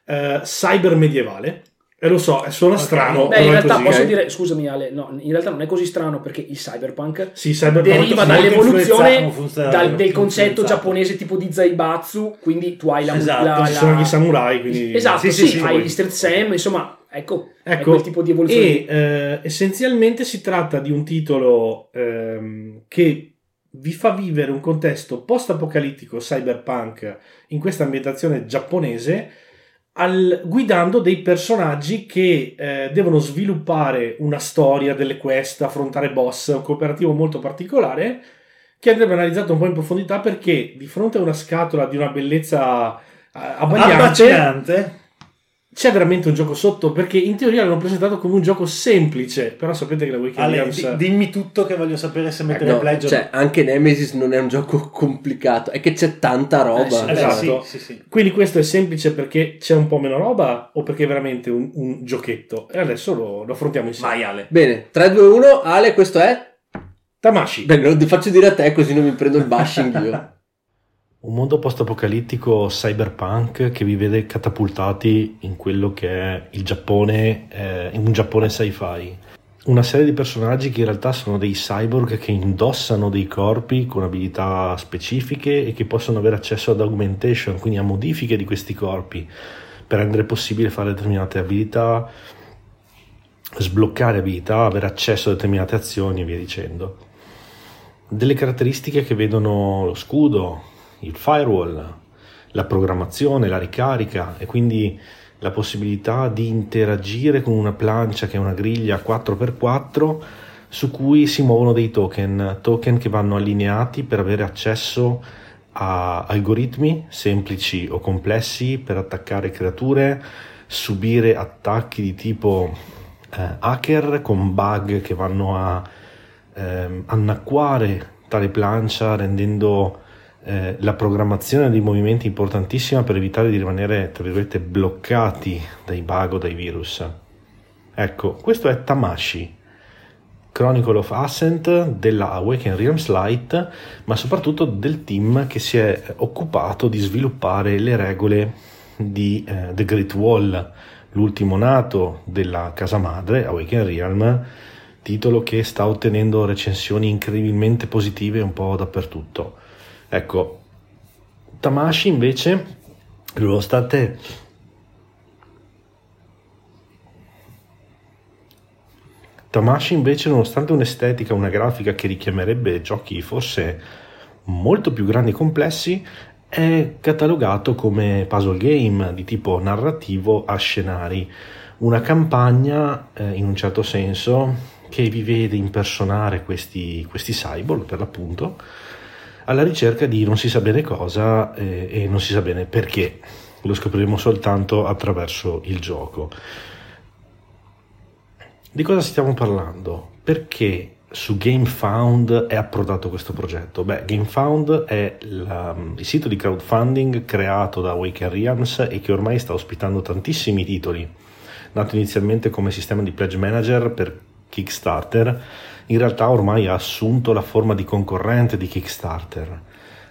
eh, cyber medievale. E lo so, eh, suona Ok. strano, Beh, in è realtà così. posso ok? dire, scusami Ale, no, in realtà non è così strano perché il cyberpunk Sì, cyberpunk deriva dall'evoluzione dal- del concetto giapponese tipo di Zaibatsu, quindi tu hai la, Esatto, la- ci la- sono i samurai, quindi Esatto, Sì, sì, sì, sì, hai gli Street Sam, insomma, ecco, è Ecco, quel tipo di evoluzione. E eh, essenzialmente si tratta di un titolo ehm, che vi fa vivere un contesto post-apocalittico cyberpunk in questa ambientazione giapponese, al- guidando dei personaggi che eh, devono sviluppare una storia delle quest, affrontare boss, un cooperativo molto particolare che andrebbe analizzato un po' in profondità perché di fronte a una scatola di una bellezza eh, abbagliante. C'è veramente un gioco sotto perché in teoria l'hanno presentato come un gioco semplice però sapete che la Weekend Ale, Games di- dimmi tutto che voglio sapere se mettere No, pledge o cioè, anche Nemesis non è un gioco complicato, è che c'è tanta roba. Eh sì, no. esatto. Sì, sì, sì. quindi questo è semplice perché c'è un po' meno roba o perché è veramente un, un giochetto e adesso lo, lo affrontiamo insieme Vai Ale. Bene, 3, 2, 1, Ale, questo è? Tamashi Bene, lo faccio dire a te così non mi prendo il bashing io. Un mondo post-apocalittico cyberpunk che vi vede catapultati in quello che è il Giappone, eh, in un Giappone sci-fi. Una serie di personaggi che in realtà sono dei cyborg che indossano dei corpi con abilità specifiche e che possono avere accesso ad augmentation, quindi a modifiche di questi corpi per rendere possibile fare determinate abilità, sbloccare abilità, avere accesso a determinate azioni e via dicendo. Delle caratteristiche che vedono lo scudo, il firewall, la programmazione, la ricarica e quindi la possibilità di interagire con una plancia che è una griglia 4x4 su cui si muovono dei token, token che vanno allineati per avere accesso a algoritmi semplici o complessi per attaccare creature, subire attacchi di tipo eh, hacker con bug che vanno a ehm, annacquare tale plancia rendendo eh, la programmazione dei movimenti importantissima per evitare di rimanere tra virgolette bloccati dai bug o dai virus. Ecco, questo è Tamashi, Chronicle of Ascent della Awaken Realms Light, ma soprattutto del team che si è occupato di sviluppare le regole di eh, The Great Wall, l'ultimo nato della casa madre, Awaken Realm, titolo che sta ottenendo recensioni incredibilmente positive un po' dappertutto. Ecco, Tamashi invece, nonostante Tamashi invece, nonostante un'estetica, una grafica che richiamerebbe giochi forse molto più grandi e complessi, è catalogato come puzzle game di tipo narrativo a scenari, una campagna eh, in un certo senso che vi vede impersonare questi, questi cyborg per l'appunto alla ricerca di non si sa bene cosa eh, e non si sa bene perché, lo scopriremo soltanto attraverso il gioco. Di cosa stiamo parlando? Perché su GameFound è approdato questo progetto? Beh, GameFound è la, il sito di crowdfunding creato da Waker Realms e che ormai sta ospitando tantissimi titoli. Nato inizialmente come sistema di pledge manager per Kickstarter, in realtà ormai ha assunto la forma di concorrente di Kickstarter,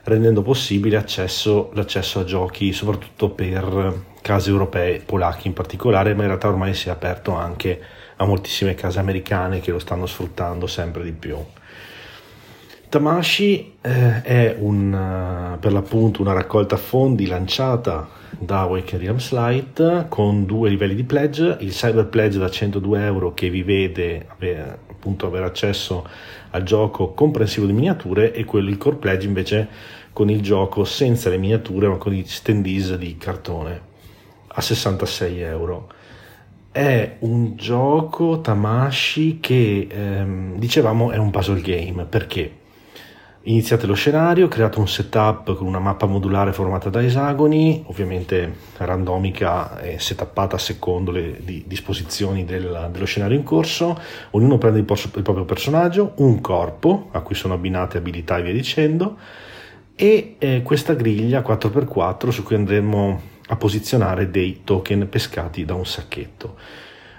rendendo possibile accesso, l'accesso a giochi soprattutto per case europee, polacche in particolare, ma in realtà ormai si è aperto anche a moltissime case americane che lo stanno sfruttando sempre di più. Tamashi eh, è un, per l'appunto una raccolta fondi lanciata da Waken Realms Light con due livelli di pledge, il Cyber Pledge da 102 euro che vi vede appunto avere accesso al gioco comprensivo di miniature e quello il Core Pledge invece con il gioco senza le miniature ma con gli standees di cartone a 66 euro. È un gioco Tamashi che ehm, dicevamo è un puzzle game perché Iniziate lo scenario, create un setup con una mappa modulare formata da esagoni, ovviamente randomica e setappata secondo le di, disposizioni del, dello scenario in corso. Ognuno prende il, il, proprio personaggio, un corpo a cui sono abbinate abilità e via dicendo, e eh, questa griglia 4x4 su cui andremo a posizionare dei token pescati da un sacchetto.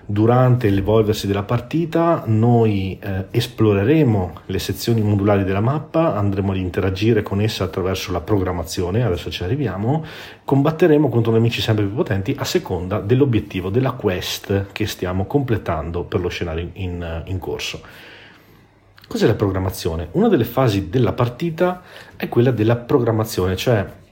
Durante l'evolversi della partita noi eh, esploreremo le sezioni modulari della mappa, andremo ad interagire con essa attraverso la programmazione, adesso ci arriviamo, combatteremo contro nemici sempre più potenti a seconda dell'obiettivo della quest che stiamo completando per lo scenario in, in corso. Cos'è la programmazione? Una delle fasi della partita è quella della programmazione, cioè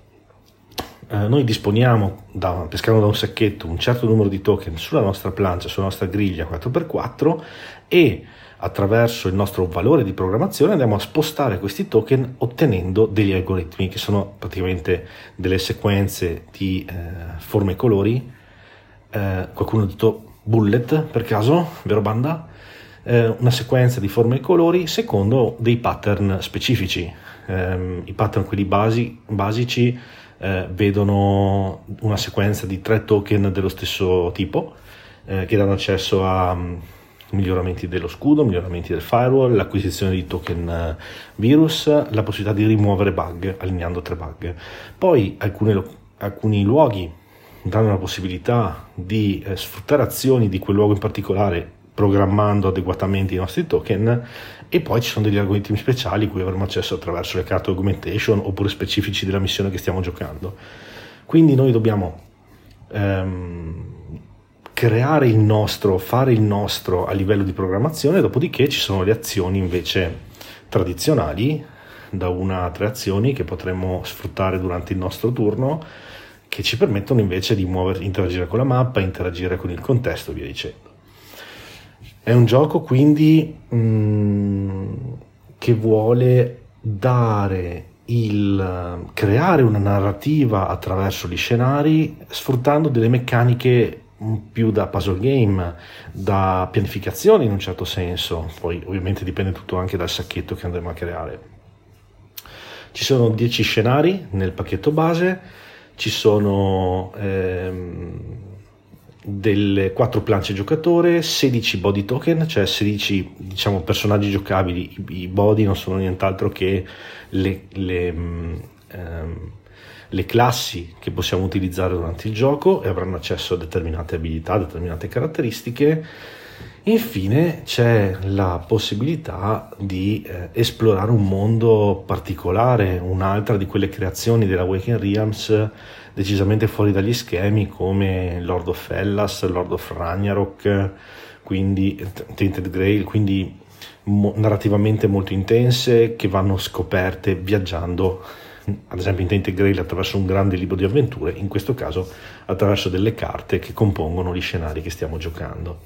eh, noi disponiamo, da, pescando da un sacchetto, un certo numero di token sulla nostra plancia, sulla nostra griglia 4x4 e attraverso il nostro valore di programmazione andiamo a spostare questi token ottenendo degli algoritmi che sono praticamente delle sequenze di eh, forme e colori. Eh, qualcuno ha detto bullet per caso, vero banda? Eh, una sequenza di forme e colori secondo dei pattern specifici. Ehm, I pattern quelli basi, basici eh, vedono una sequenza di tre token dello stesso tipo eh, che danno accesso a um, miglioramenti dello scudo, miglioramenti del firewall, l'acquisizione di token uh, virus, la possibilità di rimuovere bug allineando tre bug. Poi alcune, alcuni luoghi danno la possibilità di eh, sfruttare azioni di quel luogo in particolare programmando adeguatamente i nostri token e poi ci sono degli algoritmi speciali cui avremo accesso attraverso le carte augmentation oppure specifici della missione che stiamo giocando. Quindi noi dobbiamo ehm, creare il nostro, fare il nostro a livello di programmazione, dopodiché ci sono le azioni invece tradizionali, da una a tre azioni che potremo sfruttare durante il nostro turno, che ci permettono invece di muovere, interagire con la mappa, interagire con il contesto via dicendo. È un gioco quindi mh, mm, che vuole dare il creare una narrativa attraverso gli scenari sfruttando delle meccaniche più da puzzle game, da pianificazione in un certo senso, poi ovviamente dipende tutto anche dal sacchetto che andremo a creare. Ci sono 10 scenari nel pacchetto base, ci sono ehm, delle 4 plance giocatore, 16 body token, cioè 16 diciamo, personaggi giocabili. I, body non sono nient'altro che le, le, um, le, classi che possiamo utilizzare durante il gioco e avranno accesso a determinate abilità, determinate caratteristiche. Infine c'è la possibilità di eh, esplorare un mondo particolare, un'altra di quelle creazioni della Waking Realms decisamente fuori dagli schemi come Lord of Hellas, Lord of Ragnarok, quindi Tinted Grail, quindi mo- narrativamente molto intense che vanno scoperte viaggiando ad esempio in Tainted Grail attraverso un grande libro di avventure, in questo caso attraverso delle carte che compongono gli scenari che stiamo giocando.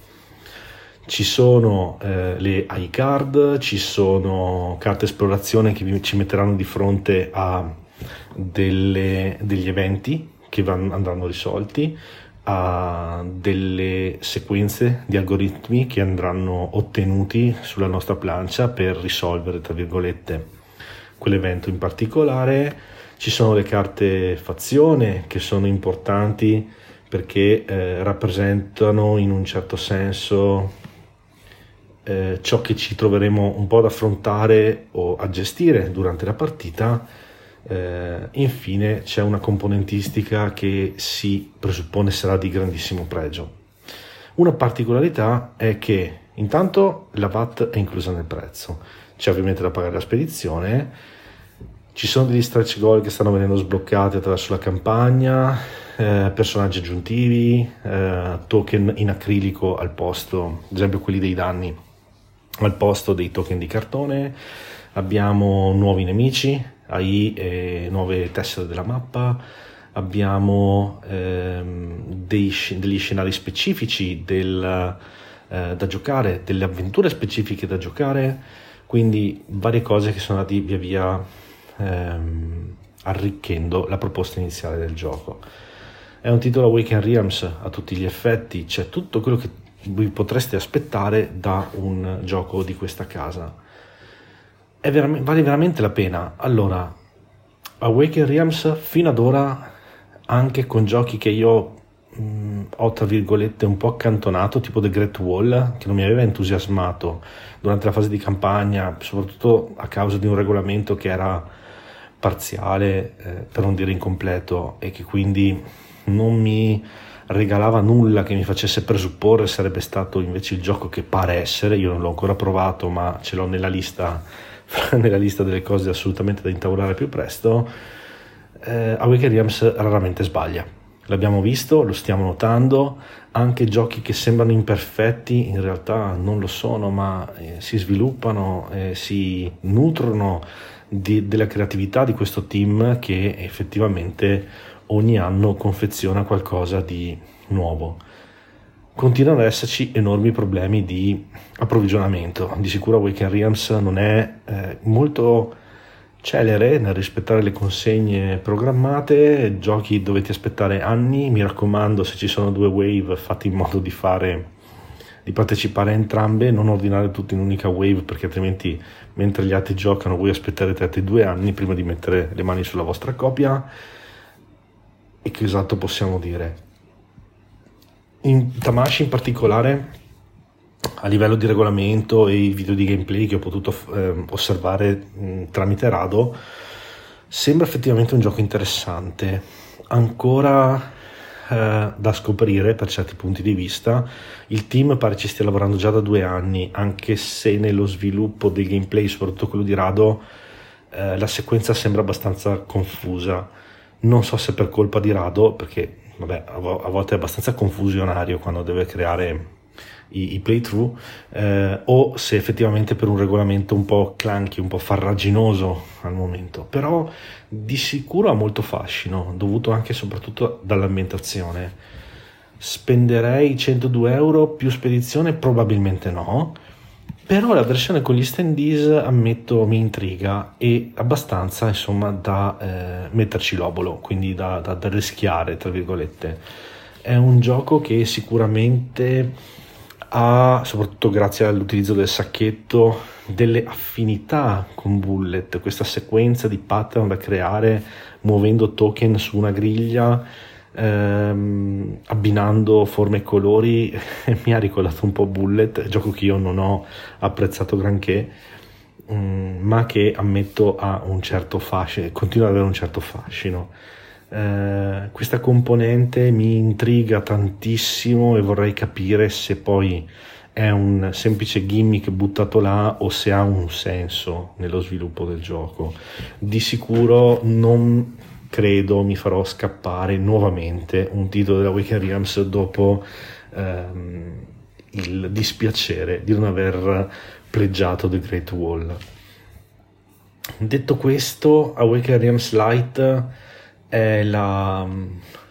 Ci sono eh, le iCard, ci sono carte esplorazione che ci metteranno di fronte a delle, degli eventi che vanno, andranno risolti, a delle sequenze di algoritmi che andranno ottenuti sulla nostra plancia per risolvere, tra virgolette, quell'evento in particolare. Ci sono le carte fazione che sono importanti perché eh, rappresentano in un certo senso eh, ciò che ci troveremo un po' ad affrontare o a gestire durante la partita, eh, infine c'è una componentistica che si presuppone sarà di grandissimo pregio. Una particolarità è che intanto la VAT è inclusa nel prezzo, c'è ovviamente da pagare la spedizione, ci sono degli stretch goal che stanno venendo sbloccati attraverso la campagna, eh, personaggi aggiuntivi, eh, token in acrilico al posto, ad esempio quelli dei danni, al posto dei token di cartone, abbiamo nuovi nemici, AI e nuove tessere della mappa, abbiamo ehm, dei, degli scenari specifici del, eh, da giocare, delle avventure specifiche da giocare, quindi varie cose che sono andate via via ehm, arricchendo la proposta iniziale del gioco. È un titolo Awaken Realms a tutti gli effetti, c'è tutto quello che vi potreste aspettare da un gioco di questa casa. Ver- vale veramente la pena. Allora, Awaken Realms fino ad ora, anche con giochi che io mh, mm, ho tra virgolette un po' accantonato, tipo The Great Wall, che non mi aveva entusiasmato durante la fase di campagna, soprattutto a causa di un regolamento che era parziale, eh, per non dire incompleto, e che quindi non mi regalava nulla che mi facesse presupporre sarebbe stato invece il gioco che pare essere, io non l'ho ancora provato ma ce l'ho nella lista, nella lista delle cose assolutamente da intavolare più presto, eh, Awaken Realms raramente sbaglia. L'abbiamo visto, lo stiamo notando, anche giochi che sembrano imperfetti in realtà non lo sono, ma eh, si sviluppano, eh, si nutrono di, della creatività di questo team che effettivamente ogni anno confeziona qualcosa di nuovo. Continuano ad esserci enormi problemi di approvvigionamento. Di sicuro Awaken Realms non è eh, molto celere nel rispettare le consegne programmate, giochi dovete aspettare anni, mi raccomando se ci sono due wave fate in modo di fare di partecipare a entrambe, non ordinare tutto in un'unica wave perché altrimenti mentre gli altri giocano voi aspetterete altri due anni prima di mettere le mani sulla vostra copia. E che esatto possiamo dire? In Tamashi in particolare, a livello di regolamento e i video di gameplay che ho potuto eh, osservare mh, tramite Rado, sembra effettivamente un gioco interessante. Ancora eh, da scoprire per certi punti di vista. Il team pare ci stia lavorando già da due anni, anche se nello sviluppo dei gameplay, soprattutto quello di Rado, eh, la sequenza sembra abbastanza confusa. Non so se per colpa di Rado, perché vabbè, a volte è abbastanza confusionario quando deve creare i, i playthrough eh, o se effettivamente per un regolamento un po' clunky, un po' farraginoso al momento, però di sicuro ha molto fascino, dovuto anche e soprattutto dall'ambientazione. Spenderei 102 euro più spedizione? Probabilmente no, però la versione con gli standees ammetto mi intriga e abbastanza insomma da eh, metterci l'obolo, quindi da, da, da rischiare tra virgolette. È un gioco che sicuramente ha, soprattutto grazie all'utilizzo del sacchetto, delle affinità con Bullet, questa sequenza di pattern da creare muovendo token su una griglia, ehm, abbinando forme e colori, mi ha ricordato un po' Bullet, gioco che io non ho apprezzato granché, um, ma che ammetto ha un certo fascino, continua ad avere un certo fascino. Eh, questa componente mi intriga tantissimo e vorrei capire se poi è un semplice gimmick buttato là o se ha un senso nello sviluppo del gioco. Di sicuro non credo mi farò scappare nuovamente un titolo della Weekend Realms dopo ehm, il dispiacere di non aver pleggiato The Great Wall. Detto questo, Awaken Realms Light è la,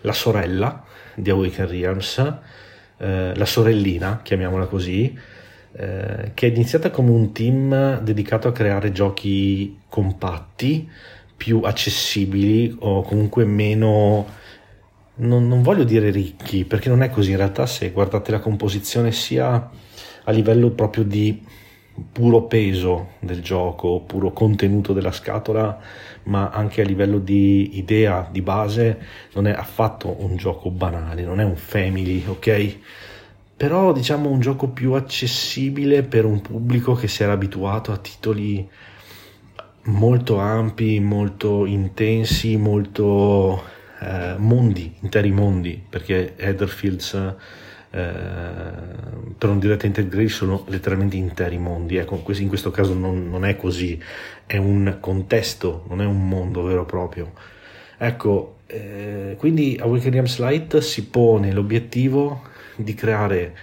la sorella di Awaken Realms, eh, la sorellina, chiamiamola così, eh, che è iniziata come un team dedicato a creare giochi compatti, più accessibili o comunque meno... Non, non voglio dire ricchi, perché non è così, in realtà se guardate la composizione sia a livello proprio di puro peso del gioco, puro contenuto della scatola, ma anche a livello di idea di base non è affatto un gioco banale, non è un family, ok? però diciamo un gioco più accessibile per un pubblico che si era abituato a titoli molto ampi, molto intensi, molto eh, mondi, interi mondi, perché Heatherfields eh, per un direct integrate sono letteralmente interi mondi, ecco, in questo caso non, non, è così, è un contesto, non è un mondo vero e proprio. Ecco, eh, quindi Awakening Realms Light si pone l'obiettivo di creare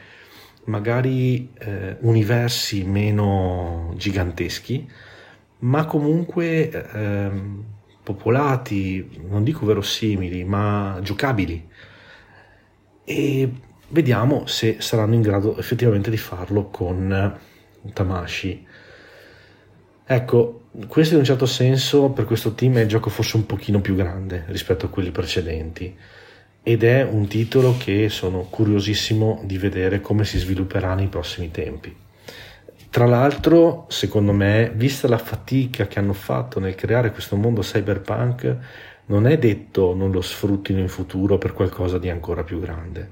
magari eh, universi meno giganteschi, ma comunque ehm, popolati, non dico verosimili, ma giocabili. E vediamo se saranno in grado effettivamente di farlo con Tamashi. Ecco, questo in un certo senso per questo team è il gioco forse un pochino più grande rispetto a quelli precedenti ed è un titolo che sono curiosissimo di vedere come si svilupperà nei prossimi tempi. Tra l'altro, secondo me, vista la fatica che hanno fatto nel creare questo mondo cyberpunk, non è detto non lo sfruttino in futuro per qualcosa di ancora più grande.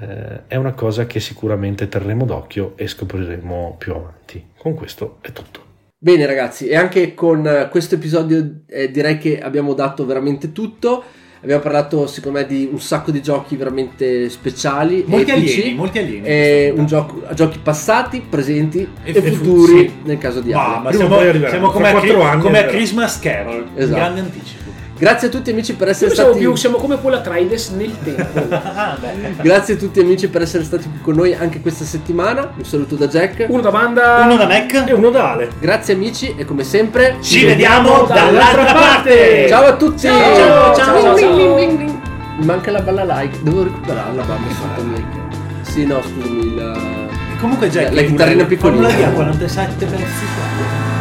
Eh, è una cosa che sicuramente terremo d'occhio e scopriremo più avanti. Con questo è tutto. Bene ragazzi, e anche con questo episodio eh, direi che abbiamo dato veramente tutto. Abbiamo parlato, secondo me, di un sacco di giochi veramente speciali. Molti epici, alieni, molti alieni. E un gioco, giochi passati, presenti e, e futuri sì. nel caso di ma siamo, siamo come, a, anni, come a Christmas Carol, Esatto. un grande anticipo. Grazie a tutti amici per essere stati più, siamo come quella Trides nel tempo. Ah. Grazie a tutti amici per essere stati qui con noi anche questa settimana. Un saluto da Jack. Uno da banda. Uno da Mac. E uno da Ale. Grazie amici e come sempre Ci vediamo dall'altra parte. Ciao a tutti. Ciao, ciao, ciao, ciao. Mi manca la balla like. Devo recuperarla, mamma fatto like. Sì, no, scusami, il Comunque Jack, La chitarrina piccolina. Formula di A 47 pezzi qua.